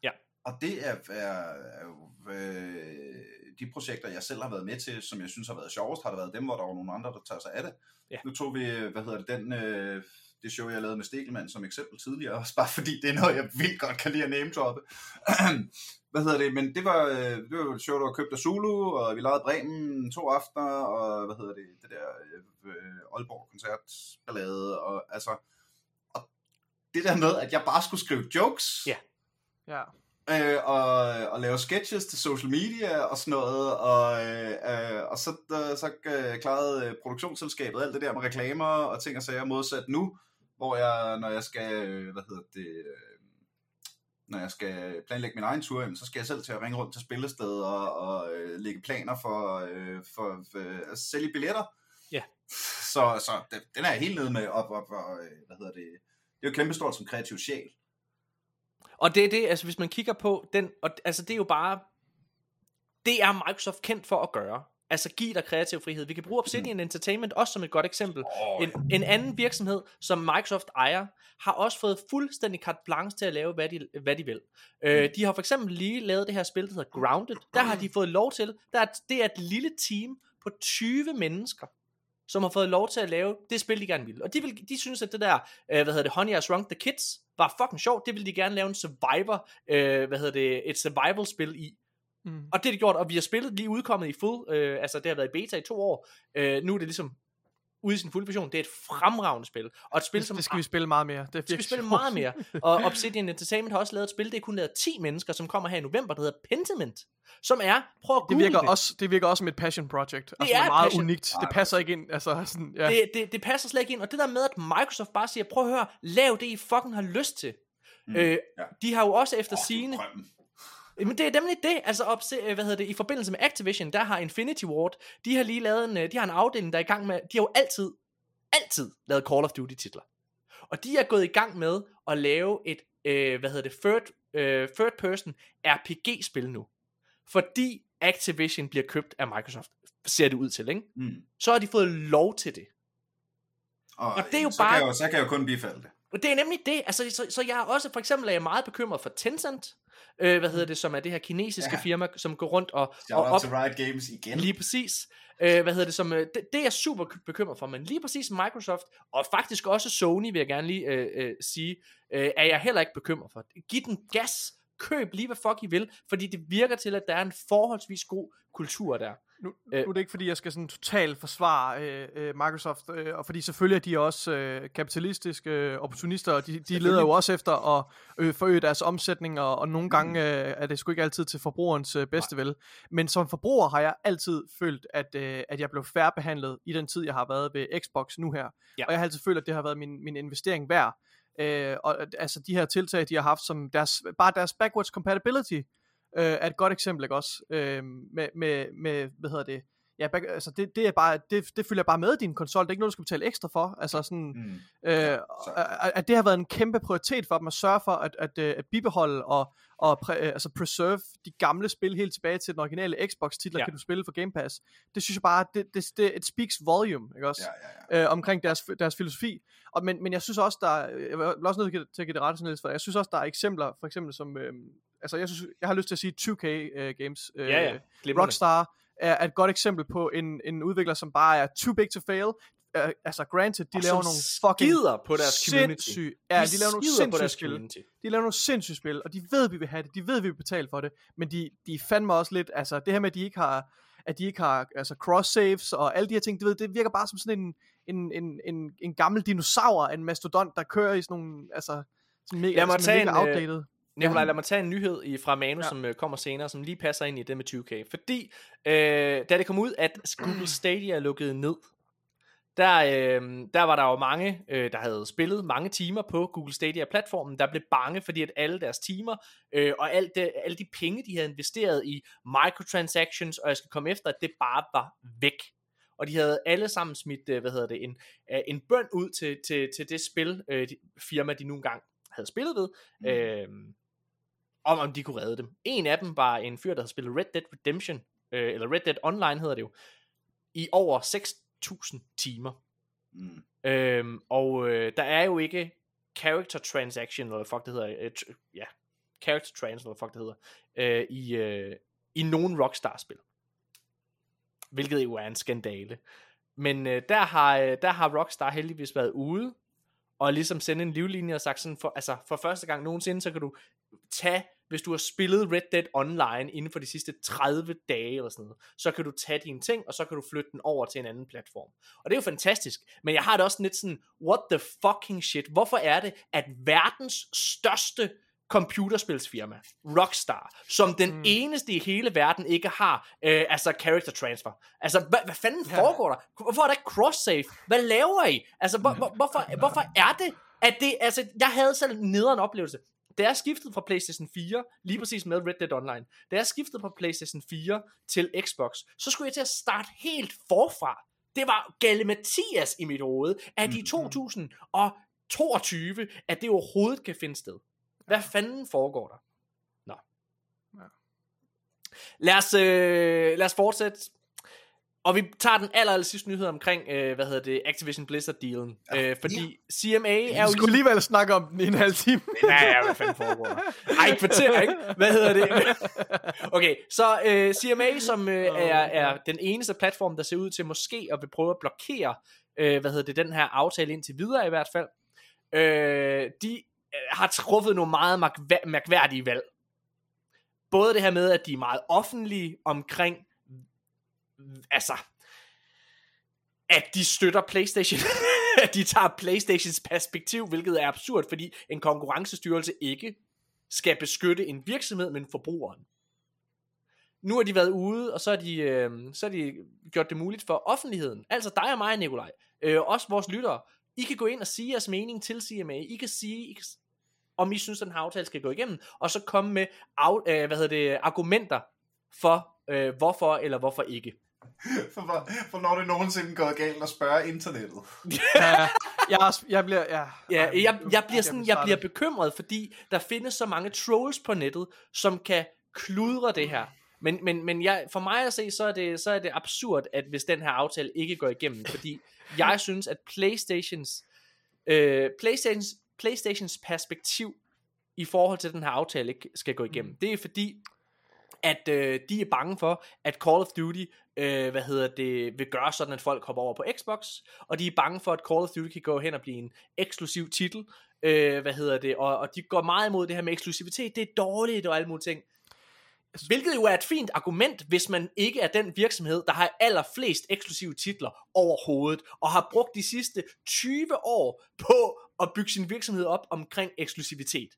Ja. Og det er, er, er øh, de projekter, jeg selv har været med til, som jeg synes har været sjovest, har der været dem, hvor der var nogle andre, der tager sig af det. Ja. Nu tog vi, hvad hedder det, den, øh, det show, jeg lavede med Stegelmann som eksempel tidligere, også bare fordi det er noget, jeg vildt godt kan lide at name droppe. hvad hedder det, men det var, øh, det var jo et show, der var købt af Zulu, og vi lavede Bremen to aftener, og hvad hedder det, det der øh, Aalborg koncertballade, og altså, og det der med, at jeg bare skulle skrive jokes, Ja. Ja. øh, og, og lave sketches til social media og sådan noget, og, øh, øh, og så, øh, så øh, klarede produktionsselskabet alt det der med reklamer og ting og sager modsat nu, hvor jeg, når jeg skal, hvad hedder det, øh, når jeg skal planlægge min egen tur, så skal jeg selv til at ringe rundt til spillesteder og, og øh, lægge planer for, øh, for øh, at sælge billetter. Ja. Så, så den, den er jeg helt nede med op, op og, øh, hvad hedder det, det er jo kæmpestort som kreativ sjæl. Og det er det, altså hvis man kigger på den, og altså det er jo bare, det er Microsoft kendt for at gøre. Altså give dig kreativ frihed. Vi kan bruge Obsidian mm. Entertainment også som et godt eksempel. Oh, En, en anden virksomhed, som Microsoft ejer, har også fået fuldstændig carte blanche til at lave, hvad de, hvad de vil. Mm. Øh, de har for eksempel lige lavet det her spil, der hedder Grounded. Der har de fået lov til, der er, det er et lille team på 20 mennesker, som har fået lov til at lave det spil, de gerne vil. Og de, vil, de synes, at det der, øh, hvad hedder det, Honey, I Shrunk the Kids, var fucking sjovt. Det vil de gerne lave en survivor, øh, hvad hedder det, et survival-spil i. Mm. Og det er det gjort, og vi har spillet lige udkommet i full, øh, altså det har været i beta i to år. Øh, nu er det ligesom ude i sin fulde version. Det er et fremragende spil. Og et spil, som det skal vi spille meget mere. Det er skal vi spille meget mere. Og Obsidian Entertainment har også lavet et spil, det er kun lavet 10 mennesker, som kommer her i november, der hedder Pentiment. Som er, prøv at Det virker, det. også, det virker også som et passion project. Altså, det er er et meget passion- unikt. Det passer ikke ind. Altså, sådan, ja. det, det, det passer slet ikke ind. Og det der med, at Microsoft bare siger, prøv at høre, lav det, I fucking har lyst til. Mm, øh, ja. De har jo også efter oh, det sine... Men det er nemlig det, altså op, hvad hedder det, i forbindelse med Activision, der har Infinity Ward, de har lige lavet en, øh, de har en afdeling, der er i gang med, de har jo altid, altid lavet Call of Duty titler. Og de er gået i gang med at lave et, øh, hvad hedder det, third, øh, third person RPG spil nu. fordi Activision bliver købt af Microsoft, ser det ud til, ikke? Mm. så har de fået lov til det. Og, Og det er jo så bare- Kan jeg jo, så kan jeg jo kun bifalde det. Og det er nemlig det, altså, så, så jeg er også, for eksempel er jeg meget bekymret for Tencent, øh, hvad hedder det, som er det her kinesiske ja. Firma, som går rundt og, og Shout op, out til Riot Games igen. Lige præcis. Øh, hvad hedder det som, øh, det, det er jeg super bekymret for, men lige præcis Microsoft, og faktisk også Sony, vil jeg gerne lige øh, øh, sige, øh, er jeg heller ikke bekymret for. Giv den gas, køb lige hvad fuck I vil, fordi det virker til, at der er en forholdsvis god kultur der. Nu, Øh. nu er det ikke fordi, jeg skal sådan totalt forsvare øh, øh, Microsoft, øh, og fordi selvfølgelig er de også øh, kapitalistiske øh, opportunister, og de, de leder jo også efter at øh, forøge deres omsætning, og, og nogle gange øh, er det sgu ikke altid til forbrugerens øh, bedste vel. Men som forbruger har jeg altid følt, at, øh, at jeg blev færrebehandlet i den tid, jeg har været ved Xbox nu her. Ja. Og jeg har altid følt, at det har været min, min investering værd. Øh, og øh, altså de her tiltag, de har haft som deres, bare deres backwards compatibility, øh, er et godt eksempel, ikke også? Øh, med, med, med, hvad hedder det? Ja, back, altså det, det er bare, det, det følger bare med din konsol. Det er ikke noget, du skal betale ekstra for. Altså sådan, Mm. øh, at, at det har været en kæmpe prioritet for dem at sørge for at, at, øh, at bibeholde og, og præ, øh, altså preserve de gamle spil helt tilbage til den originale Xbox-titler, Ja. kan du spille for Game Pass. Det synes jeg bare, det, det, det it speaks volume, ikke også? Ja, ja, ja. øh, omkring deres, deres filosofi. Og, men, men jeg synes også, der er, jeg vil også nødt til at give det ret lidt, for jeg synes også, der er eksempler, for eksempel som, øh, altså jeg synes, jeg har lyst til at sige 2K øh, Games. Øh, Ja, ja. Glimrende. Rockstar er, et godt eksempel på en, en udvikler, som bare er too big to fail. Uh, altså granted, de Og laver nogle fucking skider på deres community. sindssyge, ja, de, laver nogle skider på sindssyge deres spil. community. De laver nogle sindssyge spil, og de ved, vi vil have det. De ved, vi vil betale for det. Men de, de fandme også lidt, altså det her med, at de ikke har, at de ikke har altså cross saves og alle de her ting, det, ved, det virker bare som sådan en, en, en, en, en gammel dinosaur, en mastodont, der kører i sådan nogle, altså sådan mega, Lad mig som tage en, øh, outdated. Nikolaj, lad mig tage en nyhed i, fra Manu, ja. Som øh, kommer senere, som lige passer ind i det med 2K. Fordi, øh, da det kom ud, at Google Stadia lukkede ned, der, øh, der var der jo mange, øh, der havde spillet mange timer på Google Stadia-platformen, der blev bange, fordi at alle deres timer, øh, og alt det, alle de penge, de havde investeret i microtransactions, og jeg skal komme efter, at det bare var væk. Og de havde alle sammen smidt, øh, hvad hedder det, en, øh, en bøn ud til, til, til det spil, øh, firma, de nu engang havde spillet ved, Mm. øh, om om de kunne redde dem. En af dem var en fyr, der havde spillet Red Dead Redemption, øh, eller Red Dead Online hedder det jo, i over 6.000 timer. Mm. Øhm, og øh, der er jo ikke character transaction, eller fuck det hedder, øh, tr- ja, character trans, eller fuck det hedder, øh, i, øh, i nogen Rockstar-spil. Hvilket jo er en skandale. Men øh, der, har, øh, der har Rockstar heldigvis været ude, og ligesom sendt en livlinje og sagt sådan, for, altså for første gang nogensinde, så kan du tage, hvis du har spillet Red Dead Online inden for de sidste 30 dage eller sådan noget, så kan du tage dine ting, og så kan du flytte den over til en anden platform. Og det er jo fantastisk, men jeg har det også lidt sådan, what the fucking shit, hvorfor er det, at verdens største computerspilsfirma, Rockstar, som den mm. eneste i hele verden ikke har, øh, altså character transfer. Altså, hvad, hvad fanden Ja. foregår der? Hvorfor er der ikke cross-save? Hvad laver I? Altså, hvor, hvor, hvorfor, hvorfor er det, at det, altså, jeg havde selv nederen oplevelse. Da jeg skiftede fra PlayStation 4, lige præcis med Red Dead Online, da jeg skiftede fra PlayStation 4 til Xbox, så skulle jeg til at starte helt forfra. Det var Galle Mathias i mit hoved, at i 2022, at det overhovedet kan finde sted. Hvad fanden foregår der? Nå. Ja. Lad os, øh, lad os fortsætte. Og vi tager den aller, aller sidste nyhed omkring, øh, hvad hedder det, Activision Blizzard-dealen. Øh, fordi CMA er jo Jeg skulle ligesom... alligevel snakke om den i en halv time. Ja, ja, hvad fanden foregår? Ej, et kvarter, ikke? Hvad hedder det? Okay, så øh, CMA, som øh, er, er den eneste platform, der ser ud til måske at vil prøve at blokere, øh, hvad hedder det, den her aftale indtil videre i hvert fald, øh, de øh, har truffet nogle meget mærkvær- mærkværdige valg. Både det her med, at de er meget offentlige omkring, altså, at de støtter PlayStation, at de tager PlayStations perspektiv, hvilket er absurd, fordi en konkurrencestyrelse ikke skal beskytte en virksomhed, men forbrugeren. Nu har de været ude, og så har de, øh, så har de gjort det muligt for offentligheden, altså dig og mig, Nikolaj, øh, også vores lyttere, I kan gå ind og sige jeres mening til CMA. I kan sige, I kan, om I synes, at den her aftale skal gå igennem, og så komme med af, øh, hvad hedder det, argumenter for, øh, hvorfor eller hvorfor ikke. For, for, for når det nogensinde går galt at spørge internettet. ja, jeg, jeg bliver, ja. Ja, Ej, jeg, nu- jeg, bliver sådan, jeg bliver bekymret, fordi der findes så mange trolls på nettet, som kan kludre det her. Men, men, men jeg, for mig at se, så er, det, så er det absurd, at hvis den her aftale ikke går igennem, fordi jeg synes, at Playstations, øh, Playstations, Playstations perspektiv i forhold til den her aftale ikke skal gå igennem. Det er fordi, at øh, de er bange for, at Call of Duty, øh, hvad hedder det, vil gøre sådan, at folk hopper over på Xbox, og de er bange for, at Call of Duty kan gå hen og blive en eksklusiv titel, øh, hvad hedder det, og, og de går meget imod det her med eksklusivitet, det er dårligt og alle mulige ting. Hvilket jo er et fint argument, hvis man ikke er den virksomhed, der har allerflest eksklusive titler overhovedet, og har brugt de sidste 20 år på at bygge sin virksomhed op omkring eksklusivitet.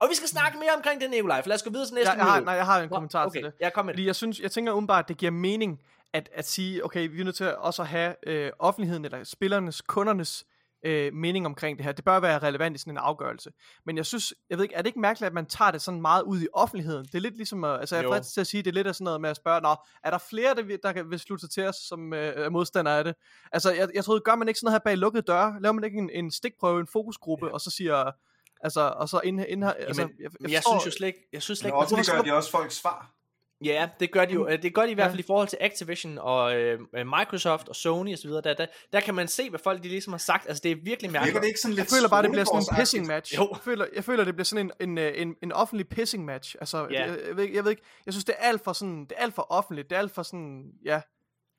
Og vi skal snakke mere omkring det, Nikolaj, for lad os gå videre til næste Jeg, jeg, har, nej, jeg har en Nå, kommentar okay, til det. Ja, kom med det. Fordi jeg synes, jeg tænker umiddelbart, at det giver mening at, at sige, okay, vi er nødt til også at have øh, offentligheden eller spillernes, kundernes øh, mening omkring det her. Det bør være relevant i sådan en afgørelse. Men jeg synes, jeg ved ikke, er det ikke mærkeligt, at man tager det sådan meget ud i offentligheden? Det er lidt ligesom, at, altså jeg er til at sige, det er lidt af sådan noget med at spørge, Nå, er der flere, der, der kan- vil slutte sig til os, som øh, er modstandere af det? Altså, jeg, jeg troede, gør man ikke sådan noget her bag lukkede døre? Laver man ikke en, en stikprøve, en fokusgruppe, ja. og så siger, altså, og så ind, ind, altså, Jamen, jeg, men jeg forstår- synes jo slet ikke, jeg synes slet Men ikke, man skal- offentliggør de også folks svar. Ja, det gør de jo. Det gør de i hvert Ja. fald i forhold til Activision og øh, Microsoft og Sony osv. Der, der, der kan man se, hvad folk de ligesom har sagt. Altså, det er virkelig Virker mærkeligt. det ikke sådan Jeg lidt føler bare, det bliver sådan en pissing match. Jo. Jeg føler, jeg føler, det bliver sådan en, en, øh, en, en offentlig pissing match. Altså, Ja. det, jeg, ved, ikke- jeg ved ikke, jeg synes, det er alt for sådan, det er alt for offentligt, det er alt for sådan, ja,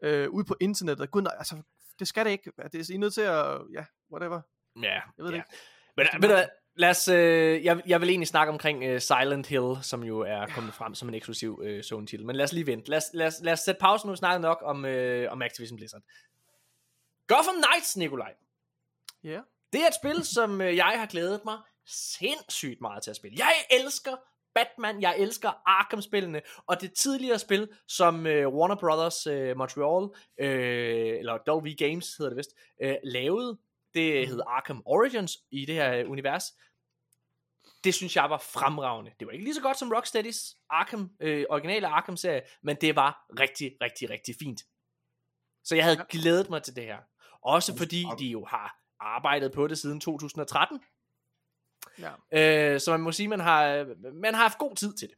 øh, ude på internettet. Gud, nej, altså, det skal det ikke. Det, I er nødt til at, ja, whatever. Ja, Jeg ved det ja. ikke. Men ved du hvad, lad os, øh, jeg, jeg vil egentlig snakke omkring øh, Silent Hill, som jo er kommet frem som en eksklusiv øh, Sony-titel. Men lad os lige vente. Lad os, lad os, lad os sætte pause nu, snakke nok om, øh, om Activision Blizzard. Gotham Knights, Nikolaj. Ja. Det er et spil, som øh, jeg har glædet mig sindssygt meget til at spille. Jeg elsker Batman, jeg elsker Arkham-spillene, og det tidligere spil, som øh, Warner Brothers øh, Montreal, øh, eller Dolby Games hedder det vist, øh, lavede, det hedder Arkham Origins i det her øh, univers. Det synes jeg var fremragende. Det var ikke lige så godt som Rocksteadys Arkham, øh, originale Arkham-serie, men det var rigtig, rigtig, rigtig fint. Så jeg havde Ja. glædet mig til det her. Også fordi de jo har arbejdet på det siden 2013. ja. Øh, så man må sige, man har, man har haft god tid til det.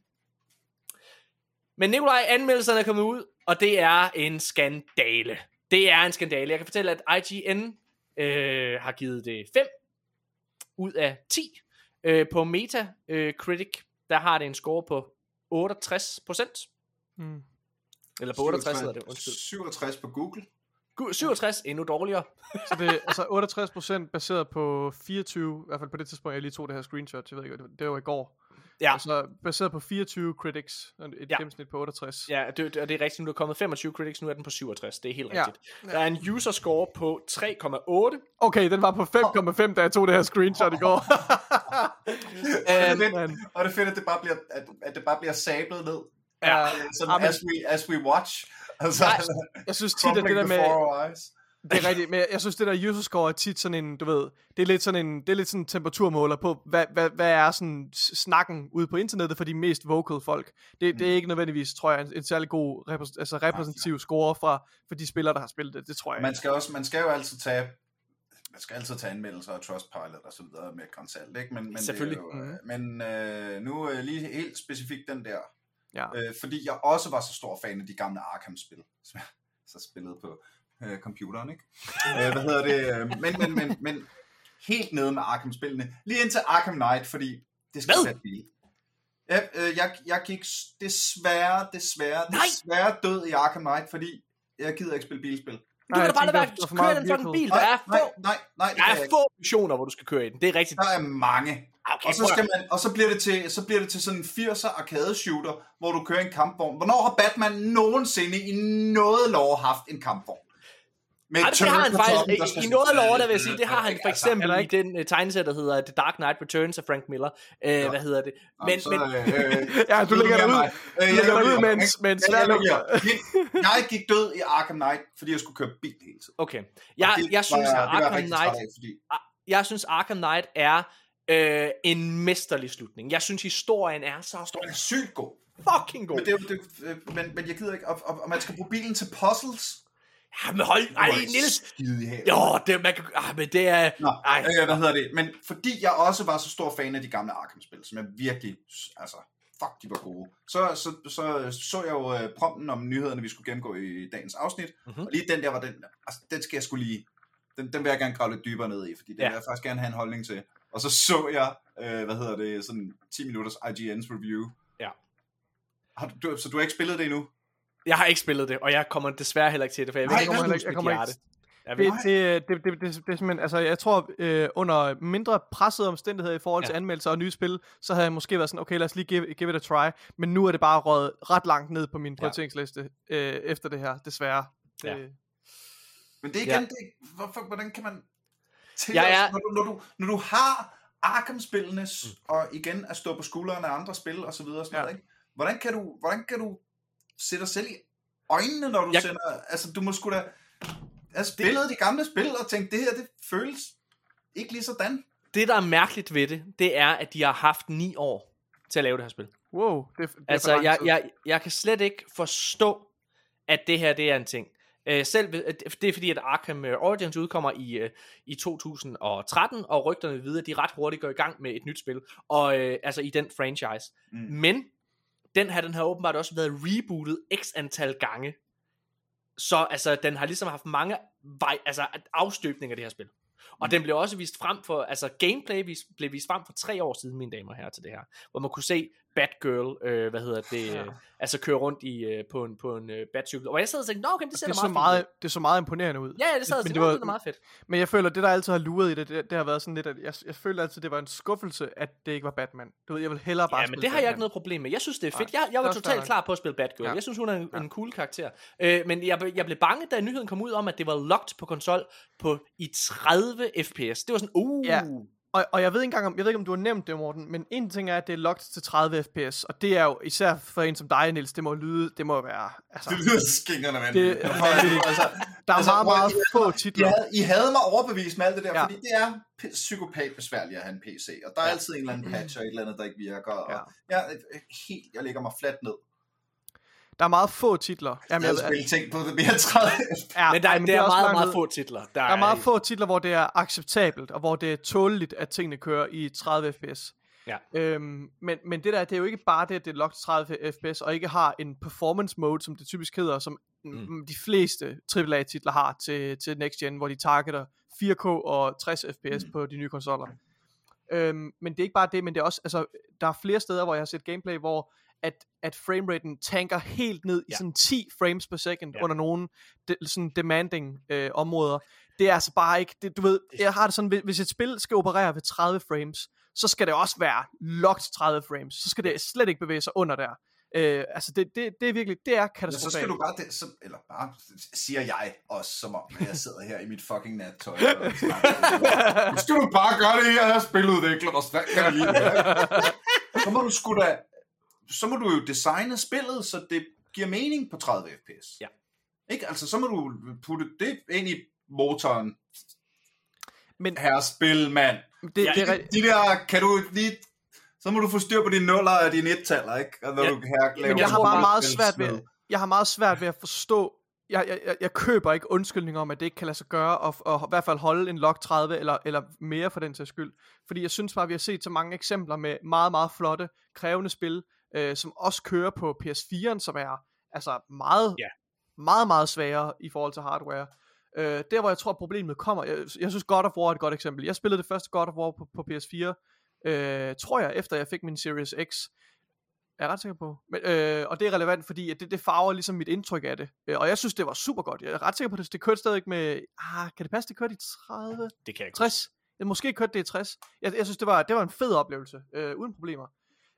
Men Nikolaj, anmeldelserne er kommet ud, og det er en skandale. Det er en skandale. Jeg kan fortælle, at IGN øh, har givet det 5 ud af 10. Øh, på Metacritic, øh, Critic, der har det en score på 68 procent. Mm. Eller på 68 hedder det, undskyld. 67 på Google. Gu- 67, endnu dårligere. Så det er altså 68% baseret på 24, i hvert fald på det tidspunkt, jeg lige tog det her screenshot, jeg ved ikke, det var i går. Ja. Altså baseret på 24 critics, og et Ja. ja. gennemsnit på 68. Ja, det, og det er rigtigt, nu er der kommet 25 critics, nu er den på 67, det er helt Ja. rigtigt. Der er en user score på 3,8, Okay, den var på 5,5, da jeg tog det her screenshot i går. Og det fedt, man. og det er fedt, at det bare bliver, at, at det bare bliver sablet ned. Ja. Som Amen. as we, as we watch. Altså, jeg synes tit, at det der med. Det er rigtigt, men jeg synes, det der user score er tit sådan en, du ved, det er lidt sådan en, det er lidt sådan en temperaturmåler på, hvad, hvad, hvad er sådan snakken ude på internettet for de mest vocal folk. Det, det er ikke nødvendigvis, tror jeg, en, en særlig god repræs- altså repræsentativ score fra, for de spillere, der har spillet det. Det tror jeg. Man skal, også, man skal jo altid tage man skal altid tage anmeldelser af Trustpilot og så videre med grænsalt, ikke? Men, men Selvfølgelig. Det er jo, øh, men øh, nu øh, lige helt specifikt den der, Ja. øh, fordi jeg også var så stor fan af de gamle Arkham-spil, som jeg så spillede på øh, computeren, ikke? øh, hvad hedder det? øh, Men, men, men, men helt nede med Arkham-spillene, lige indtil Arkham Knight, fordi det skal Hvad? være bil. Ja, øh, jeg, jeg gik desværre, desværre, Nej! desværre død i Arkham Knight, fordi jeg gider ikke spille bilspil. Du kan da bare lade være at køre den fucking vehicle. bil. Der er nej, få, nej, nej, det der er få missioner, hvor du skal køre i den. Det er rigtigt. Der er mange. Okay, Og så, skal man, og så bliver det til, så bliver det til sådan en 80'er arcade shooter, hvor du kører en kampvogn. Hvornår har Batman nogensinde i noget lov haft en kampvogn? Med Ej, et det har han toppen, faktisk, skal i noget af lov, der vil jeg sige, det har han for Altså, eksempel i ikke? den uh, tegneserie, der hedder The Dark Knight Returns af Frank Miller. Uh, Hvad hedder det? Men, så, men, øh, øh, Ja, du lægger dig ud. Øh, Du jeg lægger ud med en Jeg lukker. lukker. Jeg gik død i Arkham Knight, fordi jeg skulle køre bil hele tiden. okay. Jeg, det jeg synes, at det var jeg Arkham Knight jeg synes Arkham Knight er øh, en mesterlig slutning. Jeg synes historien er så den er sygt god. fucking god. Men, det, er det, øh, men, men jeg gider ikke, og, og, og man skal bruge bilen til puzzles. Ja, men hold, ej, Niels. Jo, det, man kan, ah, men det er, Nå, ej, øh, hvad hedder det? Men fordi jeg også var så stor fan af de gamle Arkham-spil, som jeg virkelig, altså, fuck, de var gode. Så så, så, så jeg jo øh, prompten om nyhederne, vi skulle gennemgå i dagens afsnit, Mhm. mm-hmm. og lige den der var den, altså, den skal jeg skulle lige, den, den vil jeg gerne grave lidt dybere ned i, fordi den ja. vil jeg faktisk gerne have en holdning til. Og så så jeg, øh, hvad hedder det, sådan 10 minutters IGN's review. Ja. Har du, du, så du har ikke spillet det endnu? Jeg har ikke spillet det, og jeg kommer desværre heller ikke til det, for jeg Nej, ved ikke, jeg om kommer jeg heller ikke- jeg kommer ikke- Jeg Det, ved, det, det, det, det, det, det er simpelthen, altså jeg tror, øh, under mindre pressede omstændigheder i forhold til Ja. anmeldelser og nye spil, så havde jeg måske været sådan, okay, lad os lige give, give it a try, men nu er det bare røget ret langt ned på min prioriteringsliste øh, efter det her, desværre. Det, Ja. Men det er Ja. igen, det, hvorfor, hvordan kan man til er- er... når, du, når, du, når du har Arkham-spillene, mm. og igen at stå på skuldrene af andre spil, og så videre, og sådan Ja. ja. noget, ikke? Hvordan kan, du, hvordan kan du se dig selv i øjnene, når du Jeg- sender, altså du må sgu da have spillet de gamle spil, og tænke, det her, det føles ikke lige sådan. det, der er mærkeligt ved det, det er, at de har haft ni år til at lave det her spil. wow, det, det er Altså, jeg, jeg, jeg kan slet ikke forstå, at det her det er en ting. Øh, selv, det er fordi, at Arkham øh, Origins udkommer i, øh, i 2013, og rygterne videre, at de ret hurtigt går i gang med et nyt spil, og øh, altså i den franchise. Mm. Men den her, den har åbenbart også været rebootet x antal gange. Så altså, den har ligesom haft mange vej, altså, afstøbninger af det her spil. Og den blev også vist frem for, altså gameplay vis, blev vist frem for tre år siden, mine damer og herrer, til det her. Hvor man kunne se Batgirl, øh, hvad hedder det, Ja. altså køre rundt i, øh, på en, på en øh, batcykel. Og jeg sad og tænkte, nå okay, det ser det, da så meget, meget, ud. det så meget imponerende ud. Ja, ja, det sad og Men tænkte, det var- det er meget fedt. Men jeg føler, at det der altid har luret i det, det, det har været sådan lidt, at jeg, jeg føler altid, det var en skuffelse, at det ikke var Batman. Du ved, jeg vil hellere bare Ja, men det har jeg ikke noget problem med. Jeg synes, det er fedt. Jeg, jeg var totalt klar på at spille Batgirl. Ja. Jeg synes, hun er en, Ja. en cool karakter. Øh, men jeg, jeg blev bange, da nyheden kom ud om, at det var locked på konsol på i 30 fps. Det var sådan, uh. Ja. Og, og jeg ved ikke engang, om, jeg ved ikke, om du har nævnt det, Morten, men en ting er, at det er locked til 30 fps, og det er jo, især for en som dig, Niels, det må lyde, det må være, altså, Det lyder skingerne, mand. Det- altså, der er altså, meget, meget I få titler. I havde, I havde mig overbevist med alt det der, Ja. fordi det er p- psykopat besværligt at have en PC, og der er Ja. altid en eller anden patch og et eller andet, der ikke virker, og Ja. jeg, helt, jeg lægger mig fladt ned. Der er meget få titler. Jeg Jamen, havde spillet ting på det mere end 30 ja, Men der, ej, det er, også meget, meget få titler. Der, Der er meget få titler, hvor det er acceptabelt, og hvor det er tåleligt, at tingene kører i 30 fps. Ja. Øhm, men, men det der, det er jo ikke bare det, at det er locked 30 fps, og ikke har en performance mode, som det typisk hedder, som mm. de fleste AAA-titler har til, til Next Gen, hvor de targeter 4K og 60 fps mm. på de nye konsoller. Øhm, men det er ikke bare det, men det er også, altså, der er flere steder, hvor jeg har set gameplay, hvor at, at frameraten tanker helt ned i Ja. sådan 10 frames per second Ja. under nogle de, sådan demanding øh, områder. Det er altså bare ikke, det, du ved, jeg har det sådan, hvis- et spil skal operere ved 30 frames, så skal det også være locked 30 frames. Så skal det slet ikke bevæge sig under der. Øh, altså det, det, det er virkelig, det er Ja, så katastrofalt. skal du bare, det, så, eller bare, siger jeg også, som om jeg sidder her i mit fucking nattøj. og snakker. Nu skal du bare gøre det her, jeg er spiludvikler, og jeg lige det her? Så må du sgu da, så må du jo designe spillet, så det giver mening på 30 fps. Ja. Ikke? Altså, så må du putte det ind i motoren. Men Herre spil, mand. det, det, er, De, de der, kan du lige, så må du få styr på dine nuller og dine et-taller, ikke? Og når Ja. du her laver Men jeg har bare meget svært ved, jeg har meget svært ved at forstå, jeg, jeg, jeg, jeg køber ikke undskyldninger om, at det ikke kan lade sig gøre, og, og i hvert fald holde en log 30, eller, eller mere for den sags skyld. Fordi jeg synes bare, at vi har set så mange eksempler med meget, meget flotte, krævende spil, øh, som også kører på PS4'en, som er altså meget, Ja. meget, meget sværere i forhold til hardware. Øh, der hvor jeg tror problemet kommer, jeg, jeg synes God of War er et godt eksempel. Jeg spillede det første God of War på, på PS4, øh, tror jeg, efter jeg fik min Series X. Er jeg ret sikker på. Men, øh, og det er relevant, fordi at det, det farver ligesom mit indtryk af det. Øh, og jeg synes, det var super godt. Jeg er ret sikker på, at det, det kørte stadig med... Ah, kan det passe, det kørte i 30? Det kan jeg ikke 60? Jeg måske kørte det i 60. Jeg, jeg synes, det var, det var en fed oplevelse, øh, uden problemer.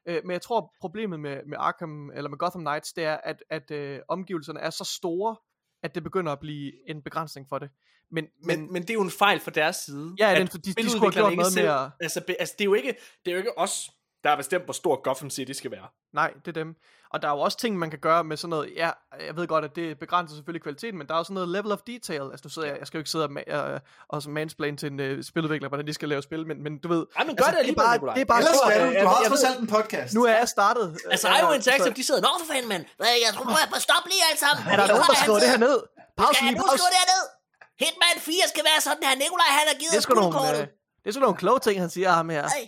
Øh, men jeg tror, problemet med, med Arkham, eller med Gotham Knights, det er, at, at øh, omgivelserne er så store, at det begynder at blive en begrænsning for det. Men, men, Men, men det er jo en fejl fra deres side. Ja, at den- de- de skulle have gjort noget selv- mere- Altså, be, altså det, er jo ikke, det er jo ikke os, der har bestemt, hvor stor Gotham City skal være. Nej, det er dem. Og der er jo også ting, man kan gøre med sådan noget, ja, jeg ved godt, at det begrænser selvfølgelig kvaliteten, men der er jo sådan noget level of detail. Altså, du sidder, jeg skal jo ikke sidde og, ma- og så mansplain til en øh, spiludvikler, hvordan de skal lave spil, men, men du ved... Ej, men gør det er alligevel, bare, Nikolaj. det er bare Ellers skal du, jeg- du har jeg trods alt en podcast. Nu er jeg startet. Altså, IO Interactive, de sidder, Nå for fanden, mand. Jeg tror, at stoppe lige alt sammen. Er der nogen, der skriver det her ned? Pause Skal lige, jeg pause. skrive det her ned? Hitman 4 skal være sådan her. Nikolaj, han har givet Det er os nogle, øh, det er sgu nogle kloge ting, han siger ham her. Ej.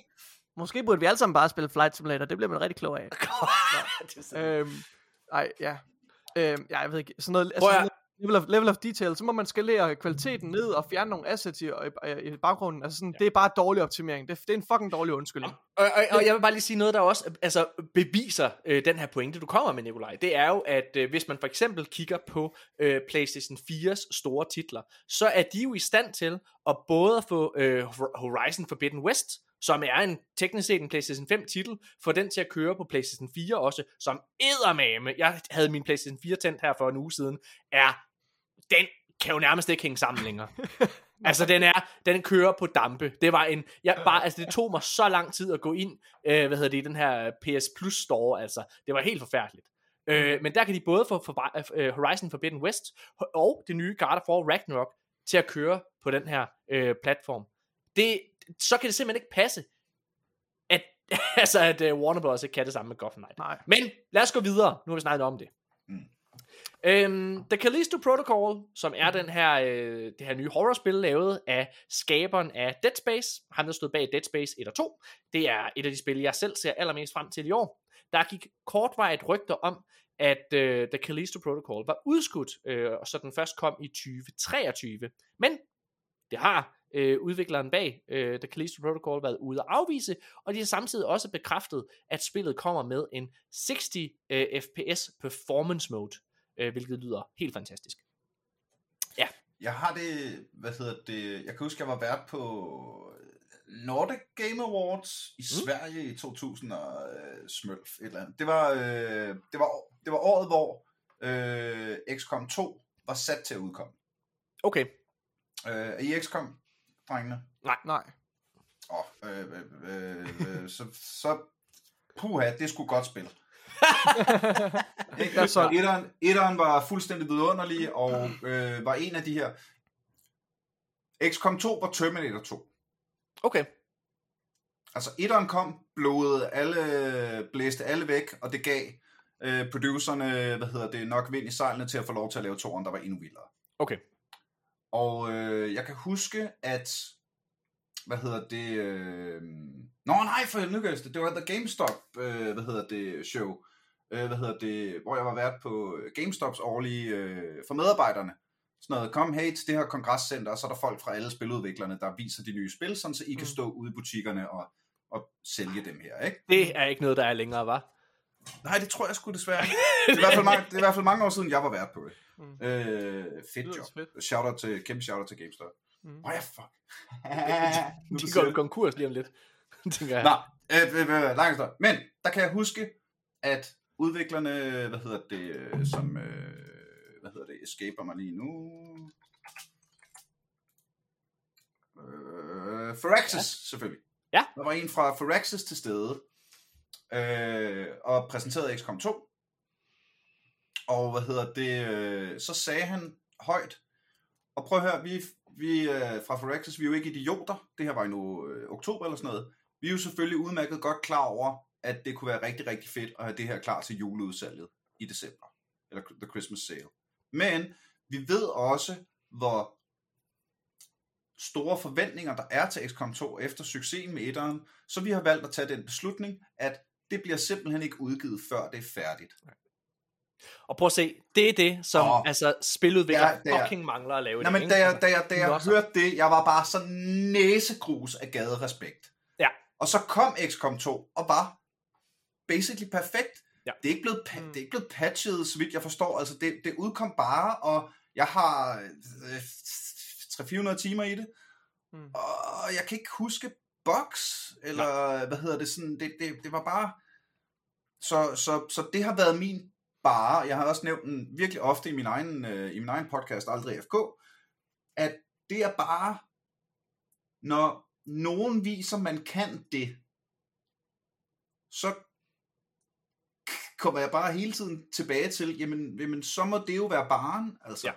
Måske burde vi alle sammen bare spille Flight Simulator, det bliver man rigtig klog af. sådan, øhm, ej, ja. Øhm, ja, jeg ved ikke, sådan noget, altså Prøv sådan noget level, of, level of detail, så må man skalere kvaliteten ned og fjerne nogle assets i, i, i baggrunden. Altså sådan, det er bare dårlig optimering. Det, det er en fucking dårlig undskyldning. Og, og, og jeg vil bare lige sige noget, der også altså, beviser øh, den her pointe, du kommer med, Nikolaj. Det er jo, at øh, hvis man for eksempel kigger på øh, PlayStation 4's store titler, så er de jo i stand til at både få øh, Horizon Forbidden West, som er en teknisk set en PlayStation 5 titel, få den til at køre på PlayStation 4 også, som eddermame, jeg havde min PlayStation 4 tændt her for en uge siden, er, den kan jo nærmest ikke hænge sammen længere. altså den er, den kører på dampe. Det var en, jeg bare, altså det tog mig så lang tid at gå ind, øh, hvad hedder det, den her PS Plus store, altså. Det var helt forfærdeligt. Øh, men der kan de både få for, øh, Horizon Forbidden West og det nye God of War Ragnarok til at køre på den her øh, platform. Det, så kan det simpelthen ikke passe, at, altså, at uh, Warner Bros. ikke kan det samme med Gotham Knight. Nej. Men lad os gå videre. Nu har vi snakket om det. Mm. Øhm, The Callisto Protocol, som er den her, øh, det her nye horrorspil lavet af skaberen af Dead Space, ham der stod bag Dead Space 1 og 2, det er et af de spil, jeg selv ser allermest frem til i år. Der gik kortvarigt rygter om, at øh, The Callisto Protocol var udskudt, øh, og så den først kom i 2023. Men det har øh, udvikleren bag øh, The Callisto Protocol været ude at afvise, og de har samtidig også bekræftet, at spillet kommer med en 60 øh, FPS performance mode, øh, hvilket lyder helt fantastisk. Jeg har det, hvad hedder det, jeg kan huske, jeg var vært på Nordic Game Awards i Mm. Sverige i 2000 og øh, smølf et eller andet. Det var, øh, det var, det var året, hvor øh, XCOM 2 var sat til at udkomme. Okay, Øh, er I XCOM, drengene? Nej. Åh, øh, øh, øh, øh, så, så puha, det skulle godt spille. Ikke? Solgt. Etteren, etteren var fuldstændig vidunderlig, og øh, var en af de her... XCOM 2 var Terminator 2. okay. Altså, etteren kom, blodede alle, blæste alle væk, og det gav øh, producerne, hvad hedder det, nok vind i sejlene til at få lov til at lave toeren, der var endnu vildere. Okay. Og øh, jeg kan huske, at, hvad hedder det, øh... Nå nej, for nu kan det, det var The GameStop, øh, hvad hedder det, show, øh, hvad hedder det, hvor jeg var vært på GameStops årlige, øh, for medarbejderne. Sådan noget, kom hey til det her kongresscenter, og så er der folk fra alle spiludviklerne, der viser de nye spil, sådan så I kan Mm. stå ude i butikkerne og, og sælge dem her, ikke? Det er ikke noget, der er længere, var. Nej, det tror jeg sgu desværre ikke. Det er, i hvert fald mange, det er i hvert fald mange år siden, jeg var vært på det. Mm. Øh, fedt job. fedt. Shout til, kæmpe shout til GameStop. Mm. Åh oh, ja, fuck. Nu De du går det. konkurs lige om lidt. tænker jeg. Nå, øh, øh, øh, langt historie. Men der kan jeg huske, at udviklerne, hvad hedder det, øh, som, øh, hvad hedder det, escaper mig lige nu. Øh, Firaxis, ja. selvfølgelig. Ja. Der var en fra Firaxis til stede, øh, og præsenterede XCOM 2. Og hvad hedder det, øh, så sagde han højt, og prøv at høre, vi, vi øh, fra Firaxis, vi er jo ikke idioter, det her var i nu øh, oktober eller sådan noget, vi er jo selvfølgelig udmærket godt klar over, at det kunne være rigtig, rigtig fedt at have det her klar til juleudsalget i december, eller The Christmas Sale. Men vi ved også, hvor store forventninger der er til XCOM 2 efter succesen med etteren, så vi har valgt at tage den beslutning, at det bliver simpelthen ikke udgivet, før det er færdigt. Og prøv at se, det er det, som oh. altså, spiludviklere Ja, er- fucking mangler at lave. dag, men ikke? da jeg, Altså, da jeg, da jeg losser. hørte det, jeg var bare så næsegrus af gaderespekt. Ja. Og så kom XCOM 2 og var basically perfekt. Ja. Det, er ikke blevet, Mm. det er ikke blevet patchet, så vidt jeg forstår. Altså, det, det udkom bare, og jeg har øh, 300-400 timer i det. Mm. Og jeg kan ikke huske box, eller hvad hedder det sådan, det, det, det var bare... Så, så, så det har været min bare, jeg har også nævnt den virkelig ofte i min egen, øh, i min egen podcast, Aldrig FK, at det er bare, når nogen viser, man kan det, så kommer jeg bare hele tiden tilbage til, jamen, jamen så må det jo være baren, altså. Ja.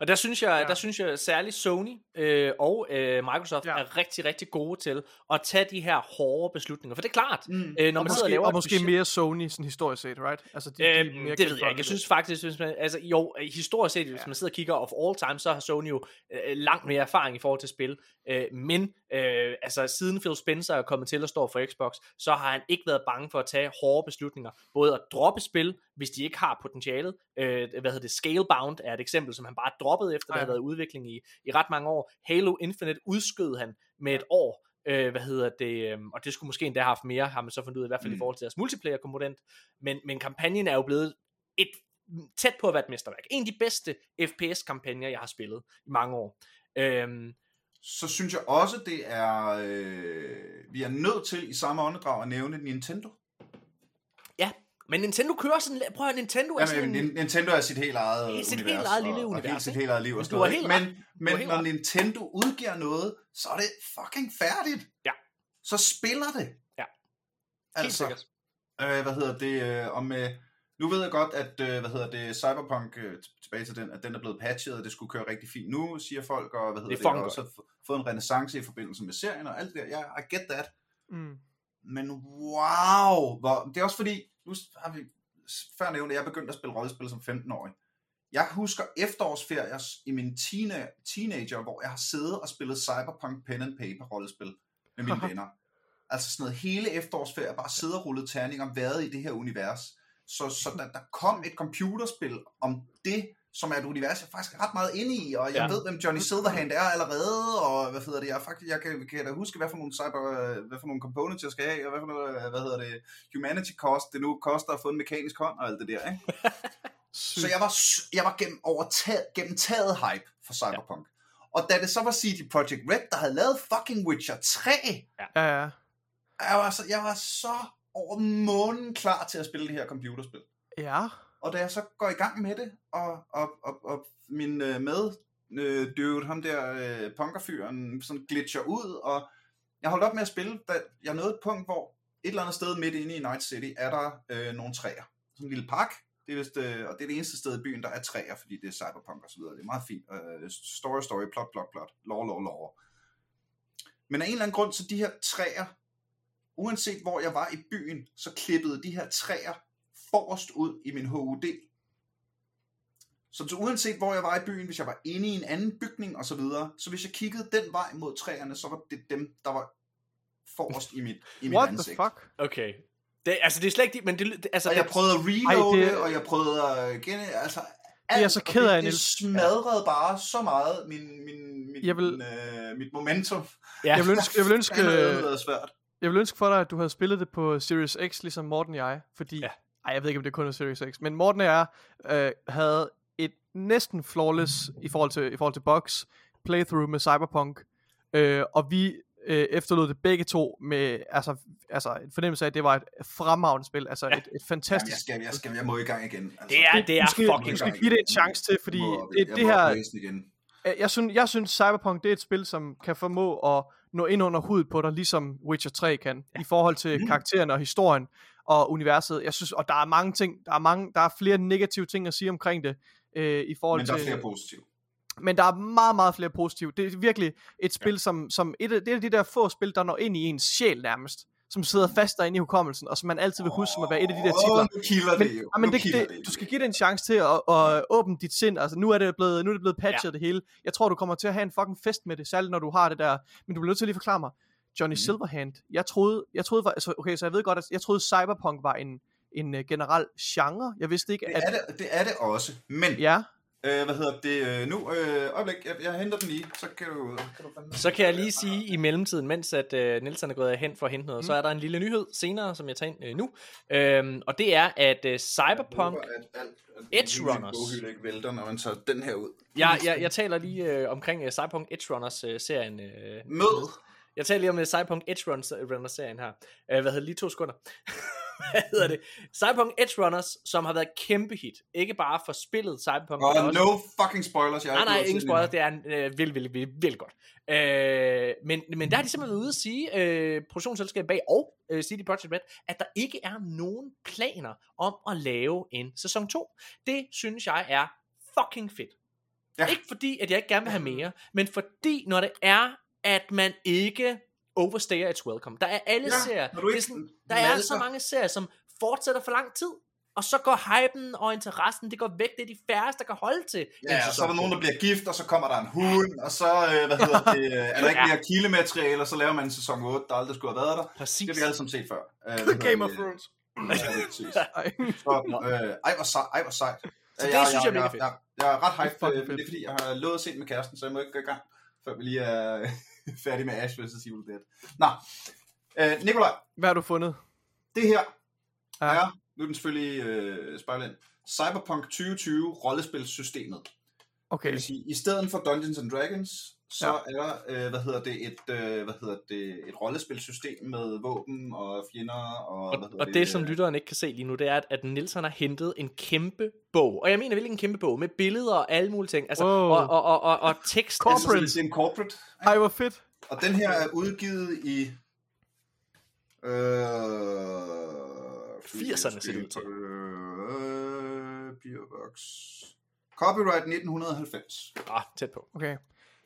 Og der synes jeg, ja. Der synes jeg særligt Sony øh, og øh, Microsoft ja. Er rigtig, rigtig gode til at tage de her hårde beslutninger. For det er klart, Mm. øh, når Og man sidder og måske, laver og måske budget- mere Sony sådan historisk set, right? Altså, de, de er Øhm, mere det ved jeg ikke. Jeg synes faktisk, hvis man, altså jo, historisk set, hvis Ja. man sidder og kigger of all time, så har Sony jo øh, langt mere erfaring i forhold til spil. Øh, men øh, altså siden Phil Spencer er kommet til at stå for Xbox, så har han ikke været bange for at tage hårde beslutninger. Både at droppe spil, hvis de ikke har potentialet. Øh, hvad hedder det? Scalebound er et eksempel, som han bare droppede efter, der Ja. havde været udvikling i, i ret mange år. Halo Infinite udskød han med et år. Øh, hvad hedder det? øhm, Og det skulle måske endda have haft mere, har man så fundet ud af, i hvert fald mm. i Mm. forhold til deres multiplayer-komponent. Men, men kampagnen er jo blevet et tæt på at være et mesterværk. En af de bedste FPS-kampagner, jeg har spillet i mange år. Øhm, Så synes jeg også, det er... Øh, vi er nødt til i samme åndedrag at nævne Nintendo. Men Nintendo kører sådan... Prøv at Nintendo er sådan... Jamen, Nin- Nintendo er sit helt eget Det er sit univers. helt eget lille og, Og univers, helt sit helt eget liv og Men sådan noget. helt. Men, men helt når ret. Nintendo udgiver noget, så er det fucking færdigt. Ja. Så spiller det. Ja. Altså, sikkert. øh, hvad hedder det, øh, om, øh, nu ved jeg godt, at, øh, hvad hedder det, Cyberpunk, øh, tilbage til den, at den er blevet patchet, og det skulle køre rigtig fint nu, siger folk, og hvad hedder Det det, og f- fået en renaissance i forbindelse med serien og alt det der. Ja, I get that. Mm. Men wow, hvor, det er også fordi, nu har vi før nævnt, at jeg begyndte at spille rollespil som 15-årig. Jeg husker efterårsferier i min teen- teenager, hvor jeg har siddet og spillet Cyberpunk Pen and Paper rollespil med mine venner. Altså sådan noget hele efterårsferie, bare sidde og rulle terninger, været i det her univers. Så, så der, der kom et computerspil om det, som er et univers, jeg er faktisk ret meget inde i, og jeg Ja. ja. ved, hvem Johnny Silverhand er allerede, og hvad hedder det, jeg, faktisk, jeg kan, kan da huske, hvad for nogle cyber, hvad for nogle components jeg skal have, og hvad for noget, hvad hedder det, humanity cost, det nu koster at få en mekanisk hånd, og alt det der, ikke? Så jeg var, jeg var gennem, overtaget, gennem taget hype for Cyberpunk. Ja. Og da det så var CD Projekt Red, der havde lavet fucking Witcher 3, Ja, ja. jeg var, så, jeg var så over månen klar til at spille det her computerspil. Ja. Og da jeg så går i gang med det, og, og, og, og min øh, med øh, dude, ham der øh, punkerfyren, sådan glitcher ud, og jeg holdt op med at spille, da jeg nåede et punkt, hvor et eller andet sted midt inde i Night City, er der øh, nogle træer. Sådan en lille park, det er vist, øh, og det er det eneste sted i byen, der er træer, fordi det er cyberpunk og så videre. Det er meget fint. Øh, story, story, plot, plot, plot, Lov, lov, lov. Men af en eller anden grund, så de her træer, uanset hvor jeg var i byen, så klippede de her træer forrest ud i min HUD. Så, så uanset hvor jeg var i byen, hvis jeg var inde i en anden bygning og så videre, så hvis jeg kiggede den vej mod træerne, så var det dem, der var forrest i mit, i mit What the ansigt. fuck? Okay. Det, altså, det er slet ikke... Men det, det- altså, Og jeg prøvede at reloade, Ej, det- og jeg prøvede at gen... Altså, er jeg så alt, og ked af, det, det smadrede bare så meget min, min, min, Jeg vil- min, øh, mit momentum. ja. Jeg vil ønske, jeg vil ønske, Det øh, svært. jeg vil ønske for dig, at du havde spillet det på Series X, ligesom Morten og jeg, fordi, Ja. Ej, jeg ved ikke, om det kun er Series X, men Morten og jeg øh, havde et næsten flawless i forhold til, i forhold til box playthrough med Cyberpunk, øh, og vi øh, efterlod det begge to med altså, altså en fornemmelse af, at det var et fremragende spil, altså Ja. et, et Jamen, fantastisk jeg, skal, jeg, skal, jeg må i gang igen. Altså, Det er, det er skal, fucking... du skal give det en chance til, fordi må, det, jeg det må her, igen. Øh, jeg synes, jeg synes Cyberpunk det er et spil, som kan formå at nå ind under huden på dig, ligesom Witcher 3 kan, ja. i forhold til karaktererne og historien og universet. Jeg synes, og der er mange ting, der er mange, der er flere negative ting at sige omkring det, øh, i forhold Men der er flere positive. men der er meget, meget flere positive. Det er virkelig et spil, ja. som, som et, af, det er de der få spil, der når ind i ens sjæl nærmest, som sidder fast derinde i hukommelsen, og som man altid vil huske som at være et af de der titler. Åh, nu kilder Men, det jo. ja, men det, kilder det, du skal give det en chance til at, at åbne dit sind. Altså, nu er det blevet, nu er det blevet patchet ja. det hele. Jeg tror, du kommer til at have en fucking fest med det, særligt når du har det der. Men du bliver nødt til at lige forklare mig. Johnny Mhm. mm. Silverhand. Jeg troede, jeg troede, var, altså, okay, så jeg ved godt, at jeg troede Cyberpunk var en, en uh, generel genre. Jeg vidste ikke, Det at... er det, det er det også. Men, Ja, øh, hvad hedder det øh, nu? Øh, øjeblik, jeg, jeg henter den lige, så kan du... Kan du Så kan jeg lige sige i mellemtiden, mens at øh, Nielsen er gået hen for at hente noget, mm. så er der en lille nyhed senere, som jeg tager ind øh, nu. Øhm, og det er, at øh, Cyberpunk... Jeg håber, at alt- at Edge Runners. boghylde ikke vælter, når man tager den her ud. Jeg, jeg, jeg taler lige øh, omkring øh, Cyberpunk Edge Runners øh, serien. Øh, Mød! Jeg taler lige om øh, Cyberpunk Edge Runners, Runners serien her. Øh, hvad hedder? Lige to sekunder. hvad hedder det? Cyberpunk Edge Runners, som har været et kæmpe hit. Ikke bare for spillet Cyberpunk, Og men også no fucking spoilers, jeg Nej, nej, ingen spoiler. Det er øh, vildt, vildt, vildt, vildt godt. Øh, men, men der har de simpelthen været ude at sige, øh, produktionsselskabet bag og øh, CD Projekt Red, at der ikke er nogen planer om at lave en sæson 2. Det synes jeg er fucking fedt. Ja. Ikke fordi, at jeg ikke gerne vil have mere, men fordi, når det er, at man ikke overstayer its welcome. Der er alle Ja, serier. det er ikke sådan, der er så mange serier, som fortsætter for lang tid. og så går hypen og interessen, det går væk, det er de færreste, der kan holde til. Ja, og så er der nogen, der bliver gift, og så kommer der en hund, og så øh, hvad hedder det, øh, er der ikke Ja. mere kildemateriale, og så laver man en sæson 8, der aldrig skulle have været der. Præcis. Det har vi alle sammen set før. Hedder Game of det? Thrones. Ja, det er præcis. Så, øh, ej, hvor sejt. Ej, hvor sejt. Så det jeg, synes jeg er mega jeg, fedt. Jeg, jeg, er ret hyped, øh, det er fordi, jeg har lovet at se det med kæresten, så jeg må ikke gå i gang, før vi lige er færdige med Ash vs. Evil Dead. Nå, øh, Nikolaj, Hvad har du fundet? det her Ja. er, nu er den selvfølgelig øh, spejlet Cyberpunk 2020 rollespilssystemet. Det Okay. vil sige, i stedet for Dungeons and Dragons, så Ja. er der, øh, hvad hedder det, et, øh, hvad hedder det, et rollespilsystem med våben og fjender og, Og, hvad hedder og det, som øh, lytteren ikke kan se lige nu, det er, at, at Nils han har hentet en kæmpe bog. Og jeg mener virkelig en kæmpe bog, med billeder og alle mulige ting. Altså, Wow. og, og, og, og, og tekst. Corporate. Altså, det er en corporate, Ej, hvor fedt. Og den her er udgivet i... Øh, 80'erne ser det ud til. Øh. Copyright 1990. ah, tæt på. Okay.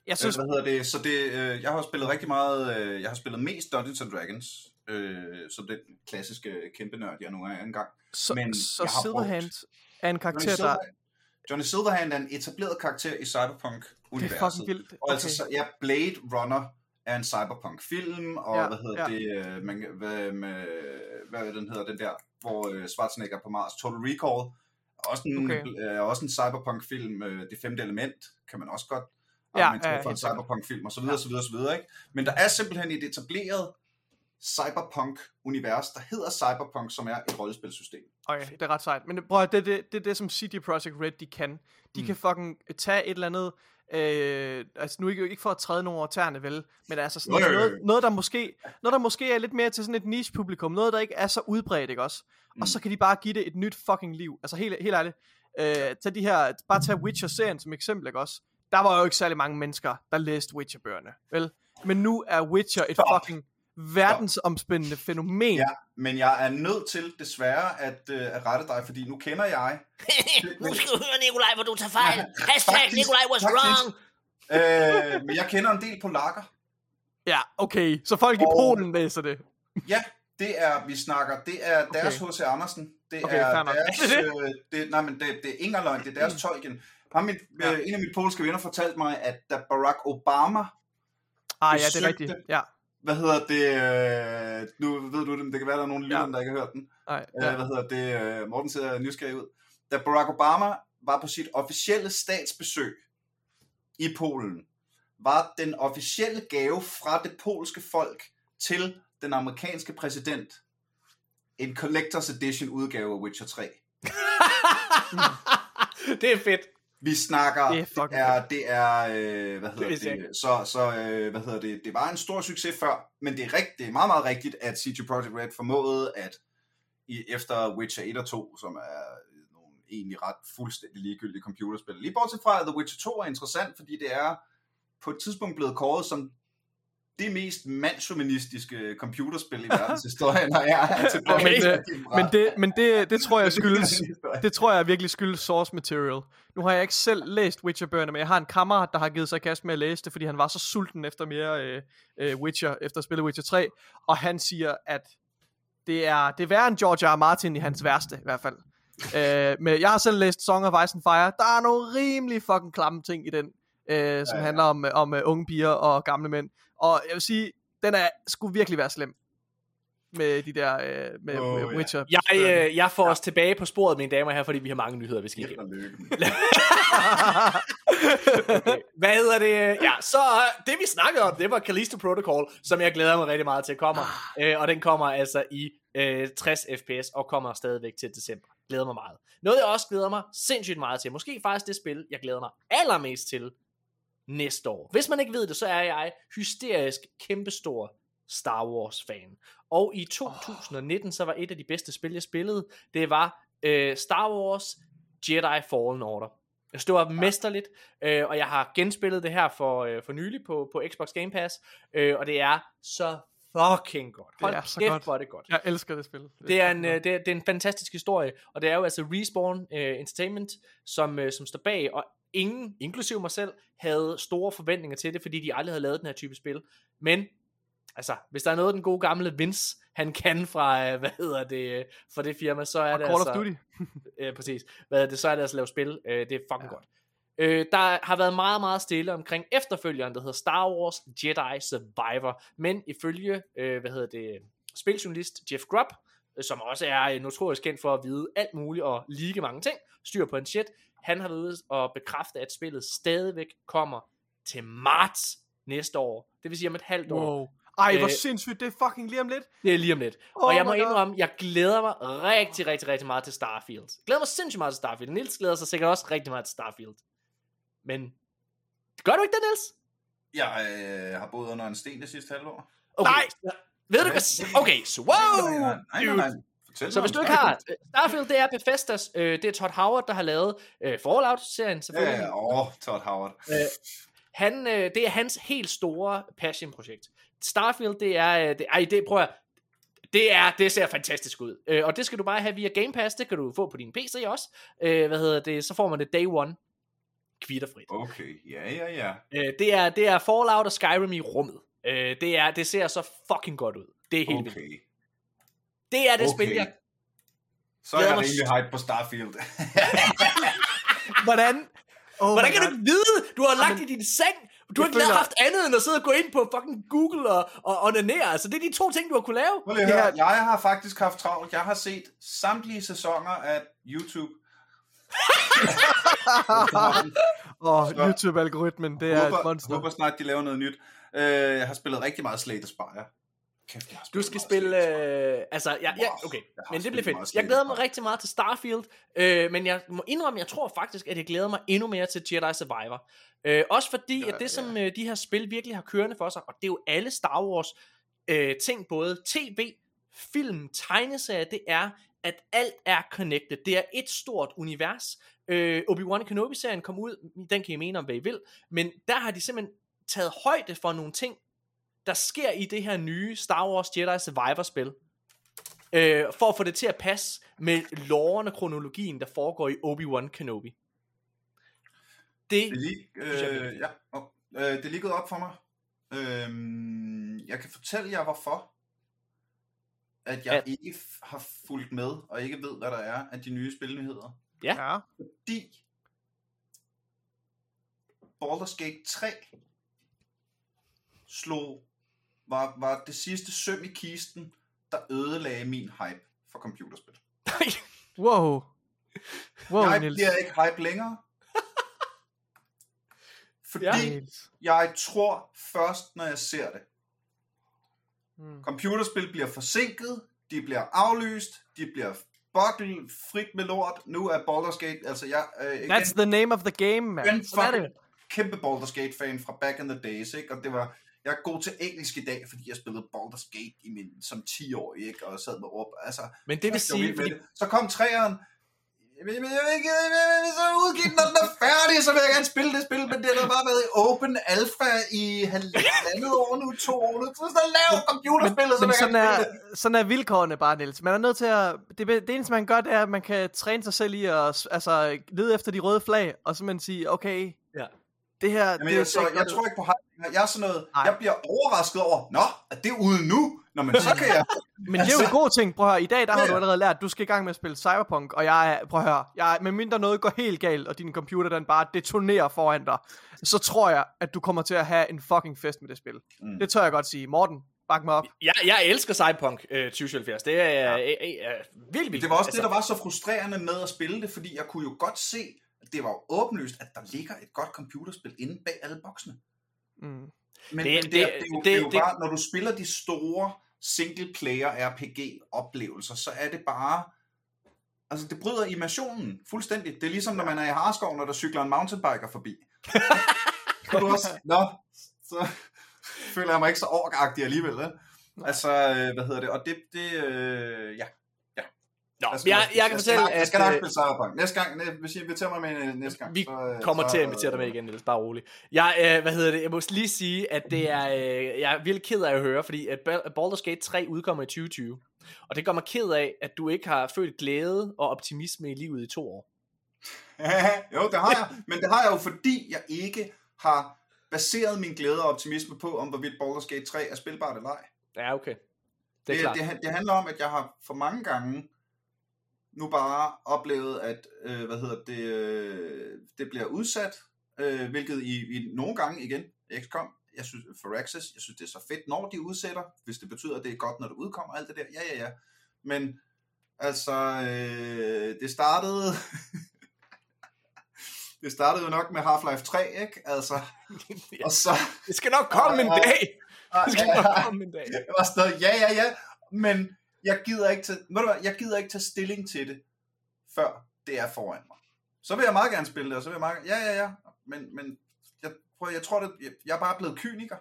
Jeg Øh, synes, hvad hedder det? Så det, øh, jeg har spillet rigtig meget... Øh, jeg har spillet mest Dungeons and Dragons. Øh, som den klassiske kæmpe nørd, jeg nu er engang. så, men så jeg har Silverhand er en Johnny, karakter, der... Johnny Silverhand er en etableret karakter i Det er Cyberpunk-universet. fucking vildt. Og altså, så, ja, Blade Runner er en cyberpunk-film, og Ja, hvad hedder ja. det, øh, man, hvad, med, hvad den hedder, den der, hvor øh, Schwarzenegger er på Mars, Total Recall, også en, Okay. okay. øh, også en cyberpunk-film, øh, Det femte element, kan man også godt Ja, argumentere ja, for en cyberpunk-film, og så videre, så videre, så videre, ikke? Men der er simpelthen et etableret cyberpunk-univers, der hedder Cyberpunk, som er et rollespilsystem. Okay, det er ret sejt. Men prøv at, det, det, det er det, som CD Projekt Red, de kan. De mm. kan fucking tage et eller andet, øh, altså nu ikke, ikke for at træde nogen over tæerne, vel, men altså sådan jo. noget, noget, der måske, noget, der måske er lidt mere til sådan et niche publikum, noget, der ikke er så udbredt, ikke også? Mm. Og så kan de bare give det et nyt fucking liv. Altså helt, helt ærligt, øh, tag de her, bare tag Witcher-serien som eksempel, ikke også? Der var jo ikke særlig mange mennesker, der læste Witcher-bøgerne, vel? Men nu er Witcher et Stop. fucking verdensomspændende fænomen. Ja, men jeg er nødt til desværre at, øh, at rette dig, fordi nu kender jeg nu skal du høre, Nikolaj, hvor du tager fejl. Hashtag Faktisk- Nikolaj was faktisk- wrong. Øh, men jeg kender en del polakker. Ja, okay. Så folk i Og- Polen læser det. Ja, det er, vi snakker, det er deres Okay. H.C. Andersen. Det Okay, er deres, Er det øh, det, nej, men det, det er ingen løgn, det er deres Tolkien. Ham, mit, Ja. øh, en af mine polske venner fortalte mig, at da Barack Obama, Ah, ja, det er rigtigt. Ja. hvad hedder det, øh, nu ved du det, men det kan være, der er nogen lytter, Ja. der ikke har hørt den. Nej, Ja. ja. hvad hedder det, øh, Morten ser nysgerrig ud. Da Barack Obama var på sit officielle statsbesøg i Polen, var den officielle gave fra det polske folk til den amerikanske præsident en Collector's Edition udgave af Witcher 3. det er fedt. Vi snakker, Det er det er, det er, øh, hvad hedder jeg det, så, så øh, hvad hedder det, det var en stor succes før, men det er, rigt, det er meget, meget rigtigt, at CG Projekt Red formåede, at i, efter Witcher 1 og 2, som er nogle egentlig ret fuldstændig ligegyldige computerspil, lige bortset fra, at The Witcher 2 er interessant, fordi det er på et tidspunkt blevet kåret som det mest mandsjuvenistiske computerspil i verdenshistorien, og jeg er Okay, men, din men, det, men det, det tror jeg skyldes, det tror jeg virkelig skyldes source material. Nu har jeg ikke selv læst Witcher-bøgerne, men jeg har en kammerat, der har givet sig kast med at læse det, fordi han var så sulten efter mere øh, øh, Witcher, efter at spille Witcher 3, og han siger, at det er, det er værre end George R. R. Martin i hans værste, i hvert fald. øh, men jeg har selv læst Song of Ice and Fire. Der er nogle rimelig fucking klamme ting i den, øh, som Ja, ja. handler om, om uh, unge piger og gamle mænd. Og jeg vil sige, den er skulle virkelig være slem med de der øh, med, Åh, med ja. Witcher. Jeg, øh, jeg får os tilbage på sporet, mine damer og herrer, fordi vi har mange nyheder, vi skal igennem. Okay. Hvad hedder det? Ja, så øh, det vi snakkede om, det var Callisto Protocol, som jeg glæder mig rigtig meget til kommer. Øh, og den kommer altså i øh, 60 fps og kommer stadigvæk til december. Glæder mig meget. Noget jeg også glæder mig sindssygt meget til, måske faktisk det spil, jeg glæder mig allermest til næste år. Hvis man ikke ved det, så er jeg hysterisk kæmpestor Star Wars fan. Og i 2019, så var et af de bedste spil, jeg spillede, det var øh, Star Wars Jedi Fallen Order. Jeg stod op mesterligt, øh, og jeg har genspillet det her for, øh, for nylig på, på Xbox Game Pass, øh, og det er så fucking godt. Hold er så kæft, godt. hvor det godt. Jeg elsker det spil. Det er, en, øh, det, er, det er en fantastisk historie, og det er jo altså Respawn uh, Entertainment, som, uh, som står bag, og ingen, inklusive mig selv, havde store forventninger til det, fordi de aldrig havde lavet den her type spil. Men, altså, hvis der er noget, den gode gamle Vince, han kan fra, øh, hvad hedder det, øh, fra det firma, så er Og det Call altså... of Duty. Ja, præcis. Hvad er det, så er det altså at lave spil. Øh, det er fucking ja. godt. Øh, der har været meget, meget stille omkring efterfølgeren, der hedder Star Wars Jedi Survivor. Men ifølge, øh, hvad hedder det, spiljournalist Jeff Grubb, øh, som også er øh, notorisk kendt for at vide alt muligt og lige mange ting, styr på en shit, han har været ude og bekræfte, at spillet stadigvæk kommer til marts næste år. Det vil sige om et halvt år. Wow. Ej, hvor Øh, sindssygt, det er fucking lige om lidt. Det er lige om lidt. Oh og jeg må indrømme, jeg glæder mig rigtig, rigtig, rigtig meget til Starfield. Jeg glæder mig sindssygt meget til Starfield. Nils glæder sig sikkert også rigtig meget til Starfield. Men, gør du ikke det, Nils? Jeg øh, har boet under en sten det sidste halvår. Okay. Nej. Ved du hvad? Okay, så wow! Nej, nej, nej. Fortæl Så hvis du ikke har... øh, Starfield, det er Bethesdas. Øh, det er Todd Howard, der har lavet øh, Fallout-serien, selvfølgelig. ja, åh, Todd Howard. Han, øh, det er hans helt store passion-projekt. Starfield, det er... Øh, det, ej, det prøver. Det, er, det ser fantastisk ud. Øh, og det skal du bare have via Game Pass. Det kan du få på din PC også. Øh, hvad hedder det? Så får man det day one. Kvitterfrit. Okay, ja, ja, ja. Øh, det, er, det er Fallout og Skyrim i rummet. Øh, det, er, det ser så fucking godt ud. Det er helt vildt. Det er det Okay. spil, jeg... Så er jeg rimelig hype på Starfield. Hvordan? Oh Hvordan kan du God. ikke vide? Du har lagt i din seng. Du har Jeg ikke føler- haft andet end at sidde og gå ind på fucking Google og, og onanere. Altså, det er de to ting, du har kunne lave. Høre, her- jeg har faktisk haft travlt. Jeg har set samtlige sæsoner af YouTube. Åh, oh, YouTube-algoritmen, det er et håber, monster. håber snart, de laver noget nyt. Øh, jeg har spillet rigtig meget Slay the Spire. Kæft, jeg Du skal spille... Øh, altså, ja, ja, okay. Men det bliver fedt. Jeg glæder mig rigtig meget til Starfield. Øh, men jeg må indrømme, jeg tror faktisk, at jeg glæder mig endnu mere til Jedi Survivor. Øh, også fordi, Ja, at det som ja. øh, de her spil virkelig har kørende for sig, og det er jo alle Star Wars øh, ting, både tv, film, tegneserier, det er, at alt er connected. Det er et stort univers. Øh, Obi-Wan Kenobi-serien kom ud, den kan I mene om, hvad I vil, men der har de simpelthen taget højde for nogle ting, der sker i det her nye Star Wars Jedi Survivor-spil. Øh, for at få det til at passe med loven og kronologien, der foregår i Obi-Wan Kenobi. Det, Det er øh, ja, oh, øh, det lige gået op for mig. Øhm, jeg kan fortælle jer, hvorfor at jeg At- ikke f- har fulgt med, og ikke ved, hvad der er af de nye spilnyheder. Ja. Fordi Baldur's Gate 3 slog, var, var det sidste søm i kisten, der ødelagde min hype for computerspil. Wow. Wow, jeg Niels. bliver ikke hype længere. Fordi Ja. Niels. jeg tror først, når jeg ser det. Mm. Computerspil bliver forsinket, de bliver aflyst, de bliver buggle frit med lort. Nu er Baldur's Gate, altså jeg øh, igen, That's the name of the game, man. en Sådan er det. kæmpe Baldur's Gate fan fra back in the days, ikke? Og det var, jeg er god til engelsk i dag, fordi jeg spillede Baldur's Gate i min, som 10 år, ikke? Og sad med råb, altså. men det vil sige, fordi, det. Så kom træeren, men jeg vil ikke, så udgive den, når den er færdig, så vil jeg gerne spille det spil, men det har bare været i open alpha i halvandet år nu, to år nu, så lav computerspil, og så Men vil jeg sådan gerne er, det. sådan er vilkårene bare, Niels. Man er nødt til at... Det, det eneste, man gør, det er, at man kan træne sig selv i at altså, lede efter de røde flag, og så man sige, okay. Det her... Jamen, det jeg, så, ser jeg tror ikke på hype. Jeg er sådan noget, Nej. jeg bliver overrasket over, nå, er det ude nu? Nå, men så kan jeg... Men det er jo en god ting. Prøv at høre, i dag der har du allerede lært, at du skal i gang med at spille Cyberpunk, og jeg er, prøv at høre, jeg, med mindre noget går helt galt, og din computer den bare detonerer foran dig, så tror jeg, at du kommer til at have en fucking fest med det spil. Mm. Det tør jeg godt sige. Morten, bak mig op. jeg, jeg elsker Cyberpunk øh, 2077. Det er, ja. øh, øh, virkelig vildt. Det var også altså, det, der var så frustrerende med at spille det, fordi jeg kunne jo godt se, det var jo åbenlyst, at der ligger et godt computerspil inde bag alle boksene. Mm. Men Det- det, men det, det- det, er, jo, det- det, er jo det- bare, når du spiller de store single-player RPG-oplevelser, så er det bare... Altså, det bryder immersionen fuldstændig. Det er ligesom, når man er i Harskov, når der cykler en mountainbiker forbi. kan du også... Nå, så føler jeg mig ikke så overgagtig alligevel, vel? Altså, øh, hvad hedder det? Og det, det øh, ja. Nå, Jeg, skal jeg, nok- jeg kan fortælle, nok- Jeg skal at nok spille Cyberpunk. Næste gang, hvis I inviterer mig med øh, næste gang, vi så, øh, kommer så, til at invitere dig med igen, Niels, bare rolig. Jeg, øh, hvad hedder det, jeg må lige sige, at det er, øh, jeg er virkelig ked af at høre, fordi at Bal- Baldur's Gate 3 udkommer i 2020. Og det gør mig ked af, at du ikke har følt glæde og optimisme i livet i to år. jo, det har jeg. Men det har jeg jo, fordi jeg ikke har baseret min glæde og optimisme på, om hvorvidt Baldur's Gate 3 er spilbart eller ej. Ja, okay. Det er det, klart. det, det handler om, at jeg har for mange gange nu bare oplevet, at øh, hvad hedder det, øh, det bliver udsat, øh, hvilket i, i nogle gange igen, XCOM, jeg synes, Firaxis, jeg synes, det er så fedt, når de udsætter, hvis det betyder, at det er godt, når det udkommer, alt det der, ja, ja, ja. Men altså, øh, det startede, det startede jo nok med Half-Life 3, ikke? Altså, og så, Det skal nok komme en Ja, ja. dag. Det skal nok komme en dag. Jeg var sådan noget, ja, ja, ja, men jeg gider ikke tage, ved du hvad, jeg gider ikke tage stilling til det, før det er foran mig. Så vil jeg meget gerne spille det, og så vil jeg meget gerne, ja, ja, ja, men, men jeg, prøv, jeg tror, det, jeg, jeg er bare blevet kyniker,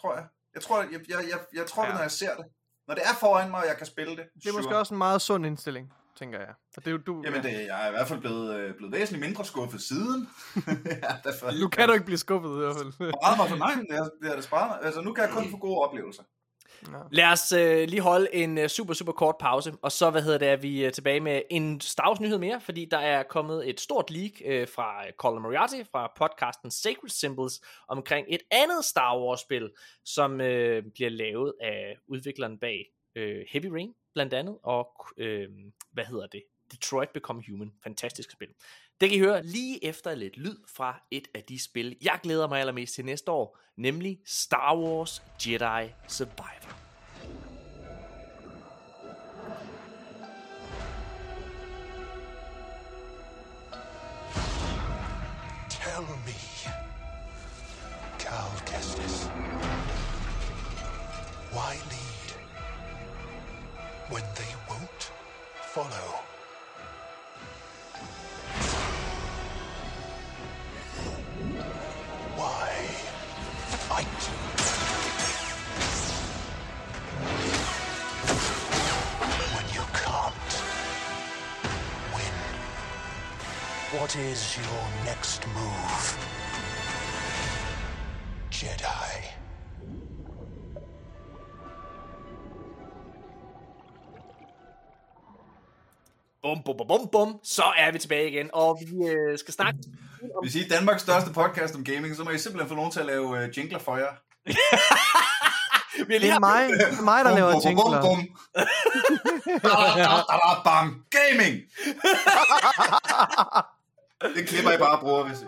tror jeg. Jeg tror, jeg, jeg, jeg, jeg tror ja. det, når jeg ser det. Når det er foran mig, og jeg kan spille det. Det er måske også en meget sund indstilling, tænker jeg. Og det er jo, du, Jamen, ja. det, jeg er i hvert fald blevet, øh, blevet væsentligt mindre skuffet siden. ja, derfor, Nu kan du ikke blive skuffet i hvert fald. Meget mig for nej, det er, det sparet. Altså, nu kan jeg kun få gode oplevelser. Lad os øh, lige holde en øh, super, super kort pause, og så, hvad hedder det, er vi øh, tilbage med en Stavs nyhed mere, fordi der er kommet et stort leak øh, fra øh, Colin Moriarty fra podcasten Sacred Symbols omkring et andet Star Wars spil, som øh, bliver lavet af udvikleren bag øh, Heavy Rain, blandt andet, og øh, hvad hedder det? Detroit Become Human. Fantastisk spil. Det kan I høre lige efter lidt lyd fra et af de spil, jeg glæder mig allermest til næste år, nemlig Star Wars Jedi Survivor. Tell me, Cal Kestis, why lead when they won't follow? What is your next move? Jedi. Bum, bum, bum, bum, bum. Så er vi tilbage igen, og vi øh, skal snakke... Hvis I er Danmarks største podcast om gaming, så må I simpelthen få nogen til at lave uh, jingler for jer. Vi Det er mig, det er mig der laver jingler. Bum, bum. Bam. Gaming! det klipper I bare bruger, hvis,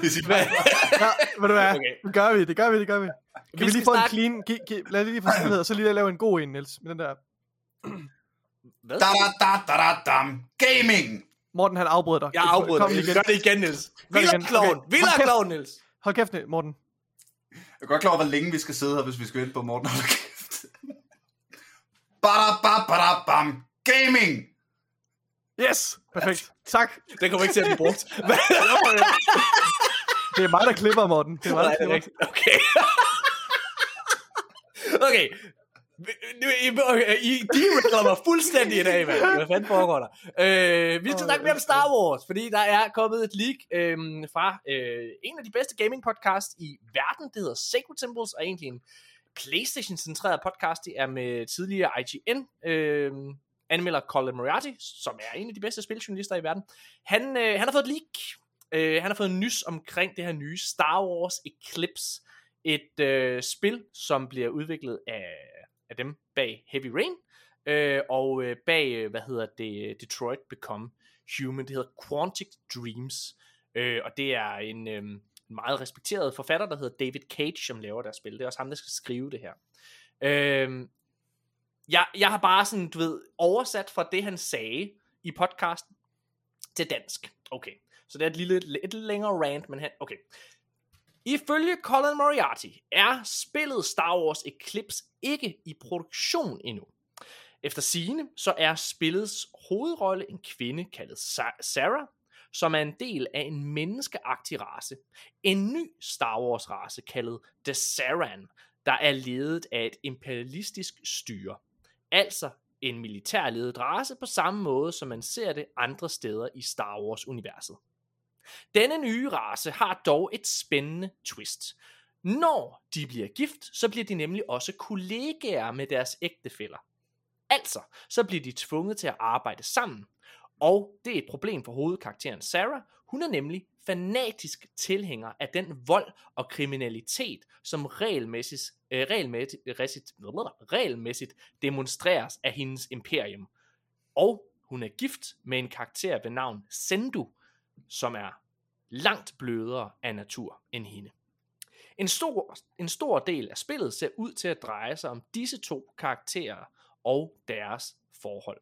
hvis I bare... Ja, ved du hvad? Okay. Det gør vi, det gør vi, det gør vi. Kan vi, skal lige få snakke- en clean... Gi, gi, lad os lige få stillhed, og så lige lave en god en, Niels. Med den der. Hvad? Da, da, da, da, da, dam. Gaming! Morten, han afbryder dig. Jeg afbryder Kom dig. igen. Gør det igen, Niels. Gør det Vildere igen. kloven. Okay. Vildere Hold kæft. kloven, Niels. Hold kæft, Morten. Jeg er godt klar over, hvor længe vi skal sidde her, hvis vi skal ind på Morten. Hold kæft. Bada, ba, bada, bam. Gaming! Yes! Perfekt. Tak. Den kommer ikke til at blive brugt. Det er mig, der klipper, Morten. Det er mig, Nej, der det er klipper. rigtigt. Okay. okay. Okay, I derailer mig fuldstændig i dag, mand. Hvad fanden foregår der? Øh, vi skal snakke mere om Star Wars, fordi der er kommet et leak øh, fra øh, en af de bedste gaming podcasts i verden. Det hedder Sacred Symbols, og egentlig en Playstation-centreret podcast. Det er med tidligere IGN øh, anmelder Colin Moriarty, som er en af de bedste spiljournalister i verden. Han, øh, han har fået et leak. Øh, han har fået nys omkring det her nye Star Wars Eclipse. Et øh, spil, som bliver udviklet af, af dem bag Heavy Rain. Øh, og øh, bag, øh, hvad hedder det, Detroit Become Human. Det hedder Quantic Dreams. Øh, og det er en øh, meget respekteret forfatter, der hedder David Cage, som laver deres spil. Det er også ham, der skal skrive det her. Øh, jeg, jeg har bare sådan, du ved, oversat fra det, han sagde i podcasten til dansk. Okay, så det er et lille, lidt længere rant, men han, okay. Ifølge Colin Moriarty er spillet Star Wars Eclipse ikke i produktion endnu. Efter sigende, så er spillets hovedrolle en kvinde kaldet Sarah, som er en del af en menneskeagtig race. En ny Star Wars race kaldet The Saran, der er ledet af et imperialistisk styre. Altså en militærledet race på samme måde, som man ser det andre steder i Star Wars-universet. Denne nye race har dog et spændende twist. Når de bliver gift, så bliver de nemlig også kollegaer med deres ægtefæller. Altså, så bliver de tvunget til at arbejde sammen. Og det er et problem for hovedkarakteren Sarah. Hun er nemlig fanatisk tilhænger af den vold og kriminalitet, som regelmæssigt, øh, regelmæssigt, regelmæssigt demonstreres af hendes imperium. Og hun er gift med en karakter ved navn Sendu, som er langt blødere af natur end hende. En stor, en stor del af spillet ser ud til at dreje sig om disse to karakterer og deres forhold.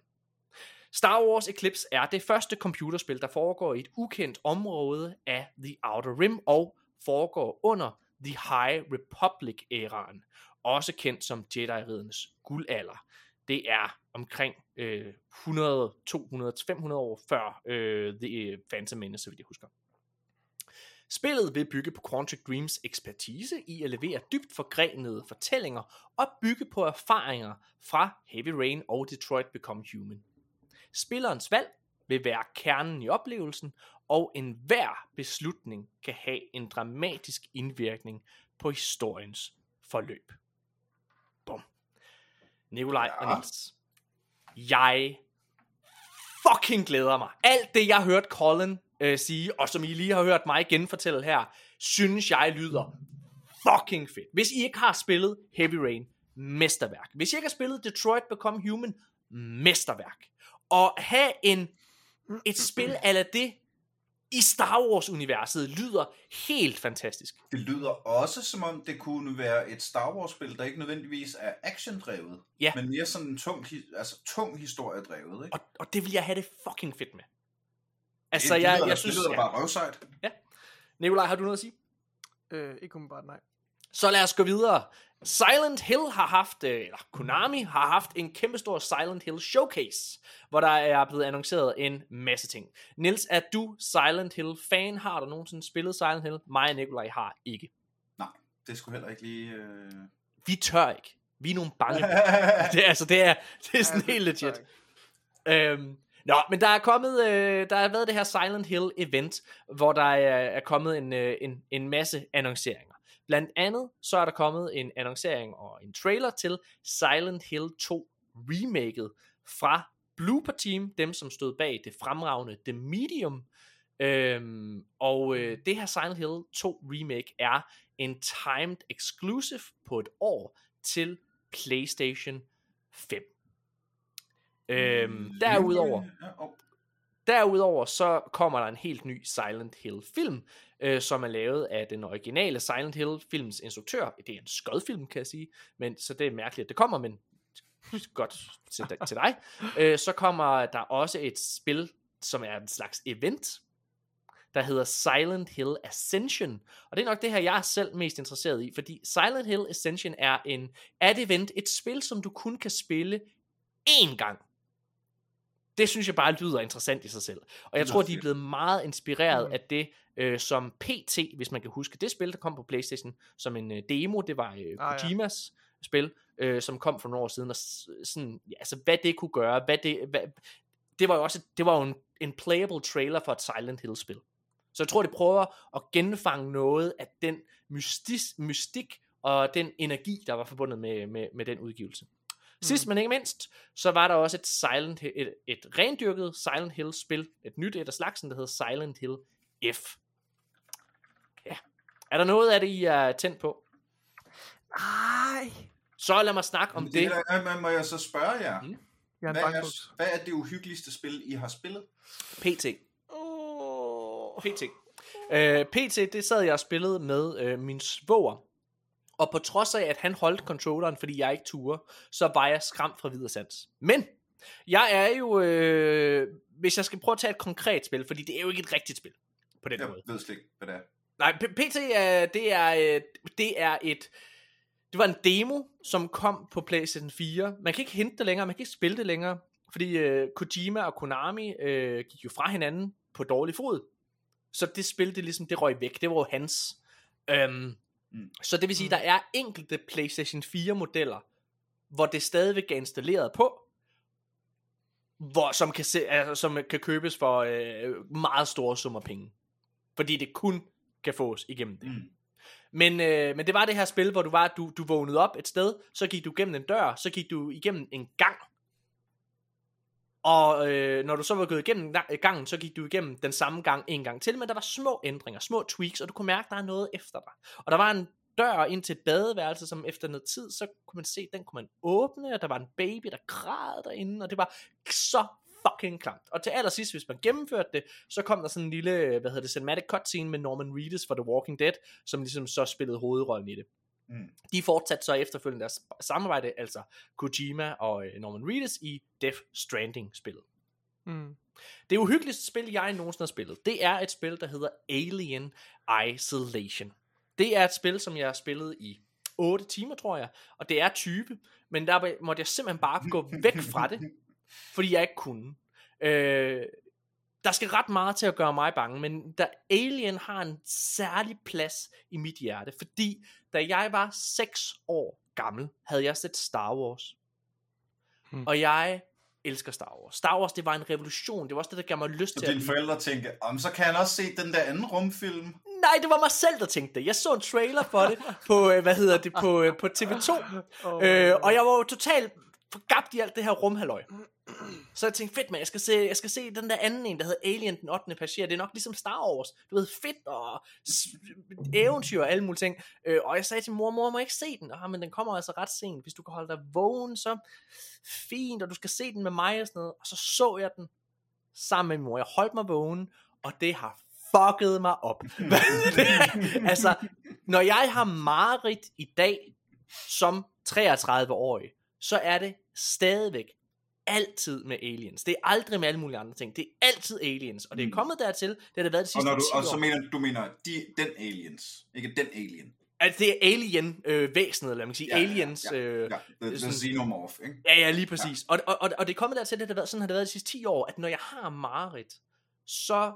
Star Wars Eclipse er det første computerspil, der foregår i et ukendt område af The Outer Rim og foregår under The High Republic-æraen, også kendt som Jedi-ridens guldalder. Det er omkring øh, 100, 200, 500 år før øh, The øh, Phantom Menace, så vidt jeg husker. Spillet vil bygge på Quantic Dreams ekspertise i at levere dybt forgrenede fortællinger og bygge på erfaringer fra Heavy Rain og Detroit Become Human. Spillerens valg vil være kernen i oplevelsen, og enhver beslutning kan have en dramatisk indvirkning på historiens forløb. Bum. Nikolaj ja. og Niels. Jeg fucking glæder mig. Alt det, jeg har hørt Colin øh, sige, og som I lige har hørt mig genfortælle her, synes jeg lyder fucking fedt. Hvis I ikke har spillet Heavy Rain, mesterværk. Hvis I ikke har spillet Detroit Become Human, mesterværk. Og have en, et spil ala det i Star Wars-universet lyder helt fantastisk. Det lyder også som om, det kunne være et Star Wars-spil, der ikke nødvendigvis er action-drevet, Ja. men mere sådan en tung, altså, tung historie-drevet. Ikke? Og, og det vil jeg have det fucking fedt med. Altså, det, jeg, lyder, jeg synes... det lyder ja. bare røvsejt. Nikolaj, har du noget at sige? Øh, ikke umiddelbart, nej. Så lad os gå videre. Silent Hill har haft, øh, eller Konami har haft en kæmpestor Silent Hill showcase, hvor der er blevet annonceret en masse ting. Nils, er du Silent Hill fan? Har du nogensinde spillet Silent Hill? Mig og Nikolaj har ikke. Nej, det skulle heller ikke lige... Øh... Vi tør ikke. Vi er nogle bange. det, er, altså, det er, det er sådan Ja, helt legit. Øhm, nå, men der er kommet, øh, der har været det her Silent Hill event, hvor der er, er kommet en, øh, en, en masse annonceringer. Blandt andet så er der kommet en annoncering og en trailer til Silent Hill 2 remaket fra Blooper Team, dem som stod bag det fremragende The Medium. Øhm, og øh, det her Silent Hill 2 remake er en timed exclusive på et år til PlayStation 5. Øhm, derudover, Ja, oh. Derudover så kommer der en helt ny Silent Hill film, øh, som er lavet af den originale Silent Hill films instruktør. Det er en skodfilm, kan jeg sige, men så det er mærkeligt, at det kommer, men godt til, til dig. Øh, så kommer der også et spil, som er en slags event, der hedder Silent Hill Ascension. Og det er nok det her, jeg er selv mest interesseret i, fordi Silent Hill Ascension er en ad event, et spil, som du kun kan spille én gang. Det synes jeg bare lyder interessant i sig selv. Og jeg tror, de er blevet meget inspireret Mm. af det, øh, som PT, hvis man kan huske, det spil, der kom på Playstation som en øh, demo, det var øh, Ah, ja. Kojimas spil, øh, som kom for nogle år siden, og sådan, ja, altså hvad det kunne gøre, hvad det, hvad, det var jo også, det var jo en, en playable trailer for et Silent Hill spil. Så jeg tror, det prøver at genfange noget af den mystis, mystik og den energi, der var forbundet med, med, med den udgivelse. Sidst men ikke mindst, så var der også et, Silent et, et rendyrket Silent Hill spil, et nyt et af slagsen, der hedder Silent Hill F. Ja. Er der noget af det, I er tændt på? Ej, Så lad mig snakke om det, det. det må jeg så spørge jer. Mm. jeg er Hvad er, hvad er det uhyggeligste spil, I har spillet? PT. Oh. PT. Øh, PT, det sad jeg og spillede med øh, min svoger. Og på trods af, at han holdt controlleren, fordi jeg ikke turde, så var jeg skræmt fra videre sans. Men, jeg er jo, øh, hvis jeg skal prøve at tage et konkret spil, fordi det er jo ikke et rigtigt spil, på den Jeg måde. ved slet ikke, hvad det er. Nej, PT det er, øh, det er et, det var en demo, som kom på PlayStation 4. Man kan ikke hente det længere, man kan ikke spille det længere, fordi øh, Kojima og Konami øh, gik jo fra hinanden på dårlig fod. Så det spil, det ligesom, det røg væk. Det var jo hans. Øhm, Mm. Så det vil sige, Mm. der er enkelte PlayStation 4 modeller, hvor det stadigvæk er installeret på, hvor, som, kan se, altså, som kan købes for øh, meget store summer penge. Fordi det kun kan fås igennem det. Mm. Men, øh, men det var det her spil, hvor du var, du, du vågnede op et sted, så gik du gennem en dør, så gik du igennem en gang. Og øh, når du så var gået igennem gangen, så gik du igennem den samme gang en gang til, men der var små ændringer, små tweaks, og du kunne mærke, at der er noget efter dig. Og der var en dør ind til et badeværelse, som efter noget tid, så kunne man se, at den kunne man åbne, og der var en baby, der græd derinde, og det var så fucking klamt. Og til allersidst, hvis man gennemførte det, så kom der sådan en lille, hvad hedder det, cinematic cutscene med Norman Reedus fra The Walking Dead, som ligesom så spillede hovedrollen i det. Mm. De fortsatte så efterfølgende deres samarbejde, altså Kojima og øh, Norman Reedus i Death Stranding-spillet. Mm. Det uhyggeligste spil, jeg nogensinde har spillet, det er et spil, der hedder Alien Isolation. Det er et spil, som jeg har spillet i 8 timer, tror jeg, og det er 20, men der måtte jeg simpelthen bare gå væk fra det, fordi jeg ikke kunne. Øh, der skal ret meget til at gøre mig bange, men der Alien har en særlig plads i mit hjerte, fordi da jeg var 6 år gammel, havde jeg set Star Wars. Hmm. Og jeg elsker Star Wars. Star Wars, det var en revolution. Det var også det, der gav mig lyst Så til at dine forældre tænker, om så kan han også se den der anden rumfilm. Nej, det var mig selv, der tænkte det. Jeg så en trailer for det på, øh, hvad hedder det, på, øh, på TV2. Oh, Øh, og jeg var jo totalt forgabt i alt det her rumhalløj. Så jeg tænkte, fedt man, jeg skal, se, jeg skal se den der anden en, der hedder Alien, den 8. passager. Det er nok ligesom Star Wars. Du ved, fedt og eventyr og alle mulige ting. Øh, og jeg sagde til mor, mor, må jeg ikke se den? Ah, men den kommer altså ret sent. Hvis du kan holde dig vågen, så fint, og du skal se den med mig og sådan noget. Og så så jeg den sammen med min mor. Jeg holdt mig vågen, og det har fucket mig op. Altså, når jeg har mareridt i dag, som 33-årig, så er det stadigvæk altid med aliens. Det er aldrig med alle mulige andre ting. Det er altid aliens. Og det er Mm. kommet dertil, det har det været de Og, sidste når du, 10 og så år. mener du mener de, den aliens, ikke den alien. At det er alien-væsenet, eller man kan sige. Ja, aliens. ja, øh, Ja, the, the sådan- xenomorph, ikke? Ja, ja, lige præcis. Ja. Og, og, og, og det er kommet dertil, det har været, sådan har det været de sidste 10 år, at når jeg har mareridt, så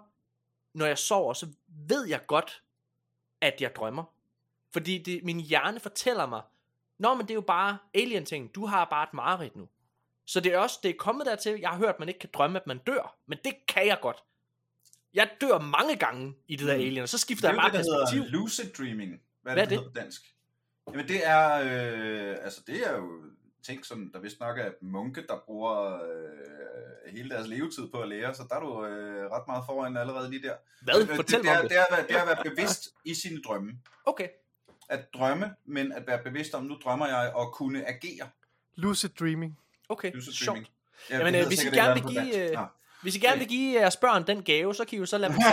når jeg sover, så ved jeg godt, at jeg drømmer. Fordi det, min hjerne fortæller mig, Nå, men det er jo bare alien-ting. Du har bare et mareridt nu. Så det er også, det er kommet dertil, jeg har hørt, at man ikke kan drømme, at man dør. Men det kan jeg godt. Jeg dør mange gange i det der Mm. alien, og så Det skifter er jeg bare det, der perspektiv. hedder lucid dreaming. Hvad er Hvad det, er det? på dansk? Jamen det er, øh, altså det er jo ting, som der vist nok er munke, der bruger øh, hele deres levetid på at lære, så der er du øh, ret meget foran allerede lige der. Hvad? Øh, Fortæl det, det, er, det. det, er, at være- det er at være bevidst i sine drømme. Okay. At drømme, men at være bevidst om, nu drømmer jeg, og kunne agere. Lucid dreaming. Okay, Lucid sjovt. dreaming. Ja, Jamen, øh, hvis I gerne vil give, øh. Hvis I gerne vil give jeres børn den gave, så kan I jo så lade dem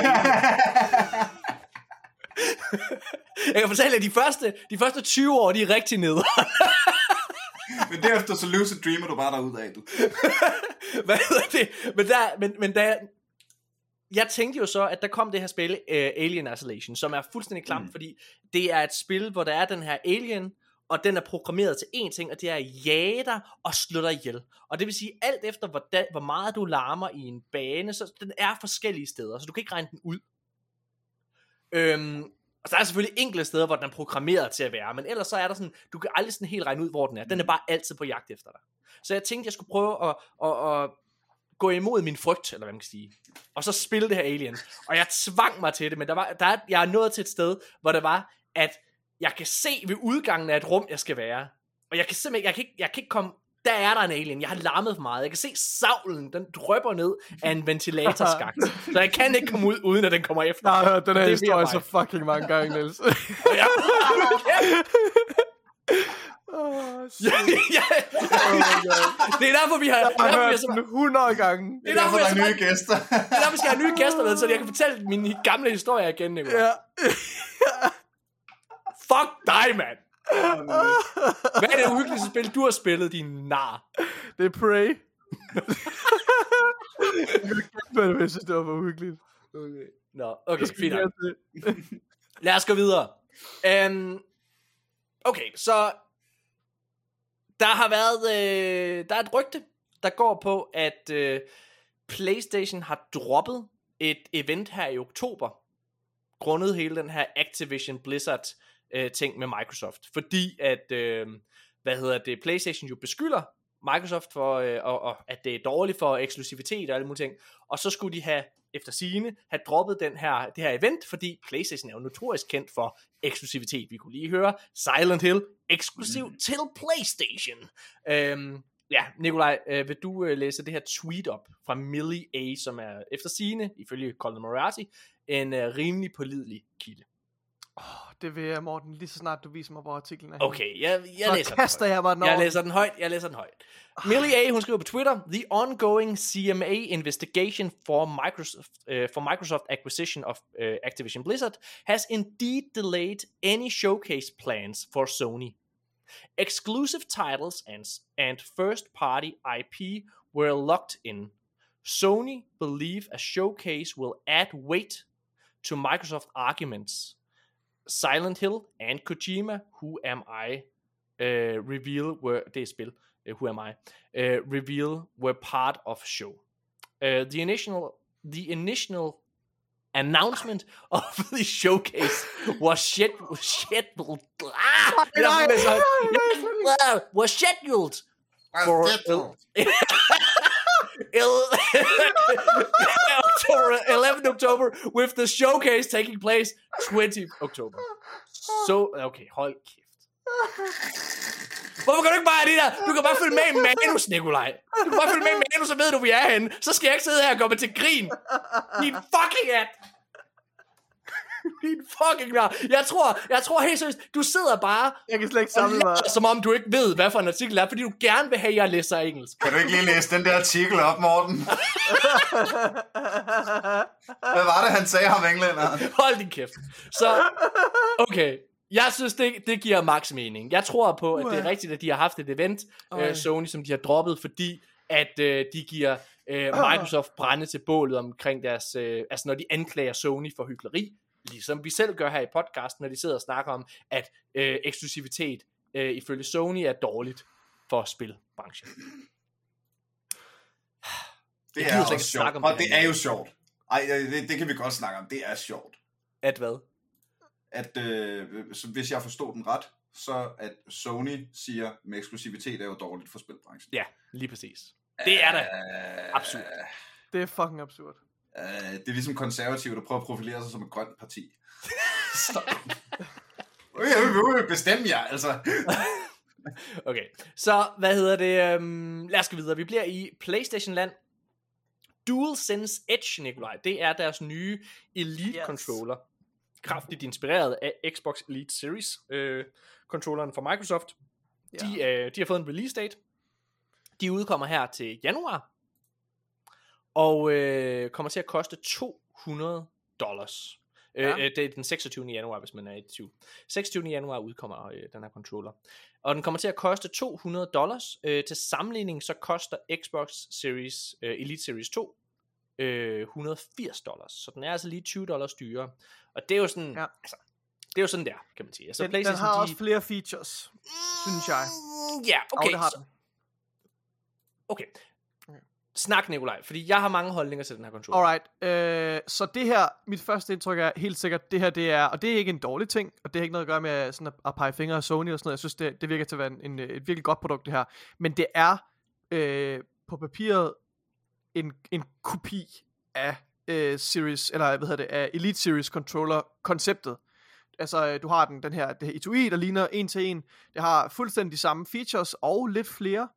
Jeg kan fortælle, at de første, de første 20 år, de er rigtig nede. Men derefter så lucid dreamer du bare derud af, du. Hvad hedder det? Men, der, men, men der, jeg tænkte jo så, at der kom det her spil, uh, Alien Isolation, som er fuldstændig klamt, mm. Mm. fordi det er et spil, hvor der er den her alien, og den er programmeret til én ting, og det er at jage dig og slå dig ihjel. Og det vil sige, alt efter hvor, da, hvor meget du larmer i en bane, så den er forskellige steder, så du kan ikke regne den ud. Øhm, og så er der selvfølgelig enkelte steder, hvor den er programmeret til at være, men ellers så er der sådan, du kan aldrig sådan helt regne ud, hvor den er. Den er bare altid på jagt efter dig. Så jeg tænkte, jeg skulle prøve at, at, at gå imod min frygt, eller hvad man kan sige. Og så spille det her Alien. Og jeg tvang mig til det, men der var, der er, jeg er nået til et sted, hvor det var, at jeg kan se ved udgangen af et rum, jeg skal være. Og jeg kan simpelthen, jeg kan ikke, jeg kan ikke komme, der er der en alien. Jeg har larmet for meget. Jeg kan se savlen, den drøber ned af en ventilatorskagt. så jeg kan ikke komme ud, uden at den kommer efter. Har hørt den her Det er historie så fucking mange gange, Niels. Jeg, oh, ja, ja, det er derfor, vi har... jeg det har derfor, vi har hørt den 100 gange. Det er er derfor, vi der er nye gæster. Det er derfor, vi skal have nye gæster med, så jeg kan fortælle mine gamle historier igen, Nicolai. Ja. Fuck dig, mand! Hvad er det uhyggeligste spil, du har spillet, din nar? Det er Prey. Men jeg synes, det var for uhyggeligt. Okay. Nå, okay, fint. Lad os gå videre. Um, okay, så der har været, øh, der er et rygte, der går på, at øh, PlayStation har droppet et event her i oktober, grundet hele den her Activision Blizzard øh, ting med Microsoft, fordi at, øh, hvad hedder det, PlayStation jo beskylder Microsoft for, øh, og, og, at det er dårligt for eksklusivitet og alle mulige ting, og så skulle de have, efter sigende, have droppet den her, det her event, fordi PlayStation er jo notorisk kendt for eksklusivitet. Vi kunne lige høre Silent Hill eksklusiv mm. til PlayStation. Øhm, Ja, Nikolaj, øh, vil du øh, læse det her tweet op fra Millie A, som er efter sine, ifølge Colin Moriarty, en øh, rimelig pålidelig kilde. Oh, det vil jeg, Morten, lige så snart du viser mig, hvor artiklen er. Okay, jeg, jeg så læser den kaster højt. jeg mig den Jeg læser den højt, jeg læser den højt. Millie A, hun skriver på Twitter, The ongoing CMA investigation for Microsoft, uh, for Microsoft acquisition of uh, Activision Blizzard has indeed delayed any showcase plans for Sony. Exclusive titles and, and first-party IP were locked in. Sony believe a showcase will add weight to Microsoft arguments. Silent Hill and Kojima, Who Am I, uh, reveal were det er spil, uh, Who Am I, uh, reveal were part of show. Uh, the initial the initial announcement of the showcase was shit scheduled. Ah, nej, det så- nej, was scheduled for el- October, 11 October with the showcase taking place 20 October. Så, okay, hold kæft. Hvorfor kan du ikke bare det der? Du kan bare følge med i manus, Nikolaj. Du kan bare følge med i manus, så ved du, hvor vi er henne. Så skal jeg ikke sidde her og gå med til grin. Din fucking at. Din fucking nar. Jeg tror, jeg tror helt seriøst, du sidder bare Jeg kan slet ikke samle mig. som om du ikke ved, hvad for en artikel er, fordi du gerne vil have, at jeg læser engelsk. Kan du ikke lige læse den der artikel op, Morten? Hvad var det, han sagde ham, englænderen? Hold din kæft. Så, okay. Jeg synes, det, det giver max mening. Jeg tror på, at det er rigtigt, at de har haft et event, Ej. uh, Sony, som de har droppet, fordi at uh, de giver uh, Microsoft brænde til bålet omkring deres, uh, altså når de anklager Sony for hykleri, ligesom vi selv gør her i podcasten, når de sidder og snakker om, at uh, eksklusivitet uh, ifølge Sony er dårligt for spilbranchen. Det er også sjovt. snakke om Og det det er jo sjovt. Ej, det, det kan vi godt snakke om. Det er sjovt. At hvad? At øh, hvis jeg forstår den ret, så at Sony siger, at eksklusivitet er jo dårligt for spilbranchen. Ja, lige præcis. Det er da Øh, absurd. Det er fucking absurd. Øh, det er ligesom konservative, der prøver at profilere sig som et grønt parti. Så. Jeg vil bestemme jer, altså. Okay, så hvad hedder det? Um, lad os gå videre. Vi bliver i PlayStation-land. DualSense Edge, Nikolaj, det er deres nye Elite Yes. Kraftigt inspireret af Xbox Elite Series øh, controlleren fra Microsoft. Ja. De, øh, de har fået en release date. De udkommer her til januar. Og øh, kommer til at koste 200 dollars. Ja. Ja. Øh, det er den 26. januar, hvis man er i tvivl. 26. januar udkommer øh, den her controller. Og den kommer til at koste 200 dollars. Øh, til sammenligning så koster Xbox Series øh, Elite Series 2 øh, 180 dollars. Så den er altså lige 20 dollars dyrere. Og det er jo sådan, Ja. altså, det er jo sådan der, kan man sige. Altså, Den, den har de, også flere features, synes jeg. Mm, Ja, okay. Og det har den. Okay. Snak, Nikolaj, fordi jeg har mange holdninger til den her controller. Alright, øh, så det her, mit første indtryk er helt sikkert, det her det er, og det er ikke en dårlig ting, og det har ikke noget at gøre med sådan at, at pege fingre af Sony og sådan noget, jeg synes, det, det virker til at være en, en, et virkelig godt produkt det her, men det er øh, på papiret en, en kopi af øh, Series, eller hvad hedder det, af Elite Series controller konceptet. Altså, øh, du har den, den her, det her etui, der ligner en til en. Det har fuldstændig de samme features og lidt flere.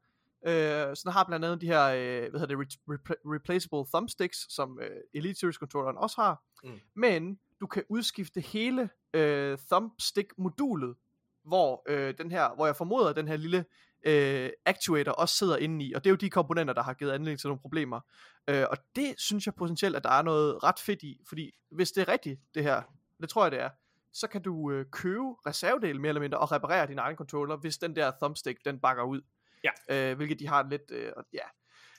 Øh, så den har blandt andet de her, øh, hvad hedder det, re- repla- replaceable thumbsticks, som øh, Elite Series controlleren også har. Mm. Men du kan udskifte hele øh, thumbstick-modulet, hvor øh, den her, hvor jeg formoder, at den her lille øh, actuator også sidder inde i, og det er jo de komponenter, der har givet anledning til nogle problemer. Øh, og det synes jeg potentielt, at der er noget ret fedt i, fordi hvis det er rigtigt, det her, det tror jeg det er, så kan du øh, købe reservedele mere eller mindre, og reparere din egen controller, hvis den der thumbstick, den bakker ud. Ja. Øh, hvilket de har lidt, øh, og- ja.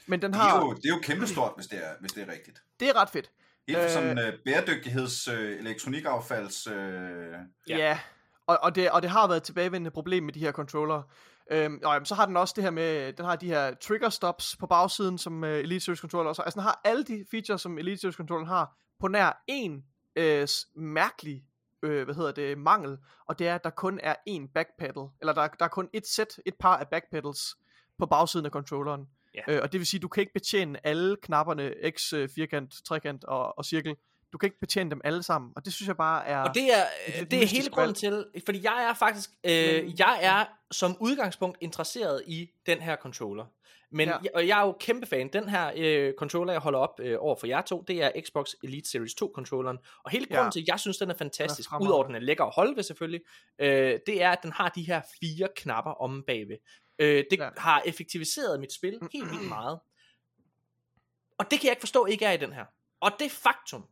Men den Det har, er jo, det er jo kæmpestort, hvis det er, hvis det er rigtigt. det er ret fedt. Helt Øh. sådan uh, bæredygtigheds, uh, elektronikaffalds... Uh, Ja. Ja. Og, og, det, og det har været et tilbagevendende problem med de her controller. Øhm, og jamen, så har den også det her med, den har de her trigger stops på bagsiden, som uh, Elite Series Controller også har. Altså den har alle de features, som Elite Series Controller har, på nær en øh, mærkelig, øh, hvad hedder det, mangel, og det er, at der kun er én backpedal, eller der, der er kun et sæt, et par af backpedals på bagsiden af controlleren. Ja. Øh, og det vil sige, du kan ikke betjene alle knapperne X, øh, firkant, trekant og, og cirkel du kan ikke betjene dem alle sammen, og det synes jeg bare er... Og det er, lidt det er hele grunden til, fordi jeg er faktisk, øh, jeg er som udgangspunkt interesseret i den her controller. Men Ja. ja. og jeg er jo kæmpe fan. Den her øh, controller, jeg holder op øh, over for jer to, det er Xbox Elite Series 2 controlleren. Og hele grunden Ja. til, at jeg synes, den er fantastisk, fremragende. udover at den er lækker at holde ved selvfølgelig, øh, det er, at den har de her fire knapper om bagved. Øh, det ja. har effektiviseret mit spil helt vildt meget. Og det kan jeg ikke forstå ikke er i den her. Og det faktum,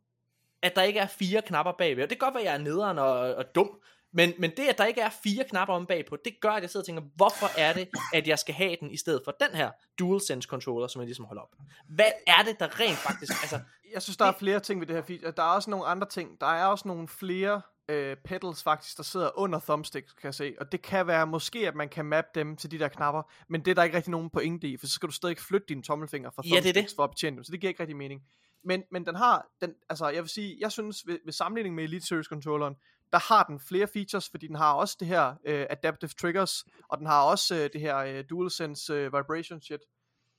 at der ikke er fire knapper bagved, og det kan godt være, at jeg er nederen og, og dum, men, men det, at der ikke er fire knapper om bagpå, det gør, at jeg sidder og tænker, hvorfor er det, at jeg skal have den i stedet for den her DualSense controller, som jeg ligesom holder op. Hvad er det, der rent faktisk, altså, Jeg synes, der er flere ting ved det her feature. Der er også nogle andre ting. Der er også nogle flere øh, pedals faktisk, der sidder under thumbsticks, kan jeg se. Og det kan være måske, at man kan mappe dem til de der knapper, men det er der ikke rigtig nogen pointe i, for så skal du stadig flytte dine tommelfinger fra Ja, det det. thumbsticks for at betjene dem, så det giver ikke rigtig mening. Men, men den har, den, altså jeg vil sige, jeg synes ved, ved sammenligning med Elite Series controlleren, der har den flere features, fordi den har også det her øh, adaptive triggers, og den har også øh, det her øh, DualSense øh, vibration shit.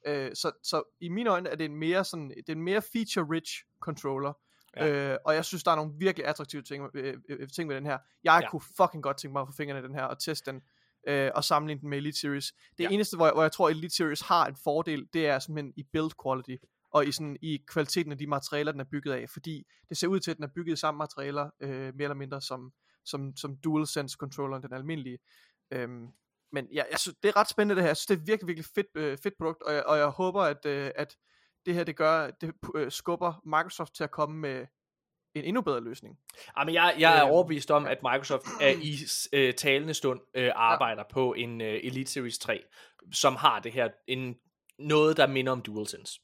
Øh, så, så i mine øjne er det en mere sådan, det er en mere feature-rich controller. Ja. Øh, og jeg synes, der er nogle virkelig attraktive ting, øh, øh, ting ved den her. Jeg Ja. kunne fucking godt tænke mig at få fingrene i den her og teste den. Øh, og sammenligne den med Elite Series. Det ja. eneste, hvor jeg, hvor jeg tror, Elite Series har en fordel, det er simpelthen i build quality. Og i, sådan, i kvaliteten af de materialer, den er bygget af. Fordi det ser ud til, at den er bygget i samme materialer, øh, mere eller mindre som, som, som DualSense controlleren, den almindelige. Øhm, men ja, jeg synes, det er ret spændende det her. Jeg synes, det er virkelig, virkelig fedt, øh, fedt produkt, og jeg, og jeg håber, at, øh, at det her, det gør, det øh, skubber Microsoft til at komme med en endnu bedre løsning. Jamen, jeg, jeg er Øhm, overbevist om, at Microsoft er i øh, talende stund øh, arbejder ja. på en øh, Elite Series 3, som har det her, en, noget, der minder om DualSense.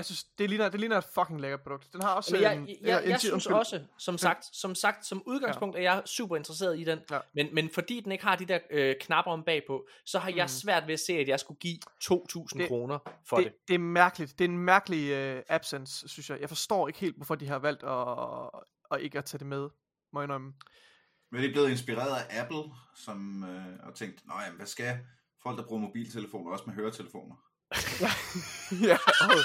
Jeg synes, det ligner, det ligner et fucking lækkert produkt. Den har også Men jeg, en, jeg, jeg, en- jeg synes undskyld. også, som sagt, som sagt, som udgangspunkt er jeg super interesseret i den, Ja. men, men fordi den ikke har de der øh, knapper om bagpå, så har jeg Mm. svært ved at se, at jeg skulle give 2.000 Det- kroner for det. det, det er mærkeligt. Det er en mærkelig øh, absence, synes jeg. Jeg forstår ikke helt, hvorfor de har valgt at, at ikke at tage det med, må jeg indrømme. Men det er blevet inspireret af Apple, som øh, har tænkt, nej, hvad skal folk, der bruger mobiltelefoner, også med høretelefoner? ja, oh.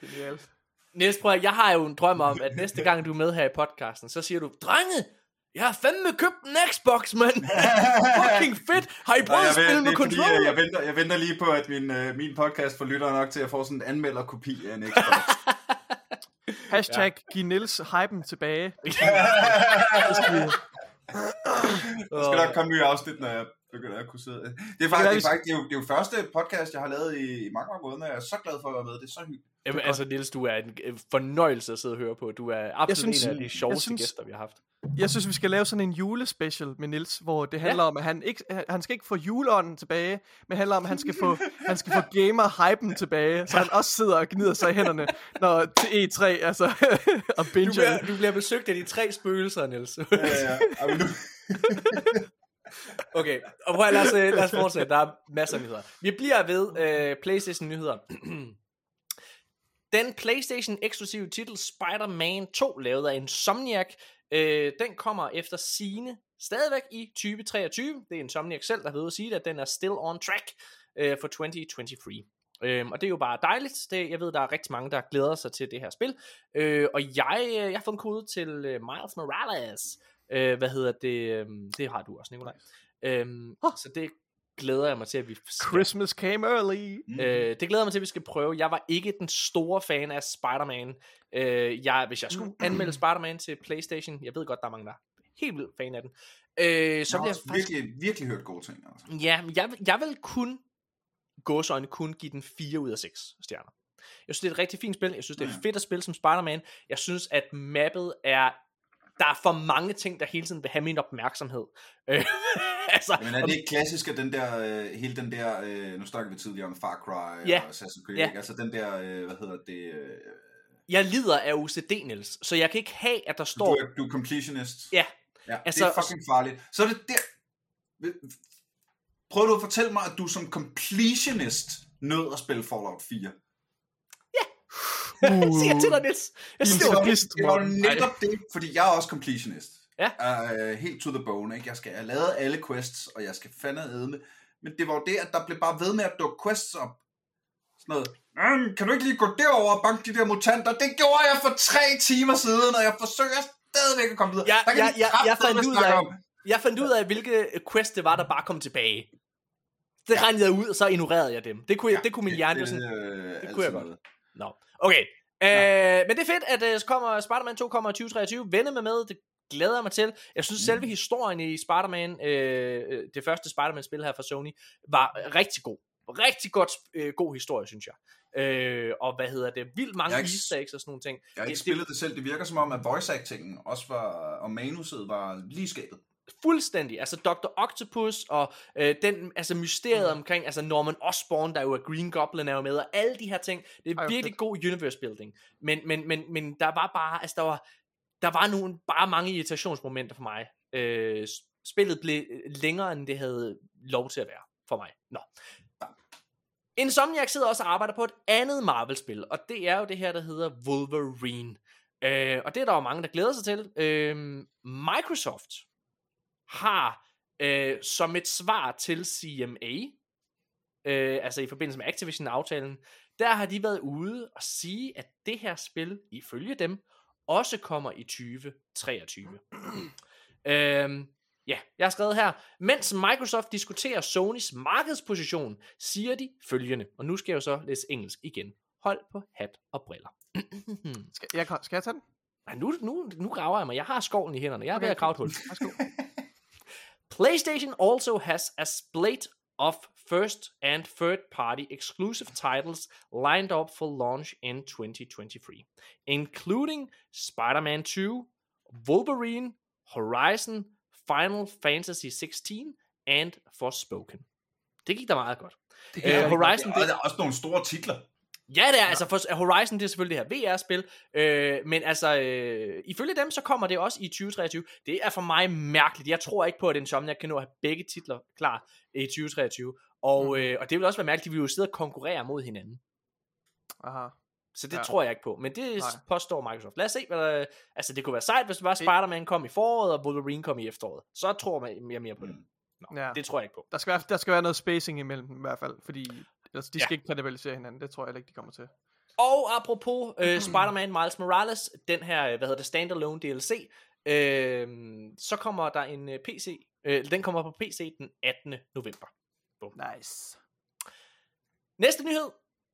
Genialt. Niels, prøv at, jeg har jo en drøm om, at næste gang du er med her i podcasten, så siger du, drenge, jeg har fandme købt en Xbox, mand. Fucking fedt. Har I prøvet at jeg, spille med controller? øh, jeg, venter, jeg venter lige på, at min, øh, min podcast får lyttere nok til at få sådan en anmelderkopi af en Xbox. Hashtag ja. giv Niels hypen tilbage. Der skal nok komme nye afsnit, når jeg begynder at kunne sidde. Det er faktisk, det er, faktisk, det er, jo, det er jo første podcast, jeg har lavet i, i mange, mange måneder. Jeg er så glad for at være med. Det er så hyggeligt. Jamen, altså, Niels, du er en øh, fornøjelse at sidde og høre på. Du er absolut synes- en af de sjoveste synes- gæster, vi har haft. Jeg synes, vi skal lave sådan en julespecial med Nils, hvor det handler ja. om, at han, ikke, han skal ikke få juleånden tilbage, men handler om, at han skal få, han skal få gamer-hypen tilbage, så han også sidder og gnider sig i hænderne, når til E3, altså, og Du binge. bliver, du bliver besøgt af de tre spøgelser, Niels. Ja, ja. Nu, Okay, og prøv at lad os, øh, lad os fortsætte. Der er masser af nyheder. Vi bliver ved øh, PlayStation-nyheder. Den PlayStation eksklusive titel Spider-Man 2, lavet af Insomniac, øh, den kommer efter sine stadigvæk i 2023. Det er Insomniac selv, der ved at sige at den er still on track øh, for 2023. Øhm, og det er jo bare dejligt. Det, jeg ved, der er rigtig mange, der glæder sig til det her spil. Øh, og jeg, øh, jeg har fået en kode til øh, Miles Morales. Øh, hvad hedder det? øhm, det har du også, Nikolaj. Øhm, så det glæder jeg mig til, at vi skal Christmas came early. Øh, det glæder jeg mig til, at vi skal prøve. Jeg var ikke den store fan af Spider-Man. Øh, jeg, hvis jeg skulle anmelde Spider-Man til Playstation, jeg ved godt, der er mange, der er helt vildt fan af den. Øh, så jeg bliver har jeg også faktisk... virkelig, virkelig hørt gode ting. Altså. Ja, men jeg, vil- jeg vil kun gåsøjne kun give den 4 ud af 6 stjerner. Jeg synes, det er et rigtig fint spil. Jeg synes, det er Ja. fedt at spille som Spider-Man. Jeg synes, at mappet er... Der er for mange ting, der hele tiden vil have min opmærksomhed. Øh, altså, Men er det ikke klassisk, at den der, øh, hele den der, øh, nu snakker vi tidligere om Far Cry Ja. og Assassin's Creed, Ja. ikke? altså den der, øh, hvad hedder det, øh, jeg lider af OCD, Niels, så jeg kan ikke have, at der du, står... er, du er completionist. Ja, ja altså- det er fucking farligt. Så er det der, prøv du at fortælle mig, at du som completionist nød at spille Fallout 4. uh. siger jeg til dig, Niels. Jeg siger, det Det var Morten. netop det, fordi jeg er også completionist. Ja. Uh, helt to the bone, ikke? Jeg skal have lavet alle quests, og jeg skal fandme æde med. Men det var jo det, at der blev bare ved med at dukke quests op. noget, "Øhm, kan du ikke lige gå derover og banke de der mutanter? Det gjorde jeg for tre timer siden, og jeg forsøger stadigvæk at komme videre. Ja, Der kan ja, ja, jeg fandt ud af- om. Jeg fandt ud af, hvilke quest det var, der bare kom tilbage. Det ja. regnede jeg ud, og så ignorerede jeg dem. Det kunne, ja, det kunne min hjerne jo sådan... øh, det kunne jeg godt. noget. Nå, okay. Øh, men det er fedt, at uh, kommer, Spider-Man 2 kommer i 2023. Vende med med, det glæder jeg mig til. Jeg synes, selve historien i Spider-Man, øh, øh, det første Spider-Man-spil her fra Sony, var rigtig god. Rigtig godt, øh, god historie, synes jeg. Øh, og hvad hedder det? Vildt mange ikke- easter eggs og sådan nogle ting. Jeg har ikke Det- spillet det selv. Det virker som om, at voice actingen også var, og manuset var lige skabet. Fuldstændig, altså Dr. Octopus og øh, den, altså mysteriet mm. omkring, altså Norman Osborn, der jo er Green Goblin er jo med, og alle de her ting, det er Ej, virkelig fedt. god universe building, men, men, men, men der var bare, altså der var, der var nogle, bare mange irritationsmomenter for mig, øh, spillet blev længere, end det havde lov til at være for mig, nå. Insomniac sidder også og arbejder på et andet Marvel-spil, og det er jo det her, der hedder Wolverine. Øh, og det er der jo mange, der glæder sig til. Øh, Microsoft har øh, som et svar til CMA, øh, altså i forbindelse med Activision-aftalen, der har de været ude og sige, at det her spil, ifølge dem, også kommer i 2023. øhm, ja, jeg har skrevet her, mens Microsoft diskuterer Sonys markedsposition, siger de følgende, og nu skal jeg jo så læse engelsk igen. Hold på hat og briller. Skal jeg, skal jeg tage den? Nej, nu, nu, nu graver jeg mig. Jeg har skovlen i hænderne. Jeg er okay. ved at grave et hul. PlayStation also has a split of first and third party exclusive titles lined up for launch in 2023, including Spider Man 2, Wolverine, Horizon, Final Fantasy 16 and Forspoken. Det gik da meget godt. Det Øh, Horizon, Og det, der er også nogle store titler. Ja, det er, altså for Horizon, det er selvfølgelig det her VR-spil, øh, men altså, øh, ifølge dem, så kommer det også i 2023. Det er for mig mærkeligt. Jeg tror ikke på, at Insomniac kan nå at have begge titler klar i 2023. Og, Mhm. øh, og det vil også være mærkeligt, de vil jo sidde og konkurrere mod hinanden. Aha. Så det Ja. tror jeg ikke på. Men det Nej. påstår Microsoft. Lad os se, hvad der, Altså, det kunne være sejt, hvis det var Spider-Man kom i foråret, og Wolverine kom i efteråret. Så tror man mere på det. Nå, Ja. Det tror jeg ikke på. Der skal, være, der skal være noget spacing imellem i hvert fald, fordi altså, de Ja. skal ikke kannibalisere hinanden. Det tror jeg ikke, de kommer til. Og apropos øh, Spider-Man Miles Morales, den her, øh, hvad hedder det, standalone DLC, øh, så kommer der en øh, PC, øh, den kommer på PC den 18. november. Nice. Næste nyhed.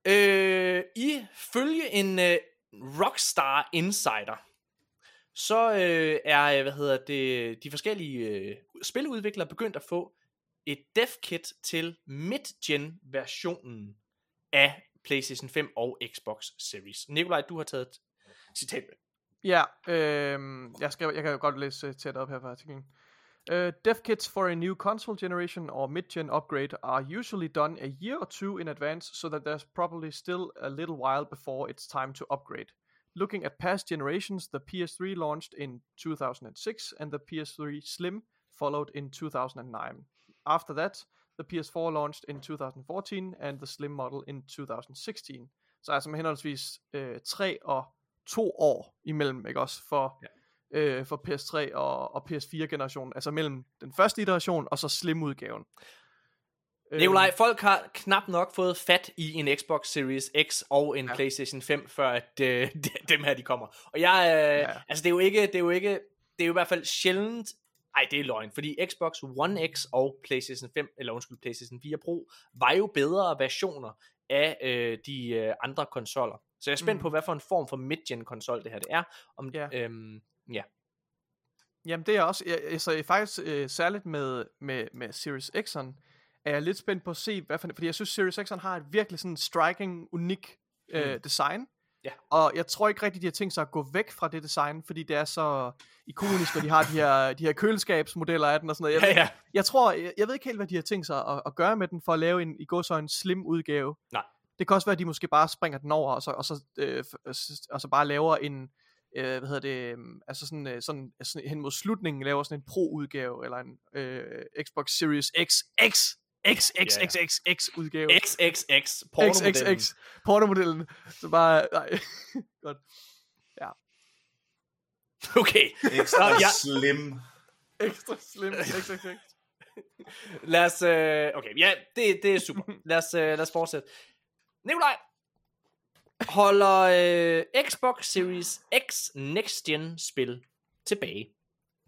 Øh, ifølge en øh, Rockstar Insider, så øh, er, øh, hvad hedder det, de forskellige øh, spiludviklere begyndt at få et dev kit til mid-gen versionen af PlayStation 5 og Xbox Series. Nikolaj, du har taget et citat med. Ja, øh, jeg, skal, jeg kan jo godt læse øh, tæt op her fra artiklen. Uh, øh, dev kits for a new console generation or mid-gen upgrade are usually done a year or two in advance so that there's probably still a little while before it's time to upgrade. Looking at past generations, the PS3 launched in 2006 and the PS3 Slim followed in 2009. After that, the PS4 launched in 2014 and the Slim model in 2016. Så altså med henholdsvis øh, 3 og 2 år imellem, ikke også, for, ja. øh, for PS3 og, og PS4-generationen, altså mellem den første iteration og så Slim-udgaven. Øh, Nikolaj, folk har knap nok fået fat i en Xbox Series X og en Ja. PlayStation 5, før at, øh, dem her de kommer. Og jeg, øh, ja. altså det er jo ikke, det er jo ikke, det er jo i hvert fald sjældent, ej det er løgn, fordi Xbox One X og PlayStation 5, eller undskyld, PlayStation 4 Pro, var jo bedre versioner af øh, de øh, andre konsoller. Så jeg er spændt Mm. på, hvad for en form for mid-gen konsol det her det er. Om, Ja. øhm, ja. Jamen det er også, jeg, jeg, så jeg, faktisk øh, særligt med, med, med Series X'eren, er jeg lidt spændt på at se, hvad for, fordi jeg synes Series X'eren har et virkelig sådan striking, unik øh, Mm. design. Ja. Og jeg tror ikke rigtigt, de har tænkt sig at gå væk fra det design, fordi det er så ikonisk, og de har de her, de her køleskabsmodeller af den og sådan noget. Jeg, Ja, ja. jeg tror, jeg, jeg ved ikke helt, hvad de har tænkt sig at, at gøre med den, for at lave en, i går så en slim udgave. Nej. Det kan også være, at de måske bare springer den over, og så, og så, øh, s- og så bare laver en, øh, hvad hedder det, øh, altså sådan, øh, sådan, sådan hen mod slutningen, laver sådan en pro-udgave, eller en øh, Xbox Series X, X, X, X, Ja. X, X, X udgave. XXX, pornomodellen. XXX, pornomodellen. Så bare, nej, godt. Okay, Ekstra ja. slim. Ekstra slim, XXX. lad os, øh, okay, ja, det, det er super. Lad os, øh, lad os fortsætte. Nikolaj, holder øh, Xbox Series X Next Gen spil tilbage.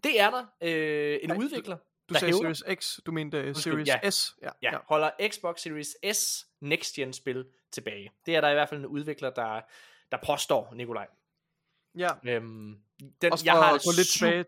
Det er der øh, en Nej, udvikler, Du der sagde hævder. Series X, du mente uh, Series ja. S. Ja, Ja, holder Xbox Series S Next Gen spil tilbage. Det er der i hvert fald en udvikler, der, der påstår, Nikolaj. ja. Øhm, den, Også jeg har gå lidt tilbage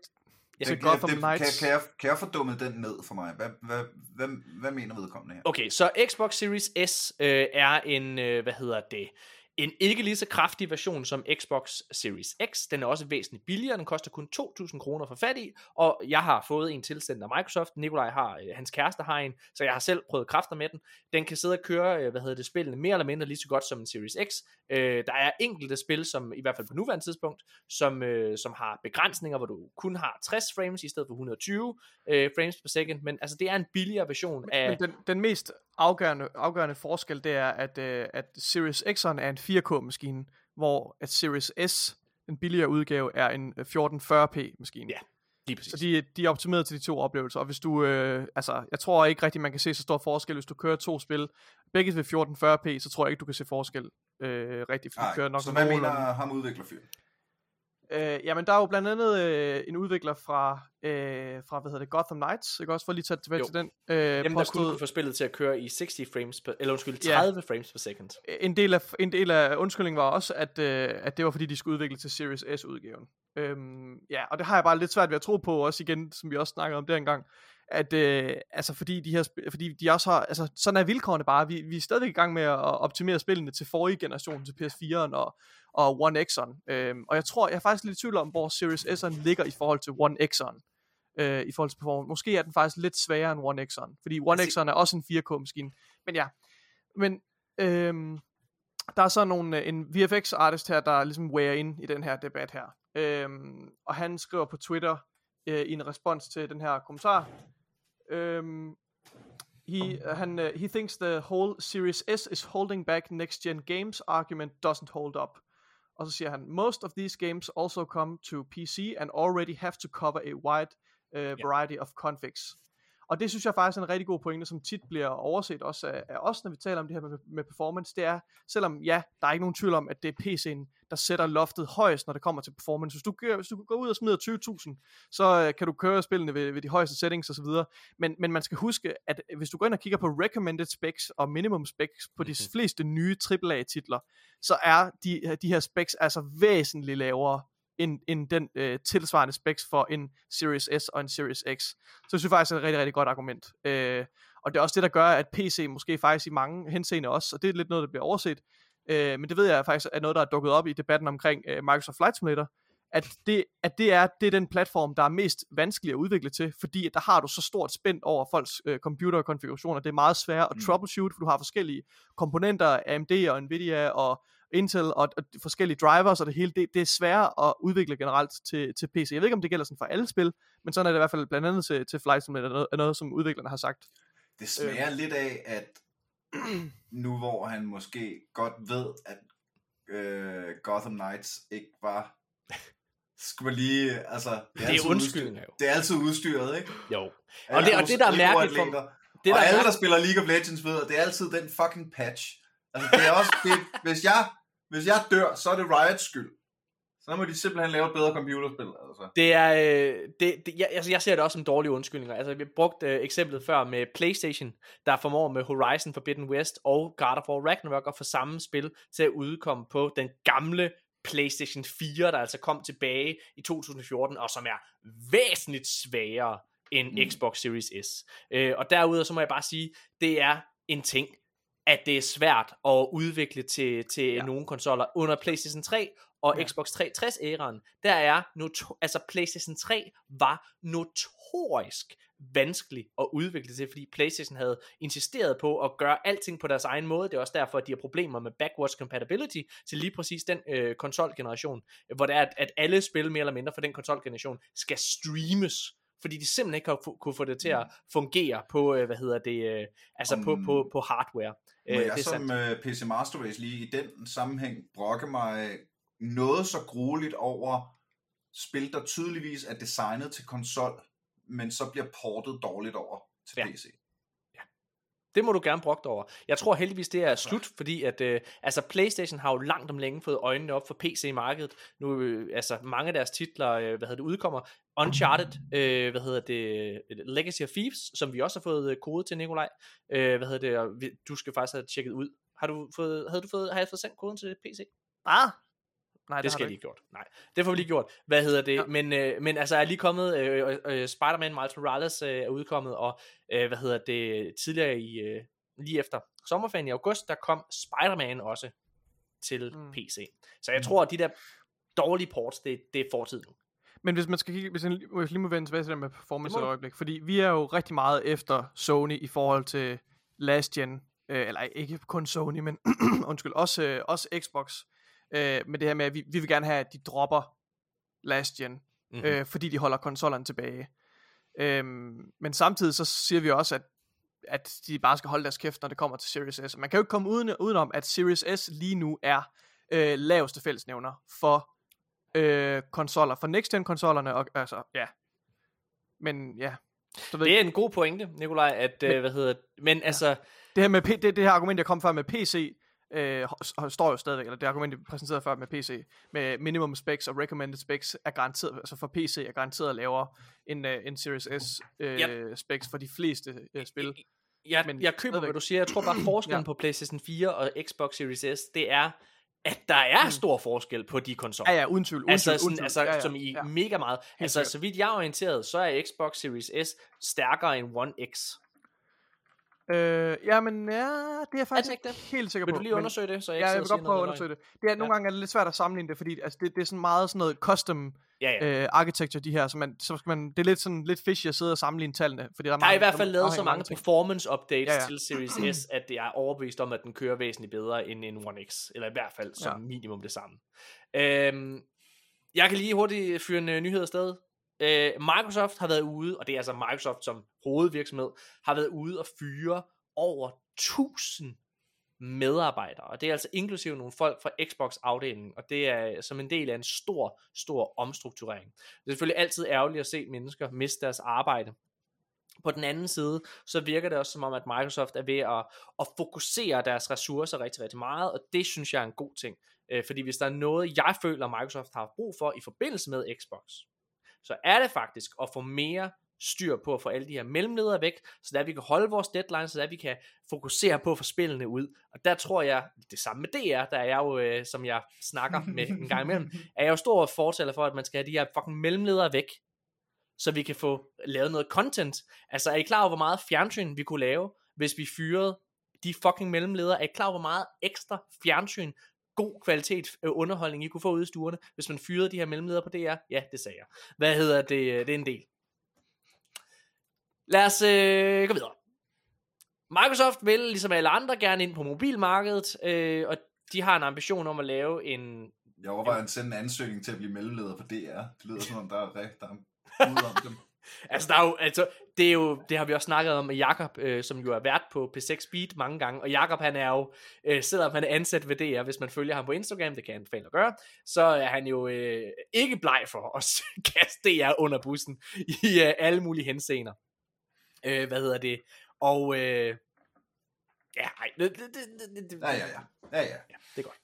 Ja, til Det- Gotham det, Knights. Kan, kan, jeg, kan jeg fordumme den ned for mig? Hvad, hvad, hvad, hvad mener vedkommende her? Okay, så Xbox Series S øh, er en, øh, hvad hedder det, en ikke lige så kraftig version som Xbox Series X. Den er også væsentligt billigere, den koster kun 2.000 kroner for fat i, og jeg har fået en tilsendt af Microsoft. Nikolaj har, øh, hans kæreste har en, så jeg har selv prøvet kræfter med den. Den kan sidde og køre, øh, hvad hedder det, spillene mere eller mindre lige så godt som en Series X. Øh, der er enkelte spil, som i hvert fald på nuværende tidspunkt, som, øh, som har begrænsninger, hvor du kun har 60 frames i stedet for 120 øh, frames per second, men altså det er en billigere version af... Men den, den mest afgørende, afgørende forskel, det er, at, øh, at Series X'eren er en 4K-maskine, hvor at Series S, den billigere udgave, er en øh, 1440p-maskine. Ja, lige præcis. Så de, de er optimeret til de to oplevelser, og hvis du, øh, altså, jeg tror ikke rigtig, man kan se så stor forskel, hvis du kører to spil, begge ved 1440p, så tror jeg ikke, du kan se forskel øh, rigtigt, for du kører nok så hvad mener ham udviklerfyren? Øh, jamen, der er jo blandt andet øh, en udvikler fra, øh, fra, hvad hedder det, Gotham Knights, ikke også, for lige at tage tilbage Jo. til den. Øh, der kun påstod- kunne få spillet til at køre i 60 frames per, eller undskyld, Ja. 30 frames per second. en del af, en del af undskyldningen var også, at, øh, at det var fordi, de skulle udvikle til Series S-udgaven. Øhm, ja, og det har jeg bare lidt svært ved at tro på, også igen, som vi også snakkede om dengang, at øh, altså fordi de her, fordi de også har, altså sådan er vilkårene bare, vi, vi er stadigvæk i gang med at optimere spillene til forrige generation, til PS4'eren og, og One X'eren, øhm, og jeg tror, jeg er faktisk lidt i tvivl om, hvor Series S'eren ligger i forhold til One X'eren, øh, i forhold til performance. Måske er den faktisk lidt sværere end One X'eren, fordi One X'eren er også en 4K-maskine, men ja, men øhm, der er så nogle, øh, en VFX-artist her, der ligesom weigher ind i den her debat her. Øhm, og han skriver på Twitter øh, i en respons til den her kommentar. Øhm, he, uh, han, uh, he thinks the whole Series S is holding back next gen games argument doesn't hold up. Og så siger han, most of these games also come to PC and already have to cover a wide uh, variety of configs. Og det synes jeg faktisk er en rigtig god pointe, som tit bliver overset også af, af os, når vi taler om det her med, med performance. Det er, selvom ja, der er ikke nogen tvivl om, at det er PC'en, der sætter loftet højst, når det kommer til performance. Hvis du, gør, hvis du går ud og smider 20.000, så øh, kan du køre spillene ved, ved de højeste settings osv. Men, men man skal huske, at hvis du går ind og kigger på recommended specs og minimum specs på de fleste nye AAA-titler, så er de, de her specs altså væsentligt lavere end, end den øh, tilsvarende specs for en Series S og en Series X. Så jeg synes faktisk, det er et rigtig, rigtig godt argument. Øh, og det er også det, der gør, at PC måske faktisk i mange henseende også, og det er lidt noget, der bliver overset, øh, men det ved jeg faktisk er noget, der er dukket op i debatten omkring øh, Microsoft Flight Simulator, at det, at det er det er den platform, der er mest vanskelig at udvikle til, fordi at der har du så stort spænd over folks øh, computerkonfigurationer. Det er meget svært at Mm. troubleshoot, for du har forskellige komponenter, AMD og Nvidia og Intel og, og forskellige drivers og det hele. Det, det er svært at udvikle generelt til, til PC. Jeg ved ikke, om det gælder sådan for alle spil, men sådan er det i hvert fald blandt andet til, til Flight Simulator, noget, er noget, som udviklerne har sagt. Det smager øh. lidt af, at nu hvor han måske godt ved, at øh, Gotham Knights ikke var... Skulle man lige... Altså, det Det er udstyret- jo. Det er altid udstyret, ikke? Jo. Og det- og det, der er mærkeligt for-. Det, og der er alle, der spiller League of Legends ved, at det er altid den fucking patch. Altså, det er også... Det, hvis, jeg, hvis jeg dør, så er det Riots skyld. Så må de simpelthen lave et bedre computerspil, altså. Det er, øh, det, det, jeg, altså jeg ser det også som dårlige undskyldninger. Altså, vi har brugt øh, eksemplet før med PlayStation, der formår med Horizon Forbidden West og God of War Ragnarok at få samme spil til at udkomme på den gamle PlayStation 4, der altså kom tilbage i 2014, og som er væsentligt svagere end. Mm. Xbox Series S. Øh, og derudover så må jeg bare sige, det er en ting, at det er svært at udvikle til, til ja. nogle konsoller under PlayStation 3 og Ja. Xbox 360-æraen, der er noto- altså PlayStation 3 var notorisk vanskelig at udvikle til, fordi PlayStation havde insisteret på at gøre alting på deres egen måde. Det er også derfor, at de har problemer med backwards compatibility til lige præcis den øh, konsolgeneration, hvor det er, at, at alle spil mere eller mindre for den konsolgeneration skal streames fordi de simpelthen ikke har kunne få det til at fungere på, øh, hvad hedder det, øh, altså på, Om- på, på hardware. Må Øh, jeg det som sandt. uh, PC Master Race lige i den sammenhæng brokke mig noget så grueligt over spil, der tydeligvis er designet til konsol, men så bliver portet dårligt over til Ja. PC. Det må du gerne brokke over. Jeg tror heldigvis, det er slut, fordi at, øh, altså Playstation har jo langt om længe fået øjnene op for PC-markedet. Nu, øh, altså mange af deres titler, øh, hvad hedder det, udkommer. Uncharted, øh, hvad hedder det, Legacy of Thieves, som vi også har fået øh, kode til, Nikolaj. Øh, hvad hedder det, og vi- du skal faktisk have tjekket ud. Har du fået, havde du fået, har jeg fået sendt koden til PC? Ah! Nej, det, det, skal jeg lige gjort. Nej, det får vi lige gjort. Hvad hedder det? Ja. Men, øh, men altså, er lige kommet, øh, øh, øh, Spider-Man Miles Morales øh, er udkommet, og øh, hvad hedder det, tidligere i, øh, lige efter sommerferien i august, der kom Spider-Man også til mm. PC. Så jeg tror, at de der dårlige ports, det, det er fortid nu. Men hvis man skal kigge, hvis jeg lige- må vende tilbage til det med performance et øjeblik, fordi vi er jo rigtig meget efter Sony i forhold til last gen, øh, eller ikke kun Sony, men undskyld, også, øh, også Xbox, øh, med det her med, at vi, vi vil gerne have, at de dropper last gen, Mhm. mm-hmm. øh, fordi de holder konsollerne tilbage. Øhm, men samtidig så siger vi også, at, at de bare skal holde deres kæft, når det kommer til Series S. Man kan jo ikke komme uden, udenom, at Series S lige nu er øh, laveste fællesnævner for øh, konsoller, for next gen konsollerne, og altså, ja. Men ja, så ved Det er en god pointe, Nikolaj, at, øh, hvad hedder men altså, det her med det, det her argument, jeg kom før med PC, øh, står jo stadigvæk, eller det argument, jeg præsenterede før med PC, med minimum specs og recommended specs, er garanteret, altså for PC er garanteret lavere end, øh, end Series S øh, Yep. specs for de fleste øh, spil. jeg, Men jeg køber, hvad du siger. Jeg tror bare, forskellen Ja. på PlayStation 4 og Xbox Series S, det er, at der er stor forskel på de konsoller. Ja, ja, uden tvivl. Uden Altså, sådan, uden tvivl. altså ja, ja, som i ja. mega meget. altså, sikkert. så vidt jeg er orienteret, så er Xbox Series S stærkere end One X. Øh, ja, men ja, det er faktisk ikke ikke helt sikker Vil på. du lige men- undersøge det, så jeg Ja, ikke jeg vil godt prøve at undersøge det. det er, nogle Ja. gange er det lidt svært at sammenligne det, fordi altså, det, det er sådan meget sådan noget custom Ja, ja. øh, architecture, de her, så, man, så skal man, det er lidt sådan lidt fishy at sidde og sammenligne tallene, fordi der er, Der er mange, i hvert fald lavet så mange ting. performance updates Ja, ja, ja. ja. til Series S, at det er overbevist om, at den kører væsentligt bedre end en One X. Eller i hvert fald som Ja. minimum det samme. Øhm, jeg kan lige hurtigt fyre en uh, nyhed afsted. Øh, Microsoft har været ude, og det er altså Microsoft som hovedvirksomhed, har været ude og fyre over 1000 medarbejdere, og det er altså inklusive nogle folk fra Xbox afdelingen, og det er øh, som en del af en stor, stor omstrukturering. Det er selvfølgelig altid ærgerligt at se mennesker miste deres arbejde. På den anden side, så virker det også som om, at Microsoft er ved at, at fokusere deres ressourcer rigtig, rigtig meget, og det synes jeg er en god ting. Øh, fordi hvis der er noget, jeg føler, Microsoft har brug for i forbindelse med Xbox, så er det faktisk at få mere styr på at få alle de her mellemledere væk, så der vi kan holde vores deadlines, så der vi kan fokusere på at få spillene ud. Og der tror jeg, det samme med DR, der er jeg jo, øh, som jeg snakker med en gang imellem, er jeg jo stor fortæller for, at man skal have de her fucking mellemledere væk, så vi kan få lavet noget content. Altså er I klar over, hvor meget fjernsyn vi kunne lave, hvis vi fyrede de fucking mellemledere? Er I klar over, hvor meget ekstra fjernsyn, god kvalitet øh, underholdning, I kunne få ude i stuerne, hvis man fyrede de her mellemledere på DR? Ja, det sagde jeg. Hvad hedder det? Det er en del. Lad os øh, gå videre. Microsoft vil, ligesom alle andre, gerne ind på mobilmarkedet, øh, og de har en ambition om at lave en Jeg overvejer at sende en ansøgning til at blive mellemleder på DR. Det lyder som om, der er rigtig der er om dem. Altså, der er jo, altså, det, er jo, det har vi også snakket om med Jakob, øh, som jo er vært på P6 Speed mange gange, og Jakob han er jo, øh, selvom han er ansat ved DR, hvis man følger ham på Instagram, det kan jeg anbefale at gøre, så er han jo øh, ikke bleg for at kaste DR under bussen i øh, alle mulige henseender. Øh, hvad hedder det? Og øh, ja, ej, det, det, det, det, det, Ja, ja, ja. Ja, ja. Ja, det er godt.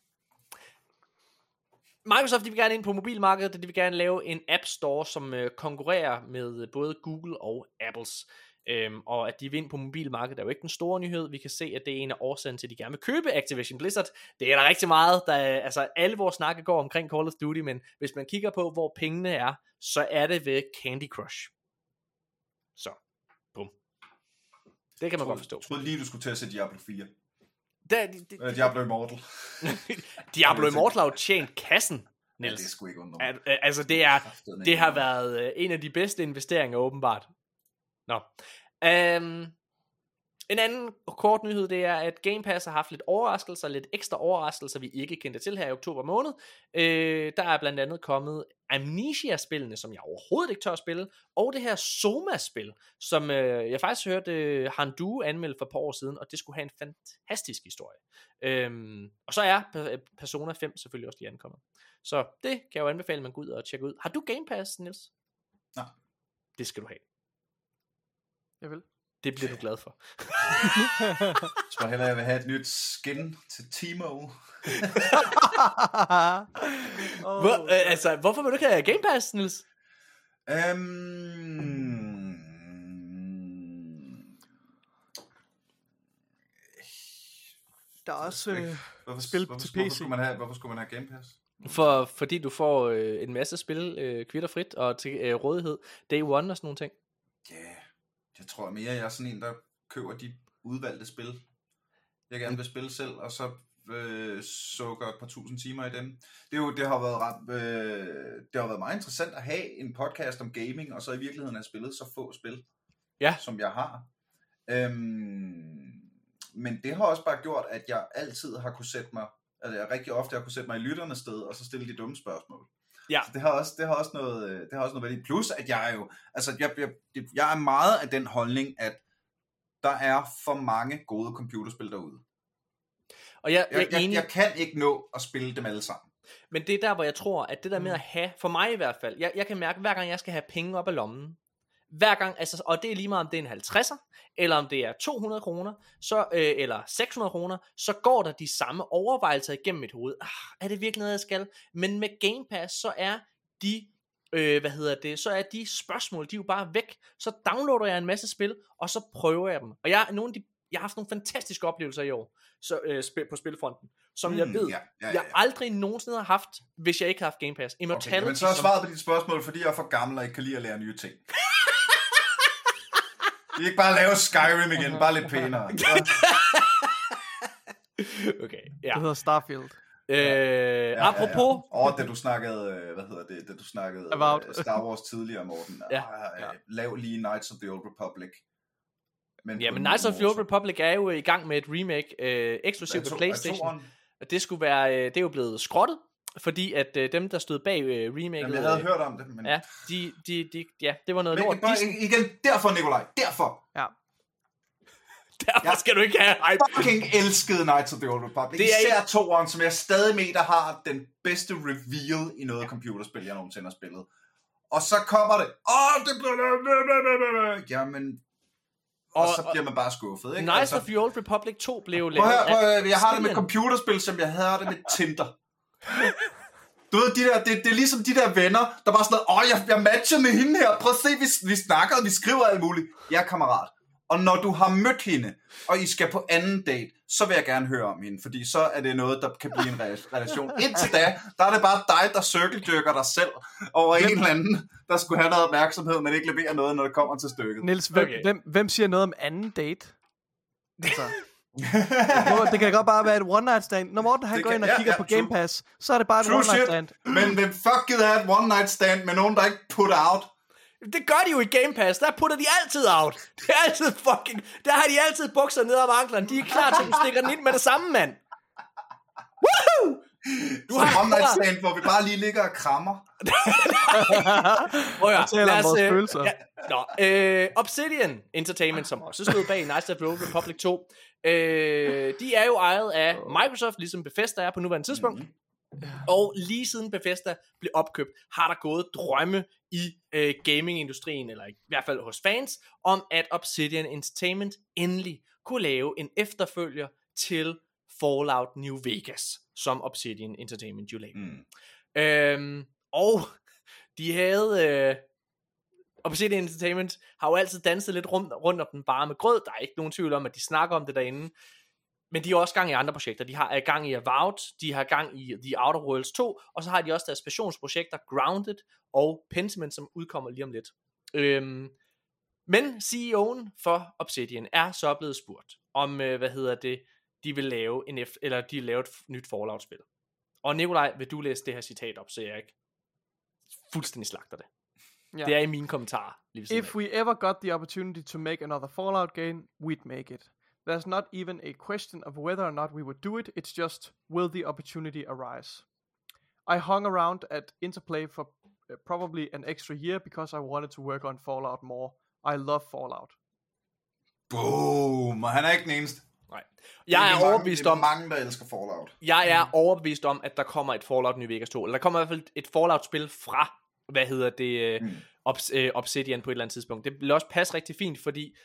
Microsoft de vil gerne ind på mobilmarkedet, og de vil gerne lave en App Store, som øh, konkurrerer med øh, både Google og Apples. Øhm, og at de vil ind på mobilmarkedet er jo ikke den store nyhed. Vi kan se, at det er en af årsagen til, at de gerne vil købe Activision Blizzard. Det er der rigtig meget. Der er, altså, alle vores snakke går omkring Call of Duty, men hvis man kigger på, hvor pengene er, så er det ved Candy Crush. Så, bum. Det kan man godt forstå. Jeg troede lige, du skulle til at se Diablo 4. Det, det, det, Øh, Diablo Immortal. Diablo Immortal har jo tjent kassen, Ja, Niels. det skulle ikke undre øh, altså, det er, det har været øh, en af de bedste investeringer, åbenbart. Nå. Um, en anden kort nyhed, det er, at Game Pass har haft lidt overraskelser, lidt ekstra overraskelser, vi ikke kendte til her i oktober måned. Øh, der er blandt andet kommet Amnesia-spillene, som jeg overhovedet ikke tør at spille, og det her Soma-spil, som øh, jeg faktisk hørte øh, Handu anmelde for et par år siden, og det skulle have en fantastisk historie. Øhm, og så er Pe- Persona 5 selvfølgelig også lige ankommet. Så det kan jeg jo anbefale, at man går ud og tjekker ud. Har du Game Pass, Niels? Nej. Det skal du have. Jeg vil. Det bliver du glad for. Jeg tror hellere, jeg vil have et nyt skin til Timo. oh, Hvor, øh, altså, hvorfor vil du ikke have Game Pass, Niels? Øhm... der er også... Øh, Hvorfor, Spil hvorfor, til hvorfor PC. Skulle man have, hvorfor skulle man have Game Pass? For, fordi du får øh, en masse spil øh, kvitterfrit og til øh, rådighed. Day one og sådan nogle ting. Ja, yeah. Jeg tror mere, jeg er sådan en, der køber de udvalgte spil. Jeg gerne vil spille selv, og så øh, sukker et par tusind timer i dem. Det, er jo, det, har været ret, øh, det har været meget interessant at have en podcast om gaming, og så i virkeligheden have spillet så få spil, Ja. som jeg har. Øhm, men det har også bare gjort, at jeg altid har kunne sætte mig, altså jeg rigtig ofte har kunne sætte mig i lytternes sted, og så stille de dumme spørgsmål. Ja. Så det har også, det har også noget, øh, det har også noget værdi. Plus, at jeg er jo, altså jeg, jeg, jeg er meget af den holdning, at der er for mange gode computerspil derude. Og jeg, jeg, Jeg, jeg, enig, jeg kan ikke nå at spille dem alle sammen. men det er der, hvor jeg tror, at det der med at have, for mig i hvert fald, jeg, jeg kan mærke, hver gang jeg skal have penge op af lommen, hver gang, altså, og det er lige meget om det er en 50'er, eller om det er 200 kroner, så, øh, eller 600 kroner, så går der de samme overvejelser igennem mit hoved. Ah, er det virkelig noget, jeg skal? Men med Game Pass, så er de, øh, hvad hedder det, så er de spørgsmål, de er jo bare væk. Så downloader jeg en masse spil, og så prøver jeg dem. Og jeg, nogle af de, jeg har haft nogle fantastiske oplevelser i år, så, øh, spil, på spilfronten, som mm, jeg ved, ja, ja, ja, jeg aldrig nogensinde har haft, hvis jeg ikke har haft Game Pass. Okay, Immortality, men så er svaret på dit spørgsmål, fordi jeg er for gammel og ikke kan lide at lære nye ting. Vi ikke bare lave Skyrim igen, bare lidt pænere. Okay, ja. det hedder Starfield. Øh, Ja, apropos, Ja, ja. Og da du snakkede, øh, hvad hedder det, da du snakkede About. øh, Star Wars tidligere, Morten. Ja, Ah, ja. Lav lige Knights of the Old Republic. Men Ja, men en Knights of the Old Republic er jo i gang med et remake, øh, eksklusivt på Playstation. Og det skulle være, øh, det er jo blevet skrottet, fordi at øh, dem, der stod bag øh, remaket, Jamen, jeg havde øh, hørt om det, men... ja, de, de, de, ja, det var noget lort. Men bare, Disney, igen, derfor, Nikolaj, derfor. Ja. derfor skal du ikke have hype. Fucking elskede Knights of the Old Republic. Det er Især toeren, som jeg stadig mener har den bedste reveal i noget computerspil, jeg nogensinde har spillet. Og så kommer det, åh, det bliver... Jamen, og, Og- så bliver man bare skuffet, ikke? Knights of the Old Republic 2 blev Prøv lavet prøv høre, jeg har det med computerspil, som jeg havde det med Tinder. Du ved, de der, det, det er ligesom de der venner, der bare sådan noget, åh, jeg, jeg matcher med hende her, prøv at se, vi, vi snakker, og vi skriver alt muligt. Ja, kammerat. Og når du har mødt hende, og I skal på anden date, så vil jeg gerne høre om hende, fordi så er det noget, der kan blive en re- relation. Indtil da, der er det bare dig, der cirkeldykker dig selv over en eller anden, der skulle have noget opmærksomhed, men ikke leverer noget, når det kommer til stykket. Niels, hvem, okay. hvem, hvem siger noget om anden date? Altså, det, kan godt bare være et one night stand. Når Morten han Det går kan- ind og ja, kigger ja, på Game true. Pass, så er det bare et True one night stand. men hvem fuck gider have et one night stand med nogen, der ikke put out? Det gør de jo i Game Pass. Der putter de altid out. Det er altid fucking... Der har de altid bukser ned om anklerne. De er klar til at stikke den ind med det samme, mand. Woohoo! Du har one night stand, hvor vi bare lige ligger og krammer. Prøv at, Fortæl om vores følelser. Nå, øh, Obsidian Entertainment, som også stod bag Knights of the Old Republic 2, øh, de er jo ejet af Microsoft, ligesom Bethesda er på nuværende tidspunkt. Og lige siden Bethesda blev opkøbt, har der gået drømme i øh, gamingindustrien, eller i hvert fald hos fans, om at Obsidian Entertainment endelig kunne lave en efterfølger til Fallout New Vegas, som Obsidian Entertainment jo lavede. Mm. Øhm, og de havde... Øh, Obsidian Entertainment har jo altid danset lidt rundt, rundt om den bare med grød. Der er ikke nogen tvivl om, at de snakker om det derinde. Men de er også gang i andre projekter. De har er gang i Avowed, de har gang i The Outer Worlds 2, og så har de også deres passionsprojekter Grounded og Pentiment, som udkommer lige om lidt. Øhm, men CEO'en for Obsidian er så blevet spurgt om, øh, hvad hedder det, de vil lave en F, eller de vil lave et nyt Fallout-spil. Og Nikolaj, vil du læse det her citat op, så jeg ikke fuldstændig slagter det. Ja. Det er i mine kommentarer. Lige If we ever got the opportunity to make another Fallout game, we'd make it. There's not even a question of whether or not we would do it, it's just, will the opportunity arise? I hung around at Interplay for uh, probably an extra year because I wanted to work on Fallout more. I love Fallout. Boom! Og han er ikke den eneste. Nej. Det Jeg er mange, overbevist er om, mange, der elsker Fallout. jeg er overbevist om, at der kommer et Fallout New Vegas 2. Eller der kommer i hvert fald et Fallout-spil fra, hvad hedder det, mm. Obs, øh, Obsidian på et eller andet tidspunkt. Det vil også passe rigtig fint, fordi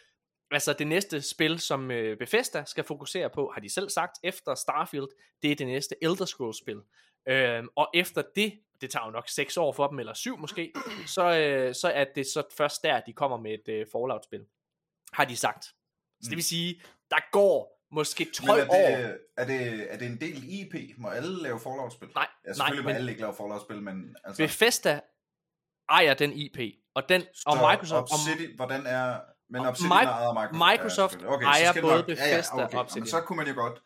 altså det næste spil, som øh, Bethesda skal fokusere på, har de selv sagt, efter Starfield, det er det næste Elder Scrolls spil. Øhm, og efter det, det tager jo nok 6 år for dem, eller 7 måske, så, øh, så er det så først der, de kommer med et øh, Fallout-spil. Har de sagt. Så det vil sige, der går måske 12 Men er år. det, er, det, er det en del IP? Må alle lave Fallout-spil? Nej, ja, selvfølgelig nej, må men- alle ikke lave Fallout-spil, men altså... Bethesda ejer den IP, og den og så Microsoft og Obsidian, hvordan er... Men og Obsidian Mi- ejer Microsoft. Microsoft selvfølgelig. okay, ejer både nok, Bethesda ja, og ja, okay. Obsidian. Men så kunne man jo godt...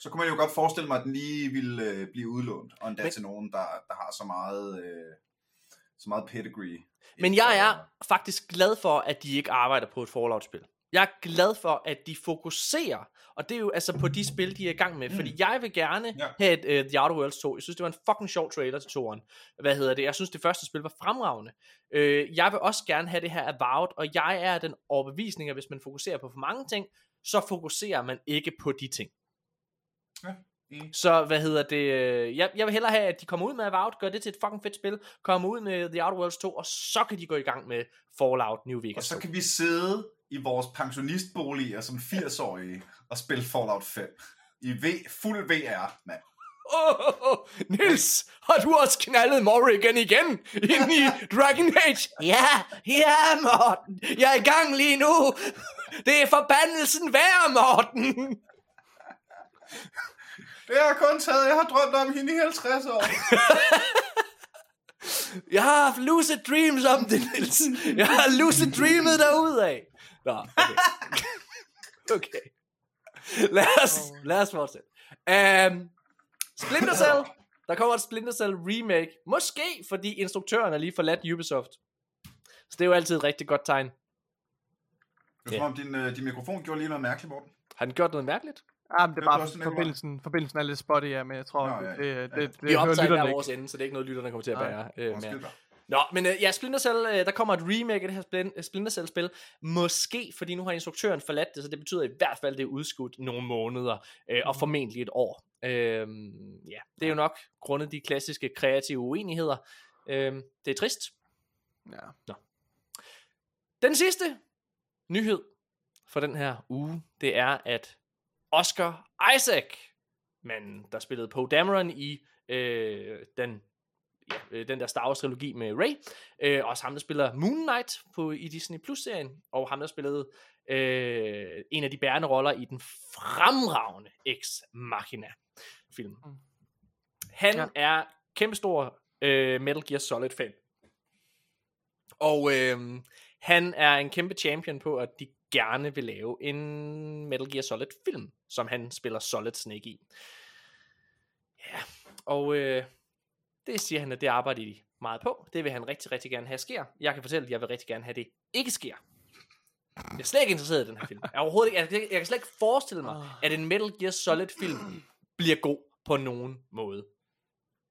Så kunne man jo godt forestille mig, at den lige ville øh, blive udlånt, og endda Men- til nogen, der, der har så meget, øh, så meget pedigree. Men jeg er faktisk glad for, at de ikke arbejder på et Fallout-spil. Jeg er glad for, at de fokuserer, og det er jo altså på de spil, de er i gang med. Fordi jeg vil gerne Ja. have et uh, The Outer Worlds 2. Jeg synes, det var en fucking sjov trailer til toeren. Hvad hedder det? Jeg synes, det første spil var fremragende. Øh, jeg vil også gerne have det her Avowed, og jeg er den overbevisning, at hvis man fokuserer på for mange ting, så fokuserer man ikke på de ting. enig. Så hvad hedder det? øh, Jeg, jeg vil hellere have, at de kommer ud med Avowed, gør det til et fucking fedt spil, kommer ud med The Outer Worlds 2, og så kan de gå i gang med Fallout New Vegas. Og så 2. kan vi sidde i vores pensionistboliger som 80-årige og spille Fallout 5. I v, fuld VR, mand. Åh, oh, oh, Nils, har du også knaldet Morrigan igen ind i Dragon Age? Ja, ja, Morten. Jeg er i gang lige nu. Det er forbandelsen værd, Morten. Det har kun taget, jeg har drømt om hende i 50 år. Jeg har haft lucid dreams om det, Nils. Jeg har lucid dreamet derudad. Nå, okay. okay. Lad os, lad os fortsætte. Um, Splinter Cell. Der kommer et Splinter Cell remake. Måske fordi instruktøren er lige forladt Ubisoft. Så det er jo altid et rigtig godt tegn. Det er som om din, øh, din mikrofon gjorde lige noget mærkeligt, Morten. Har den gjort noget mærkeligt? Ja, men det er Det bare forbindelsen, forbindelsen er lidt spotty, ja, men jeg tror, Nå, ja, det, det, ja. det, det, Vi hører optager lytterne hver vores ende, så det er ikke noget, lytterne kommer til at Nej. bære. Øh, med. dig. Nå, men øh, ja, Splinter Cell, øh, der kommer et remake af det her Splin- Splinter Cell-spil. Måske, fordi nu har instruktøren forladt det, så det betyder i hvert fald, det er udskudt nogle måneder, øh, og formentlig et år. Øh, ja, det er jo nok grundet de klassiske kreative uenigheder. Øh, det er trist. Ja. Den sidste nyhed for den her uge, det er, at Oscar Isaac, manden, der spillede Poe Dameron i øh, den, ja, øh, den der Star Wars trilogi med Rey, øh, også ham, der spiller Moon Knight på, i Disney Plus-serien, og ham, der spillede øh, en af de bærende roller i den fremragende Ex Machina film. Mm. Han Ja. er kæmpestor øh, Metal Gear Solid fan. Og øh, han er en kæmpe champion på, at de gerne vil lave en Metal Gear Solid film, som han spiller Solid Snake i. Ja, og øh, det siger han, at det arbejder de meget på. Det vil han rigtig, rigtig gerne have sker. Jeg kan fortælle, at jeg vil rigtig gerne have, at det ikke sker. Jeg er slet ikke interesseret i den her film. Jeg, er overhovedet ikke, jeg, jeg, kan slet ikke forestille mig, at en Metal Gear Solid film bliver god på nogen måde.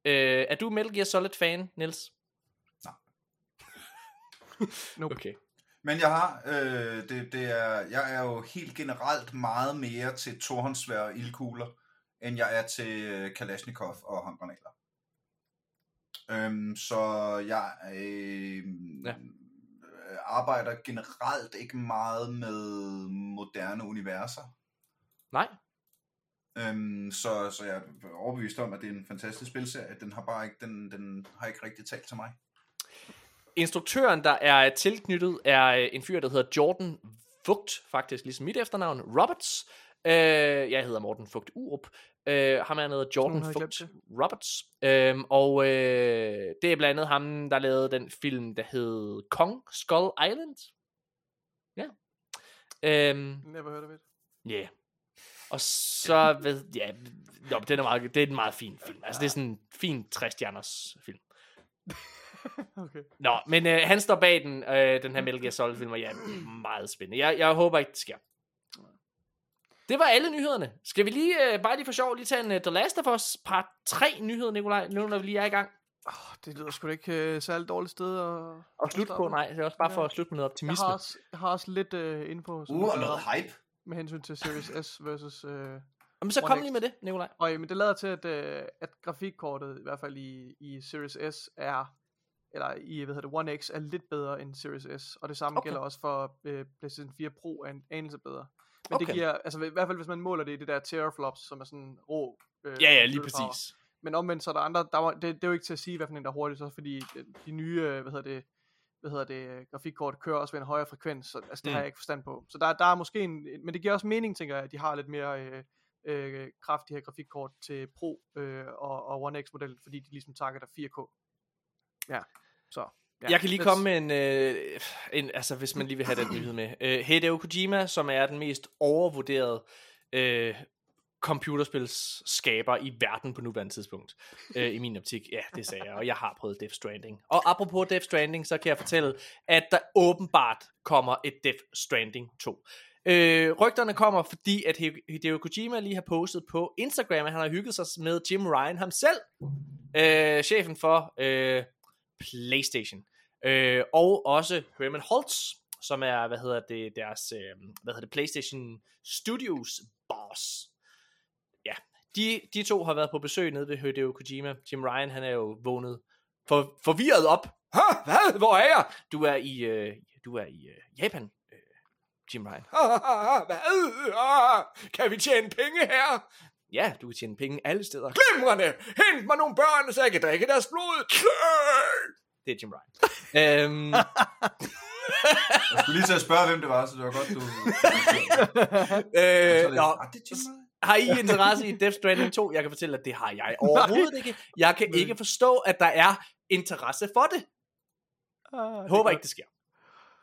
Øh, er du Metal Gear Solid fan, Niels? Nope. Okay. Men jeg har, øh, det, det er, jeg er jo helt generelt meget mere til torhåndsvær og ildkugler, end jeg er til øh, Kalashnikov og håndgranater. Øhm, så jeg øh, Ja. arbejder generelt ikke meget med moderne universer. Nej. Øhm, så, så jeg er overbevist om, at det er en fantastisk spilserie. Den har bare ikke, den, den har ikke rigtig talt til mig. Instruktøren, der er tilknyttet, er øh, en fyr, der hedder Jordan Vogt, faktisk ligesom mit efternavn, Roberts. Øh, jeg hedder Morten Vogt Urup. Øh, ham er noget Jordan Nogen Roberts. Øh, og øh, det er blandt andet ham, der lavede den film, der hed Kong Skull Island. Ja. Øhm, Never heard of it. Ja. Yeah. Og så ved, ja, jo, den er meget, det er en meget fin film. Altså, det er sådan en fin 60 film. Okay. Nå, men øh, han står bag den, øh, den her Metal Gear Solid film, og ja, meget spændende. Jeg, jeg håber ikke, det sker. Det var alle nyhederne. Skal vi lige, øh, bare lige for sjov, lige tage en uh, The Last of Us part 3 nyheder, Nikolaj, nu når vi lige er i gang. Oh, det lyder sgu da ikke uh, særligt dårligt sted at, Og slut på, nej, det er også bare for at slutte med noget Jeg optimisme. har også, jeg har også lidt uh, info som Uh, og jeg noget hype. med hensyn til Series S versus... Uh, Jamen, så kom lige med det, Nikolaj. og jamen, det lader til, at, uh, at grafikkortet, i hvert fald i, i Series S, er eller i, hvad hedder det, One X er lidt bedre end Series S, og det samme Okay. okay. gælder også for øh, PlayStation 4 Pro er en anelse bedre. Men Okay. det giver, altså i hvert fald hvis man måler det i det der teraflops, som er sådan rå. Øh, Ja, ja, lige præcis. Men omvendt så er der andre, der var, det, det er jo ikke til at sige, hvad for en der er hurtigt, så fordi de, de nye, øh, hvad hedder det, hvad hedder det, øh, grafikkort kører også ved en højere frekvens, så altså, det Mm. har jeg ikke forstand på. Så der, der er måske en, men det giver også mening, tænker jeg, at de har lidt mere øh, øh, kraft, de her grafikkort til Pro øh, og, og One X-modellen, fordi de ligesom targeter 4K. Ja, så. Ja, Jeg kan lige komme med en, øh, en, altså hvis man lige vil have den nyhed med. Øh, Hideo Kojima, som er den mest overvurderede øh, computerspils skaber i verden på nuværende tidspunkt. Øh, I min optik, ja, det sagde jeg, og jeg har prøvet Death Stranding. Og apropos Death Stranding, så kan jeg fortælle, at der åbenbart kommer et Death Stranding 2. Øh, rygterne kommer, fordi at Hideo Kojima lige har postet på Instagram, at han har hygget sig med Jim Ryan ham selv, øh, chefen for øh, PlayStation. Øh, og også Herman Holtz, som er, hvad hedder det, deres, øh, hvad hedder det, PlayStation Studios boss. Ja, de, de to har været på besøg nede ved Hideo Kojima. Jim Ryan, han er jo vågnet for, forvirret op. Hvad? Hvor er jeg? Du er i, øh, du er i øh, Japan, øh, Jim Ryan. Hvad? Kan vi tjene penge her? Ja, du kan tjene penge alle steder. Glimrende! Hent mig nogle børn, så jeg kan drikke deres blod. Det er Jim Ryan. øhm, Jeg skulle lige til at spørge, hvem det var, så det var godt, du... øh, er det- nå, Ah, det er Jim Ryan. har I interesse i Death Stranding 2? Jeg kan fortælle, at det har jeg overhovedet ikke. Jeg kan ikke forstå, at der er interesse for det. Ah, Jeg håber ikke, det sker.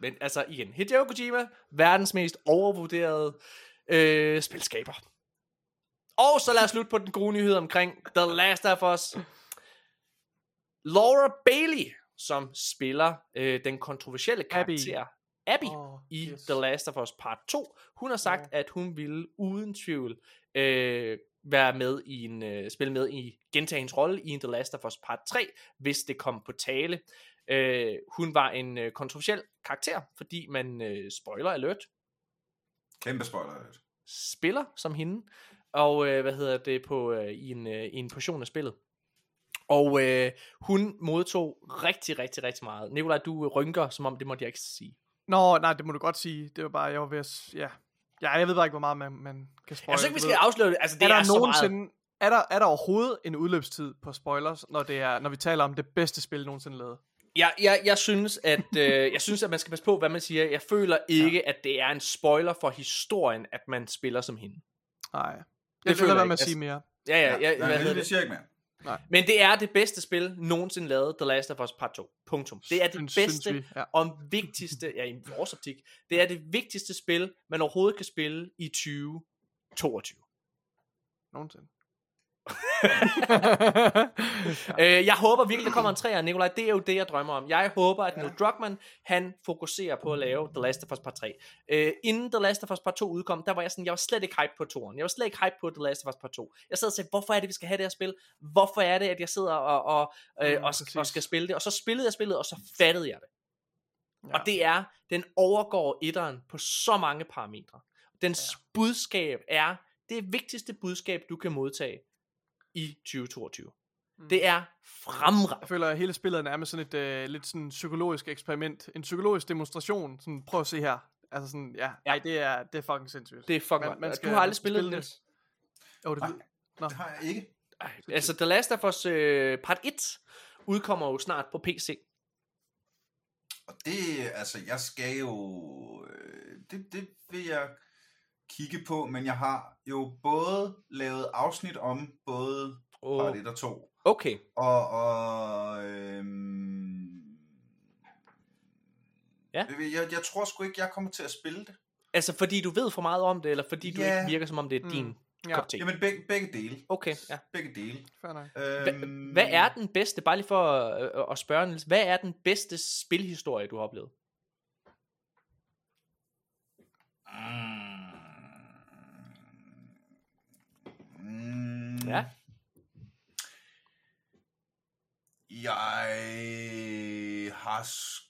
Men altså igen, Hideo Kojima, verdens mest overvurderede øh, spilskaber. Og så lad os slutte på den gode nyhed omkring The Last of Us. Laura Bailey, som spiller øh, den kontroversielle Abby. karakter Abby Åh, i yes. The Last of Us Part 2. Hun har sagt, Ja. at hun ville uden tvivl øh, være med i en øh, spille med i gentage hendes rolle i en The Last of Us Part 3, hvis det kom på tale. Øh, hun var en øh, kontroversiel karakter, fordi man øh, spoiler alert Kæmpe spoiler. alert. spiller som hende, og øh, hvad hedder det på øh, i en øh, i en portion af spillet. Og øh, hun modtog rigtig, rigtig, rigtig meget. Nikolaj, du rynker, som om det måtte jeg ikke sige. Nå, nej, det må du godt sige. Det var bare, jeg var ved at... Ja, ja jeg ved bare ikke, hvor meget man, man kan spoil. Jeg synes ikke, vi skal afsløre det. Altså, det er er, der så meget. nogensinde... Er der, er der overhovedet en udløbstid på spoilers, når, det er, når vi taler om det bedste spil nogensinde lavet? Jeg, jeg, jeg, synes, at, øh, jeg synes, at man skal passe på, hvad man siger. Jeg føler ikke, ja. at det er en spoiler for historien, at man spiller som hende. Nej. Jeg føler jeg være med at sige mere. Ja, ja, ja. Ja, ja hvad det det? siger jeg ikke mere. Men det er det bedste spil nogensinde lavet, The Last of Us Part 2. Punktum. Det er det Synes- bedste synes vi, ja. og vigtigste, ja i vores optik, det er det vigtigste spil, man overhovedet kan spille i 2022. Nogensinde. Øh, jeg håber virkelig, der kommer en træer, Nikolaj. Det er jo det, jeg drømmer om. Jeg håber, at Neil Druckmann, han fokuserer på at lave The Last of Us Part 3. Øh, inden The Last of Us Part 2 udkom, der var jeg sådan, jeg var slet ikke hype på toren. Jeg var slet ikke hype på The Last of Us Part 2. Jeg sad og sagde, hvorfor er det, vi skal have det her spil? Hvorfor er det, at jeg sidder og, og, øh, Mm, og, præcis. og skal spille det? Og så spillede jeg spillet, og så fattede jeg det. Ja. Og det er, den overgår etteren på så mange parametre. Dens ja. budskab er det vigtigste budskab, du kan modtage i 2022. Mm. Det er fremragende. Jeg føler, at hele spillet er nærmest sådan et øh, lidt sådan psykologisk eksperiment. En psykologisk demonstration. Sådan, prøv at se her. Altså sådan, ja, ja. Ej, det er, det er fucking sindssygt. Det er fucking Man- man, skal- Du har aldrig spillet spille det, det. Jo, det Nej. Nå. Det har jeg ikke. Ej, Altså, The Last of Us uh, part 1 udkommer jo snart på PC. Og det, altså, jeg skal jo... øh, Det, det vil jeg kigge på, men jeg har jo både lavet afsnit om både Oh. part 1 og 2. Okay. Og, og øhm, Ja. jeg, jeg, tror sgu ikke, jeg kommer til at spille det. Altså, fordi du ved for meget om det, eller fordi du Ja. ikke virker som om det er Mm. din Ja. kop te? Jamen begge, begge dele. Okay, ja. Begge dele. Øhm, Hvad er den bedste, bare lige for at, at spørge, Niels, hvad er den bedste spilhistorie, du har oplevet? Mm, Ja. Jeg har sgu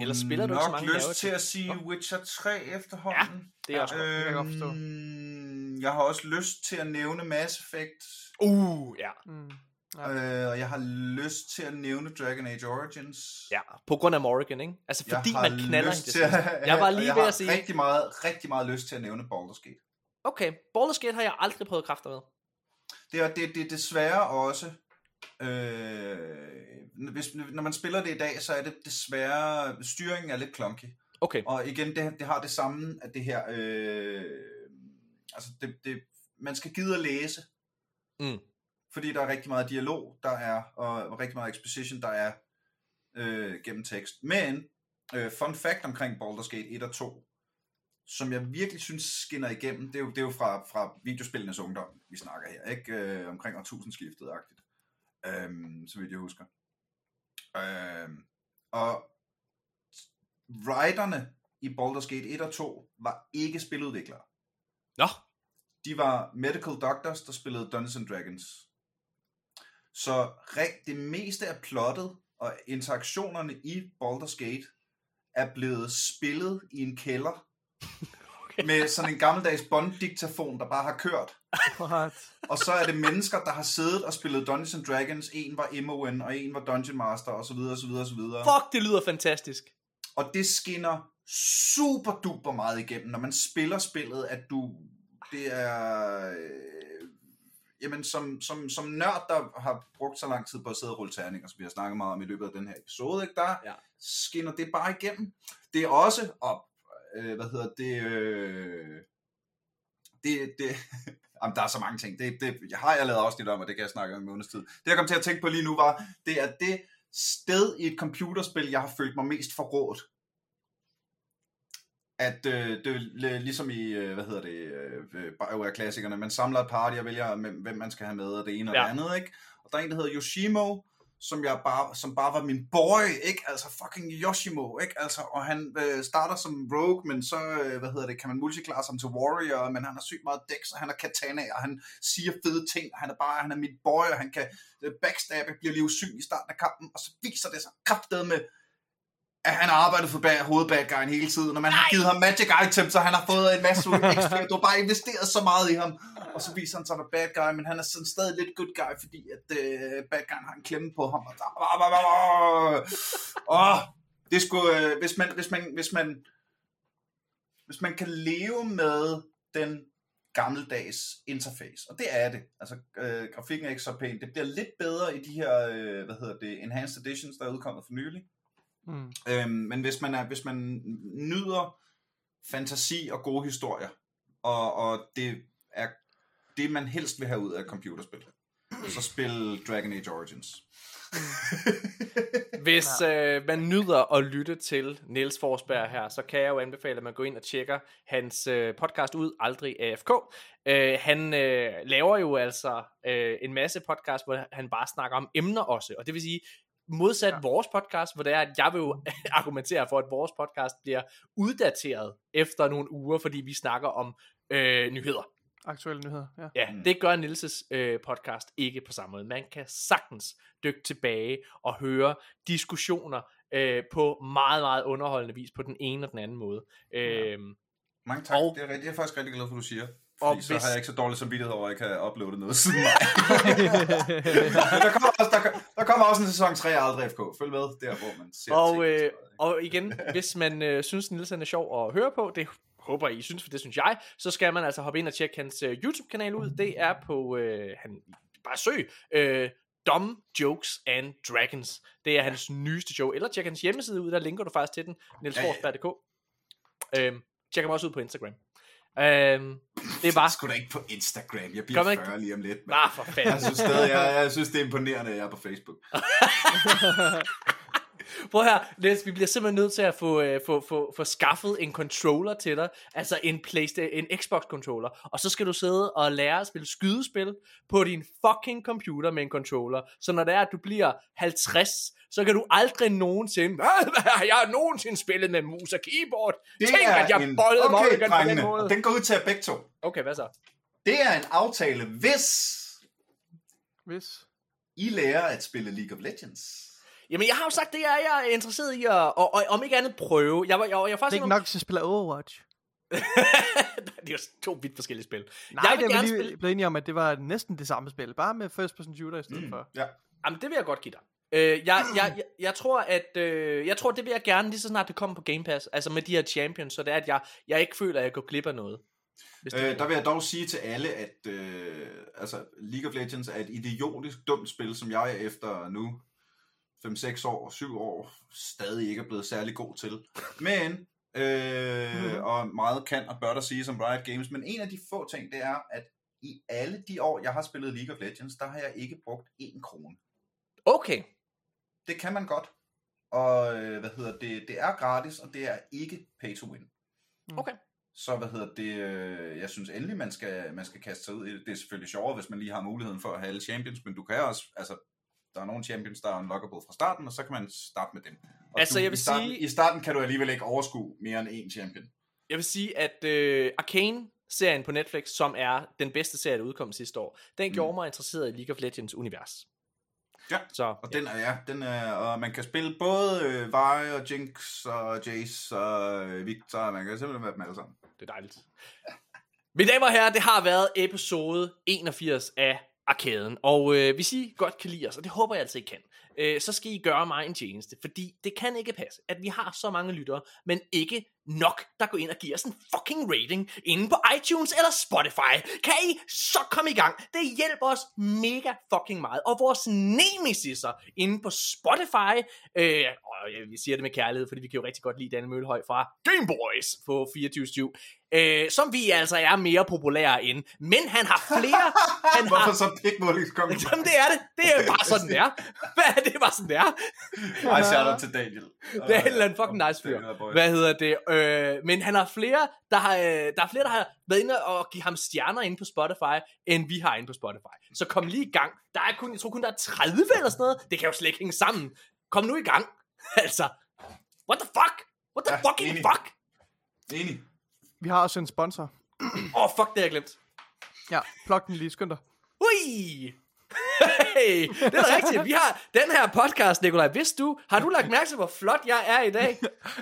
Eller spiller du ikke så nok mange lyst til at sige Nå. Witcher 3 efterhånden. Det er også godt. det kan jeg godt forstå. Øhm, jeg har også lyst til at nævne Mass Effect. Uh, ja. Mm. Øh, og jeg har lyst til at nævne Dragon Age Origins. Ja, på grund af Morrigan, ikke? Altså, fordi man knaller lyst hende til at. Jeg var lige jeg ved har at sige, rigtig meget, rigtig meget lyst til at nævne Baldur's Gate. Okay, Baldur's Gate har jeg aldrig prøvet kræfter med. Det er, det, det desværre også, øh, hvis, når man spiller det i dag, så er det desværre, styringen er lidt clunky. Okay, Og igen, det, det har det samme, at det her, øh, altså det, det, man skal gide at læse, Mm. fordi der er rigtig meget dialog, der er, og rigtig meget exposition, der er øh, gennem tekst. Men, øh, fun fact omkring Baldur's Gate 1 og 2, som jeg virkelig synes skinner igennem, det er jo, det er jo fra, fra videospillenes ungdom, vi snakker her, ikke? Øh, omkring årtusindskiftet-agtigt, øhm, så vidt jeg husker. Øhm, og writerne i Baldur's Gate 1 og 2 var ikke spiludviklere. Nå, De var medical doctors, der spillede Dungeons and Dragons. Så det meste af plottet og interaktionerne i Baldur's Gate er blevet spillet i en kælder med sådan en gammeldags bånddiktafon, der bare har kørt. What? Og så er det mennesker, der har siddet og spillet Dungeons and Dragons. En var MON, og en var Dungeon Master, og så videre, og så videre, og så videre. fuck, det lyder fantastisk. Og det skinner super duper meget igennem, når man spiller spillet, at du, det er, øh, jamen som, som, som nørd, der har brugt så lang tid på at sidde og rulle terninger, som vi har snakket meget om i løbet af den her episode, ikke, der Ja. ja. skinner det bare igennem. Det er også, og, øh, hvad hedder det, øh, det, det, Jamen, der er så mange ting. Det, det, jeg har jeg lavet afsnit om, og det kan jeg snakke om i måneds tid. Det, jeg kom til at tænke på lige nu, var, det er det sted i et computerspil, jeg har følt mig mest forrådt. At øh, det er ligesom i, øh, hvad hedder det, øh, BioWare-klassikerne, man samler et party og vælger, hvem hvem man skal have med, og det ene og Ja. det andet, ikke? Og der er en, der hedder Yoshimo, som, jeg bare, som bare var min boy, ikke? Altså fucking Yoshimo, ikke? Altså, og han øh, starter som rogue, men så, øh, hvad hedder det, kan man multiclass ham til warrior, men han har sygt meget dex, og han er katana, og han siger fede ting, og han er bare, han er mit boy, og han kan øh, backstabbe, bliver lige usynlig i starten af kampen, og så viser det sig kraftedet med, at han har arbejdet for bag, hovedbadguyen hele tiden, og man har givet ham magic items, så han har fået en masse XP, du har bare investeret så meget i ham, og så viser han sig at være bad guy, men han er sådan stadig lidt good guy, fordi at øh, bad guyen har en klemme på ham, og der, åh, det skulle, øh, hvis man, hvis man, hvis man, hvis man kan leve med den gammeldags interface, og det er det, altså øh, grafikken er ikke så pæn, det bliver lidt bedre i de her, øh, hvad hedder det, enhanced editions, der er udkommet for nylig, Mm. Øhm, men hvis man, er, hvis man nyder fantasi og gode historier, og, og det er det, man helst vil have ud af et computerspil, så spil Dragon Age Origins. Hvis øh, man nyder at lytte til Niels Forsberg her, så kan jeg jo anbefale, at man går ind og tjekker hans øh, podcast ud, Aldrig AFK. Øh, han øh, laver jo altså øh, en masse podcast, hvor han bare snakker om emner også, og det vil sige, modsat ja. vores podcast, hvor det er, at jeg vil jo argumentere for, at vores podcast bliver uddateret efter nogle uger, fordi vi snakker om øh, nyheder. Aktuelle nyheder, ja. Ja, mm. det gør Nilses øh, podcast ikke på samme måde. Man kan sagtens dykke tilbage og høre diskussioner øh, på meget, meget underholdende vis på den ene og den anden måde. Øh, Mange tak, Og- det er, rigtig- det er jeg faktisk rigtig glad for, du siger. Og så hvis- har jeg ikke så dårlig samvittighed over, at jeg kan uploade noget siden mig. Der kommer, også, der, der kommer også en sæson 3 af Aldrig FK. Følg med der, hvor man ser og, ting, øh, jeg. og igen, hvis man øh, synes, Niels han er sjov at høre på, det håber I synes, for det synes jeg, så skal man altså hoppe ind og tjekke hans øh, YouTube-kanal ud. Det er på, øh, han, bare søg, øh, Dumb Jokes and Dragons. Det er hans nyeste show. Eller tjek hans hjemmeside ud, der linker du faktisk til den, nielsforsberg.dk. Øhm, tjek ham også ud på Instagram. Øhm, det er bare... Sgu da ikke på Instagram. Jeg bliver ikke? 40 lige om lidt. mand. Nej, for fanden. Jeg synes stadig, jeg, jeg synes, det er imponerende, at jeg er på Facebook. Prøv her, Niels, vi bliver simpelthen nødt til at få, øh, få, få, få skaffet en controller til dig, altså en, Playstation, en Xbox controller, og så skal du sidde og lære at spille skydespil på din fucking computer med en controller, så når det er, at du bliver 50, så kan du aldrig nogensinde, hvad, hvad har jeg nogensinde spillet med mus og keyboard? Det Tænk, at jeg en... bollede okay, Morrigan på den måde. og Den går ud til jer begge to. Okay, hvad så? Det er en aftale, hvis Hvis. I lærer at spille League of Legends. Jamen, jeg har jo sagt, det er jeg er interesseret i at, og, og, om ikke andet prøve. Jeg var, jeg, var- jeg var Det er faktisk ikke nok til at spille Overwatch. det er jo to vidt forskellige spil. Nej, jeg vil det er lige spille... blevet enige om, at det var næsten det samme spil, bare med first person shooter i stedet mm. for. Ja. Jamen, det vil jeg godt give dig. Øh, jeg, jeg, jeg, jeg, tror, at øh, jeg tror, det vil jeg gerne lige så snart det kommer på Game Pass, altså med de her champions, så det er, at jeg, jeg ikke føler, at jeg går glip af noget. Øh, der vil jeg dog sige til alle, at øh, altså, League of Legends er et idiotisk dumt spil, som jeg efter nu 5-6 år, 7 år, stadig ikke er blevet særlig god til. Men, øh, og meget kan og bør der sige som Riot Games, men en af de få ting, det er, at i alle de år, jeg har spillet League of Legends, der har jeg ikke brugt én krone. Okay. Det kan man godt. Og øh, hvad hedder det, det er gratis, og det er ikke pay to win. Okay. Så hvad hedder det, øh, jeg synes endelig, man skal, man skal kaste sig ud i det. Det er selvfølgelig sjovere, hvis man lige har muligheden for at have alle champions, men du kan også, altså, der er nogle champions, der er unlockable fra starten, og så kan man starte med dem. Og Altså, du, jeg vil i starten, sige- I starten kan du alligevel ikke overskue mere end én champion. Jeg vil sige, at øh, Arcane-serien på Netflix, som er den bedste serie, der udkom sidste år, den Mm. gjorde mig interesseret i League of Legends univers. Ja, Så, og den er, ja, den er, og man kan spille både øh, Vi og Jinx og Jace og øh, Victor, man kan simpelthen være dem alle sammen. Det er dejligt. Mine damer og herrer, det har været episode 81 af Arkaden. Og øh, hvis I godt kan lide os, og det håber jeg altså, I kan, øh, så skal I gøre mig en tjeneste. Fordi det kan ikke passe, at vi har så mange lyttere, men ikke nok, der går ind og giver os en fucking rating inde på iTunes eller Spotify. Kan I så komme i gang? Det hjælper os mega fucking meget. Og vores nemesiser inde på Spotify, øh, og jeg vi siger det med kærlighed, fordi vi kan jo rigtig godt lide Daniel Møllehøj fra Game Boys på 24 øh, som vi altså er mere populære end. Men han har flere... han Hvorfor har, så pikmålingskommentar? Jamen det er det. Det er bare sådan, det er. Hvad er det bare sådan, det er? Ej, shout out til Daniel. Det er en eller anden fucking nice fyr. Er. Hvad hedder det? Øh, men han har flere, der har, øh, der er flere, der har været inde og give ham stjerner inde på Spotify, end vi har inde på Spotify. Så kom lige i gang. Der er kun, jeg tror kun, der er 30 eller sådan noget. Det kan jo slet ikke hænge sammen. Kom nu i gang. altså, what the fuck? What the Ja, fucking enig. fuck? Enig. Vi har også en sponsor. Åh, oh, fuck, det har jeg glemt. Ja, plug den lige, skynd dig. Ui! Hey, det er rigtigt. Vi har den her podcast, Nikolaj. Vidste du, har du lagt mærke til, hvor flot jeg er i dag?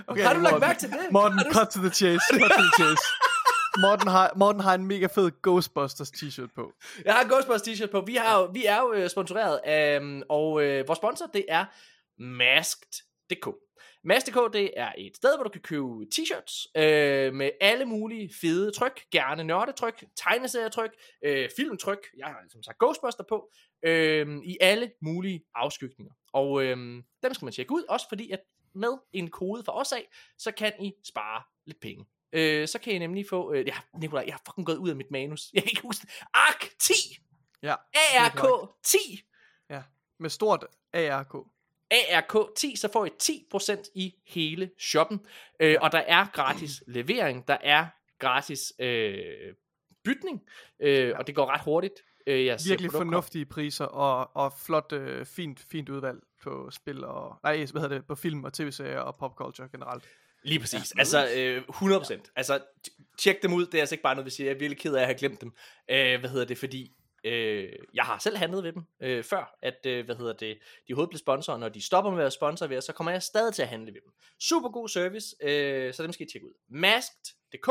Okay, har du lagt Morten. mærke til det? Morten, Har du- cut to the chase. Cut to the chase. Morten har, Morten har en mega fed Ghostbusters t-shirt på. Jeg har Ghostbusters t-shirt på. Vi, har, vi er jo øh, sponsoreret øhm, og øh, vores sponsor, det er Masked.dk. Masked.dk, det er et sted, hvor du kan købe t-shirts øh, med alle mulige fede tryk, gerne nørdetryk, tegneserietryk, øh, filmtryk, jeg har som sagt Ghostbuster på, øh, i alle mulige afskygninger. Og øh, dem skal man tjekke ud, også fordi at med en kode fra os af, så kan I spare lidt penge. Øh, så kan I nemlig få, øh, ja, Nikolaj, jeg har fucking gået ud af mit manus. Jeg kan ikke huske det. ARK 10! Ja, ARK 10! med stort ARK. ARK 10, så får I 10% i hele shoppen. Øh, og der er gratis levering, der er gratis øh, bytning, øh, og det går ret hurtigt. Øh, jeg ser Virkelig produkter. fornuftige priser og, og flot, øh, fint, fint udvalg på spil og, nej, hvad hedder det, på film og tv-serier og popculture generelt. Lige præcis. Ja, altså, øh, 100%. Altså, t- tjek dem ud. Det er altså ikke bare noget, vi siger. Jeg er virkelig ked af at have glemt dem. Øh, hvad hedder det? Fordi øh, jeg har selv handlet ved dem øh, før, at, øh, hvad hedder det, de overhovedet blev sponsorer. Når de stopper med at være sponsor ved os, så kommer jeg stadig til at handle ved dem. Super god service, øh, så dem skal I tjekke ud. Masked.dk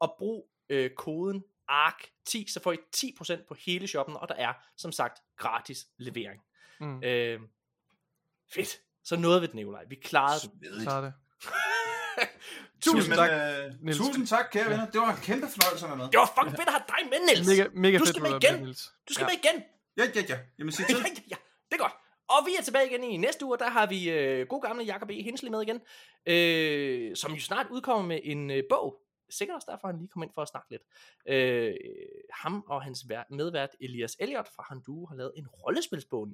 og brug øh, koden ARK10, så får I 10% på hele shoppen, og der er, som sagt, gratis levering. Mm. Øh, fedt. Så noget ved det, Nikolaj. Vi klarede. Svedigt. Så er det. Tusind tak, tak, øh, Niels. tusind tak, kære venner. Det var en kæmpe fornøjelse at være med. Det var fucking fedt at have dig med, Niels. Mega, mega du fedt, skal du med igen. Niels. Du skal Ja. med igen. Ja, ja, ja. Jamen, sig ja, til. ja, ja, det er godt. Og vi er tilbage igen i næste uge, og der har vi øh, god gamle Jacob E. Hensley med igen, øh, som jo snart udkommer med en øh, bog. Sikkert også derfor, han lige kom ind for at snakke lidt. Øh, ham og hans vært, medvært Elias Elliot fra Handu har lavet en rollespilsbog.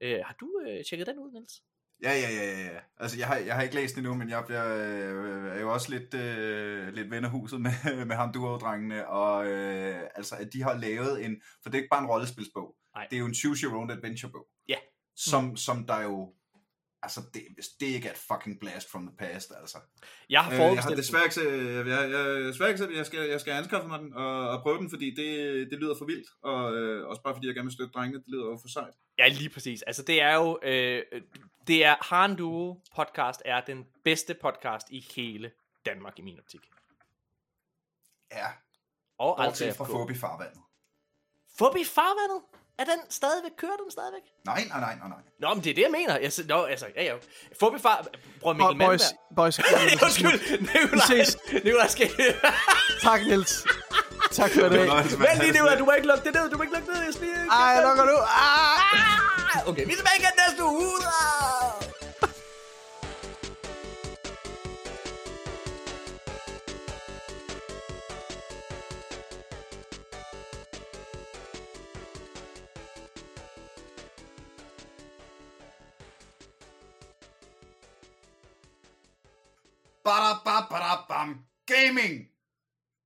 Øh, har du øh, tjekket den ud, Niels? Ja, ja, ja, ja. Altså, jeg har, jeg har ikke læst den endnu, men jeg bliver, øh, er jo også lidt, øh, lidt ven af huset med, med ham duo-drengene, og øh, altså, at de har lavet en, for det er ikke bare en rollespilsbog, Nej. det er jo en choose your own adventure bog. Ja. Som, som der jo, altså, det, hvis det ikke er et fucking blast from the past, altså. Jeg har Øh, jeg har desværre ikke, jeg, jeg, jeg, desværre ikke jeg skal, jeg skal anskaffe mig den og, og prøve den, fordi det, det lyder for vildt, og øh, også bare fordi jeg gerne vil støtte drengene, det lyder jo for sejt. Ja, lige præcis. Altså, det er jo... Øh, det er Han Duo podcast er den bedste podcast i hele Danmark i min optik. Ja, Og bortset Alta fra. Fobi farvandet. Forbi farvandet? Er den stadigvæk, kører den stadigvæk? Nej, nej, nej, nej, nej. Nå, men det er det, jeg mener. Jeg, nå, altså, ja, ja. Forbi far... Bror Mikkel Bo- boys, boys. Undskyld, Nikolaj. ses. Nikolaj skal... tak, Niels. Tak for det. Vent lige, Nikolaj, du må ikke lukke det ned. Du må ikke lukke det ned. Jeg skal lige... Ej, lukker nu. Ah! Ah, Okay, vi er tilbage igen næste uge. Ah! Bada, bada, bada, bam. Gaming!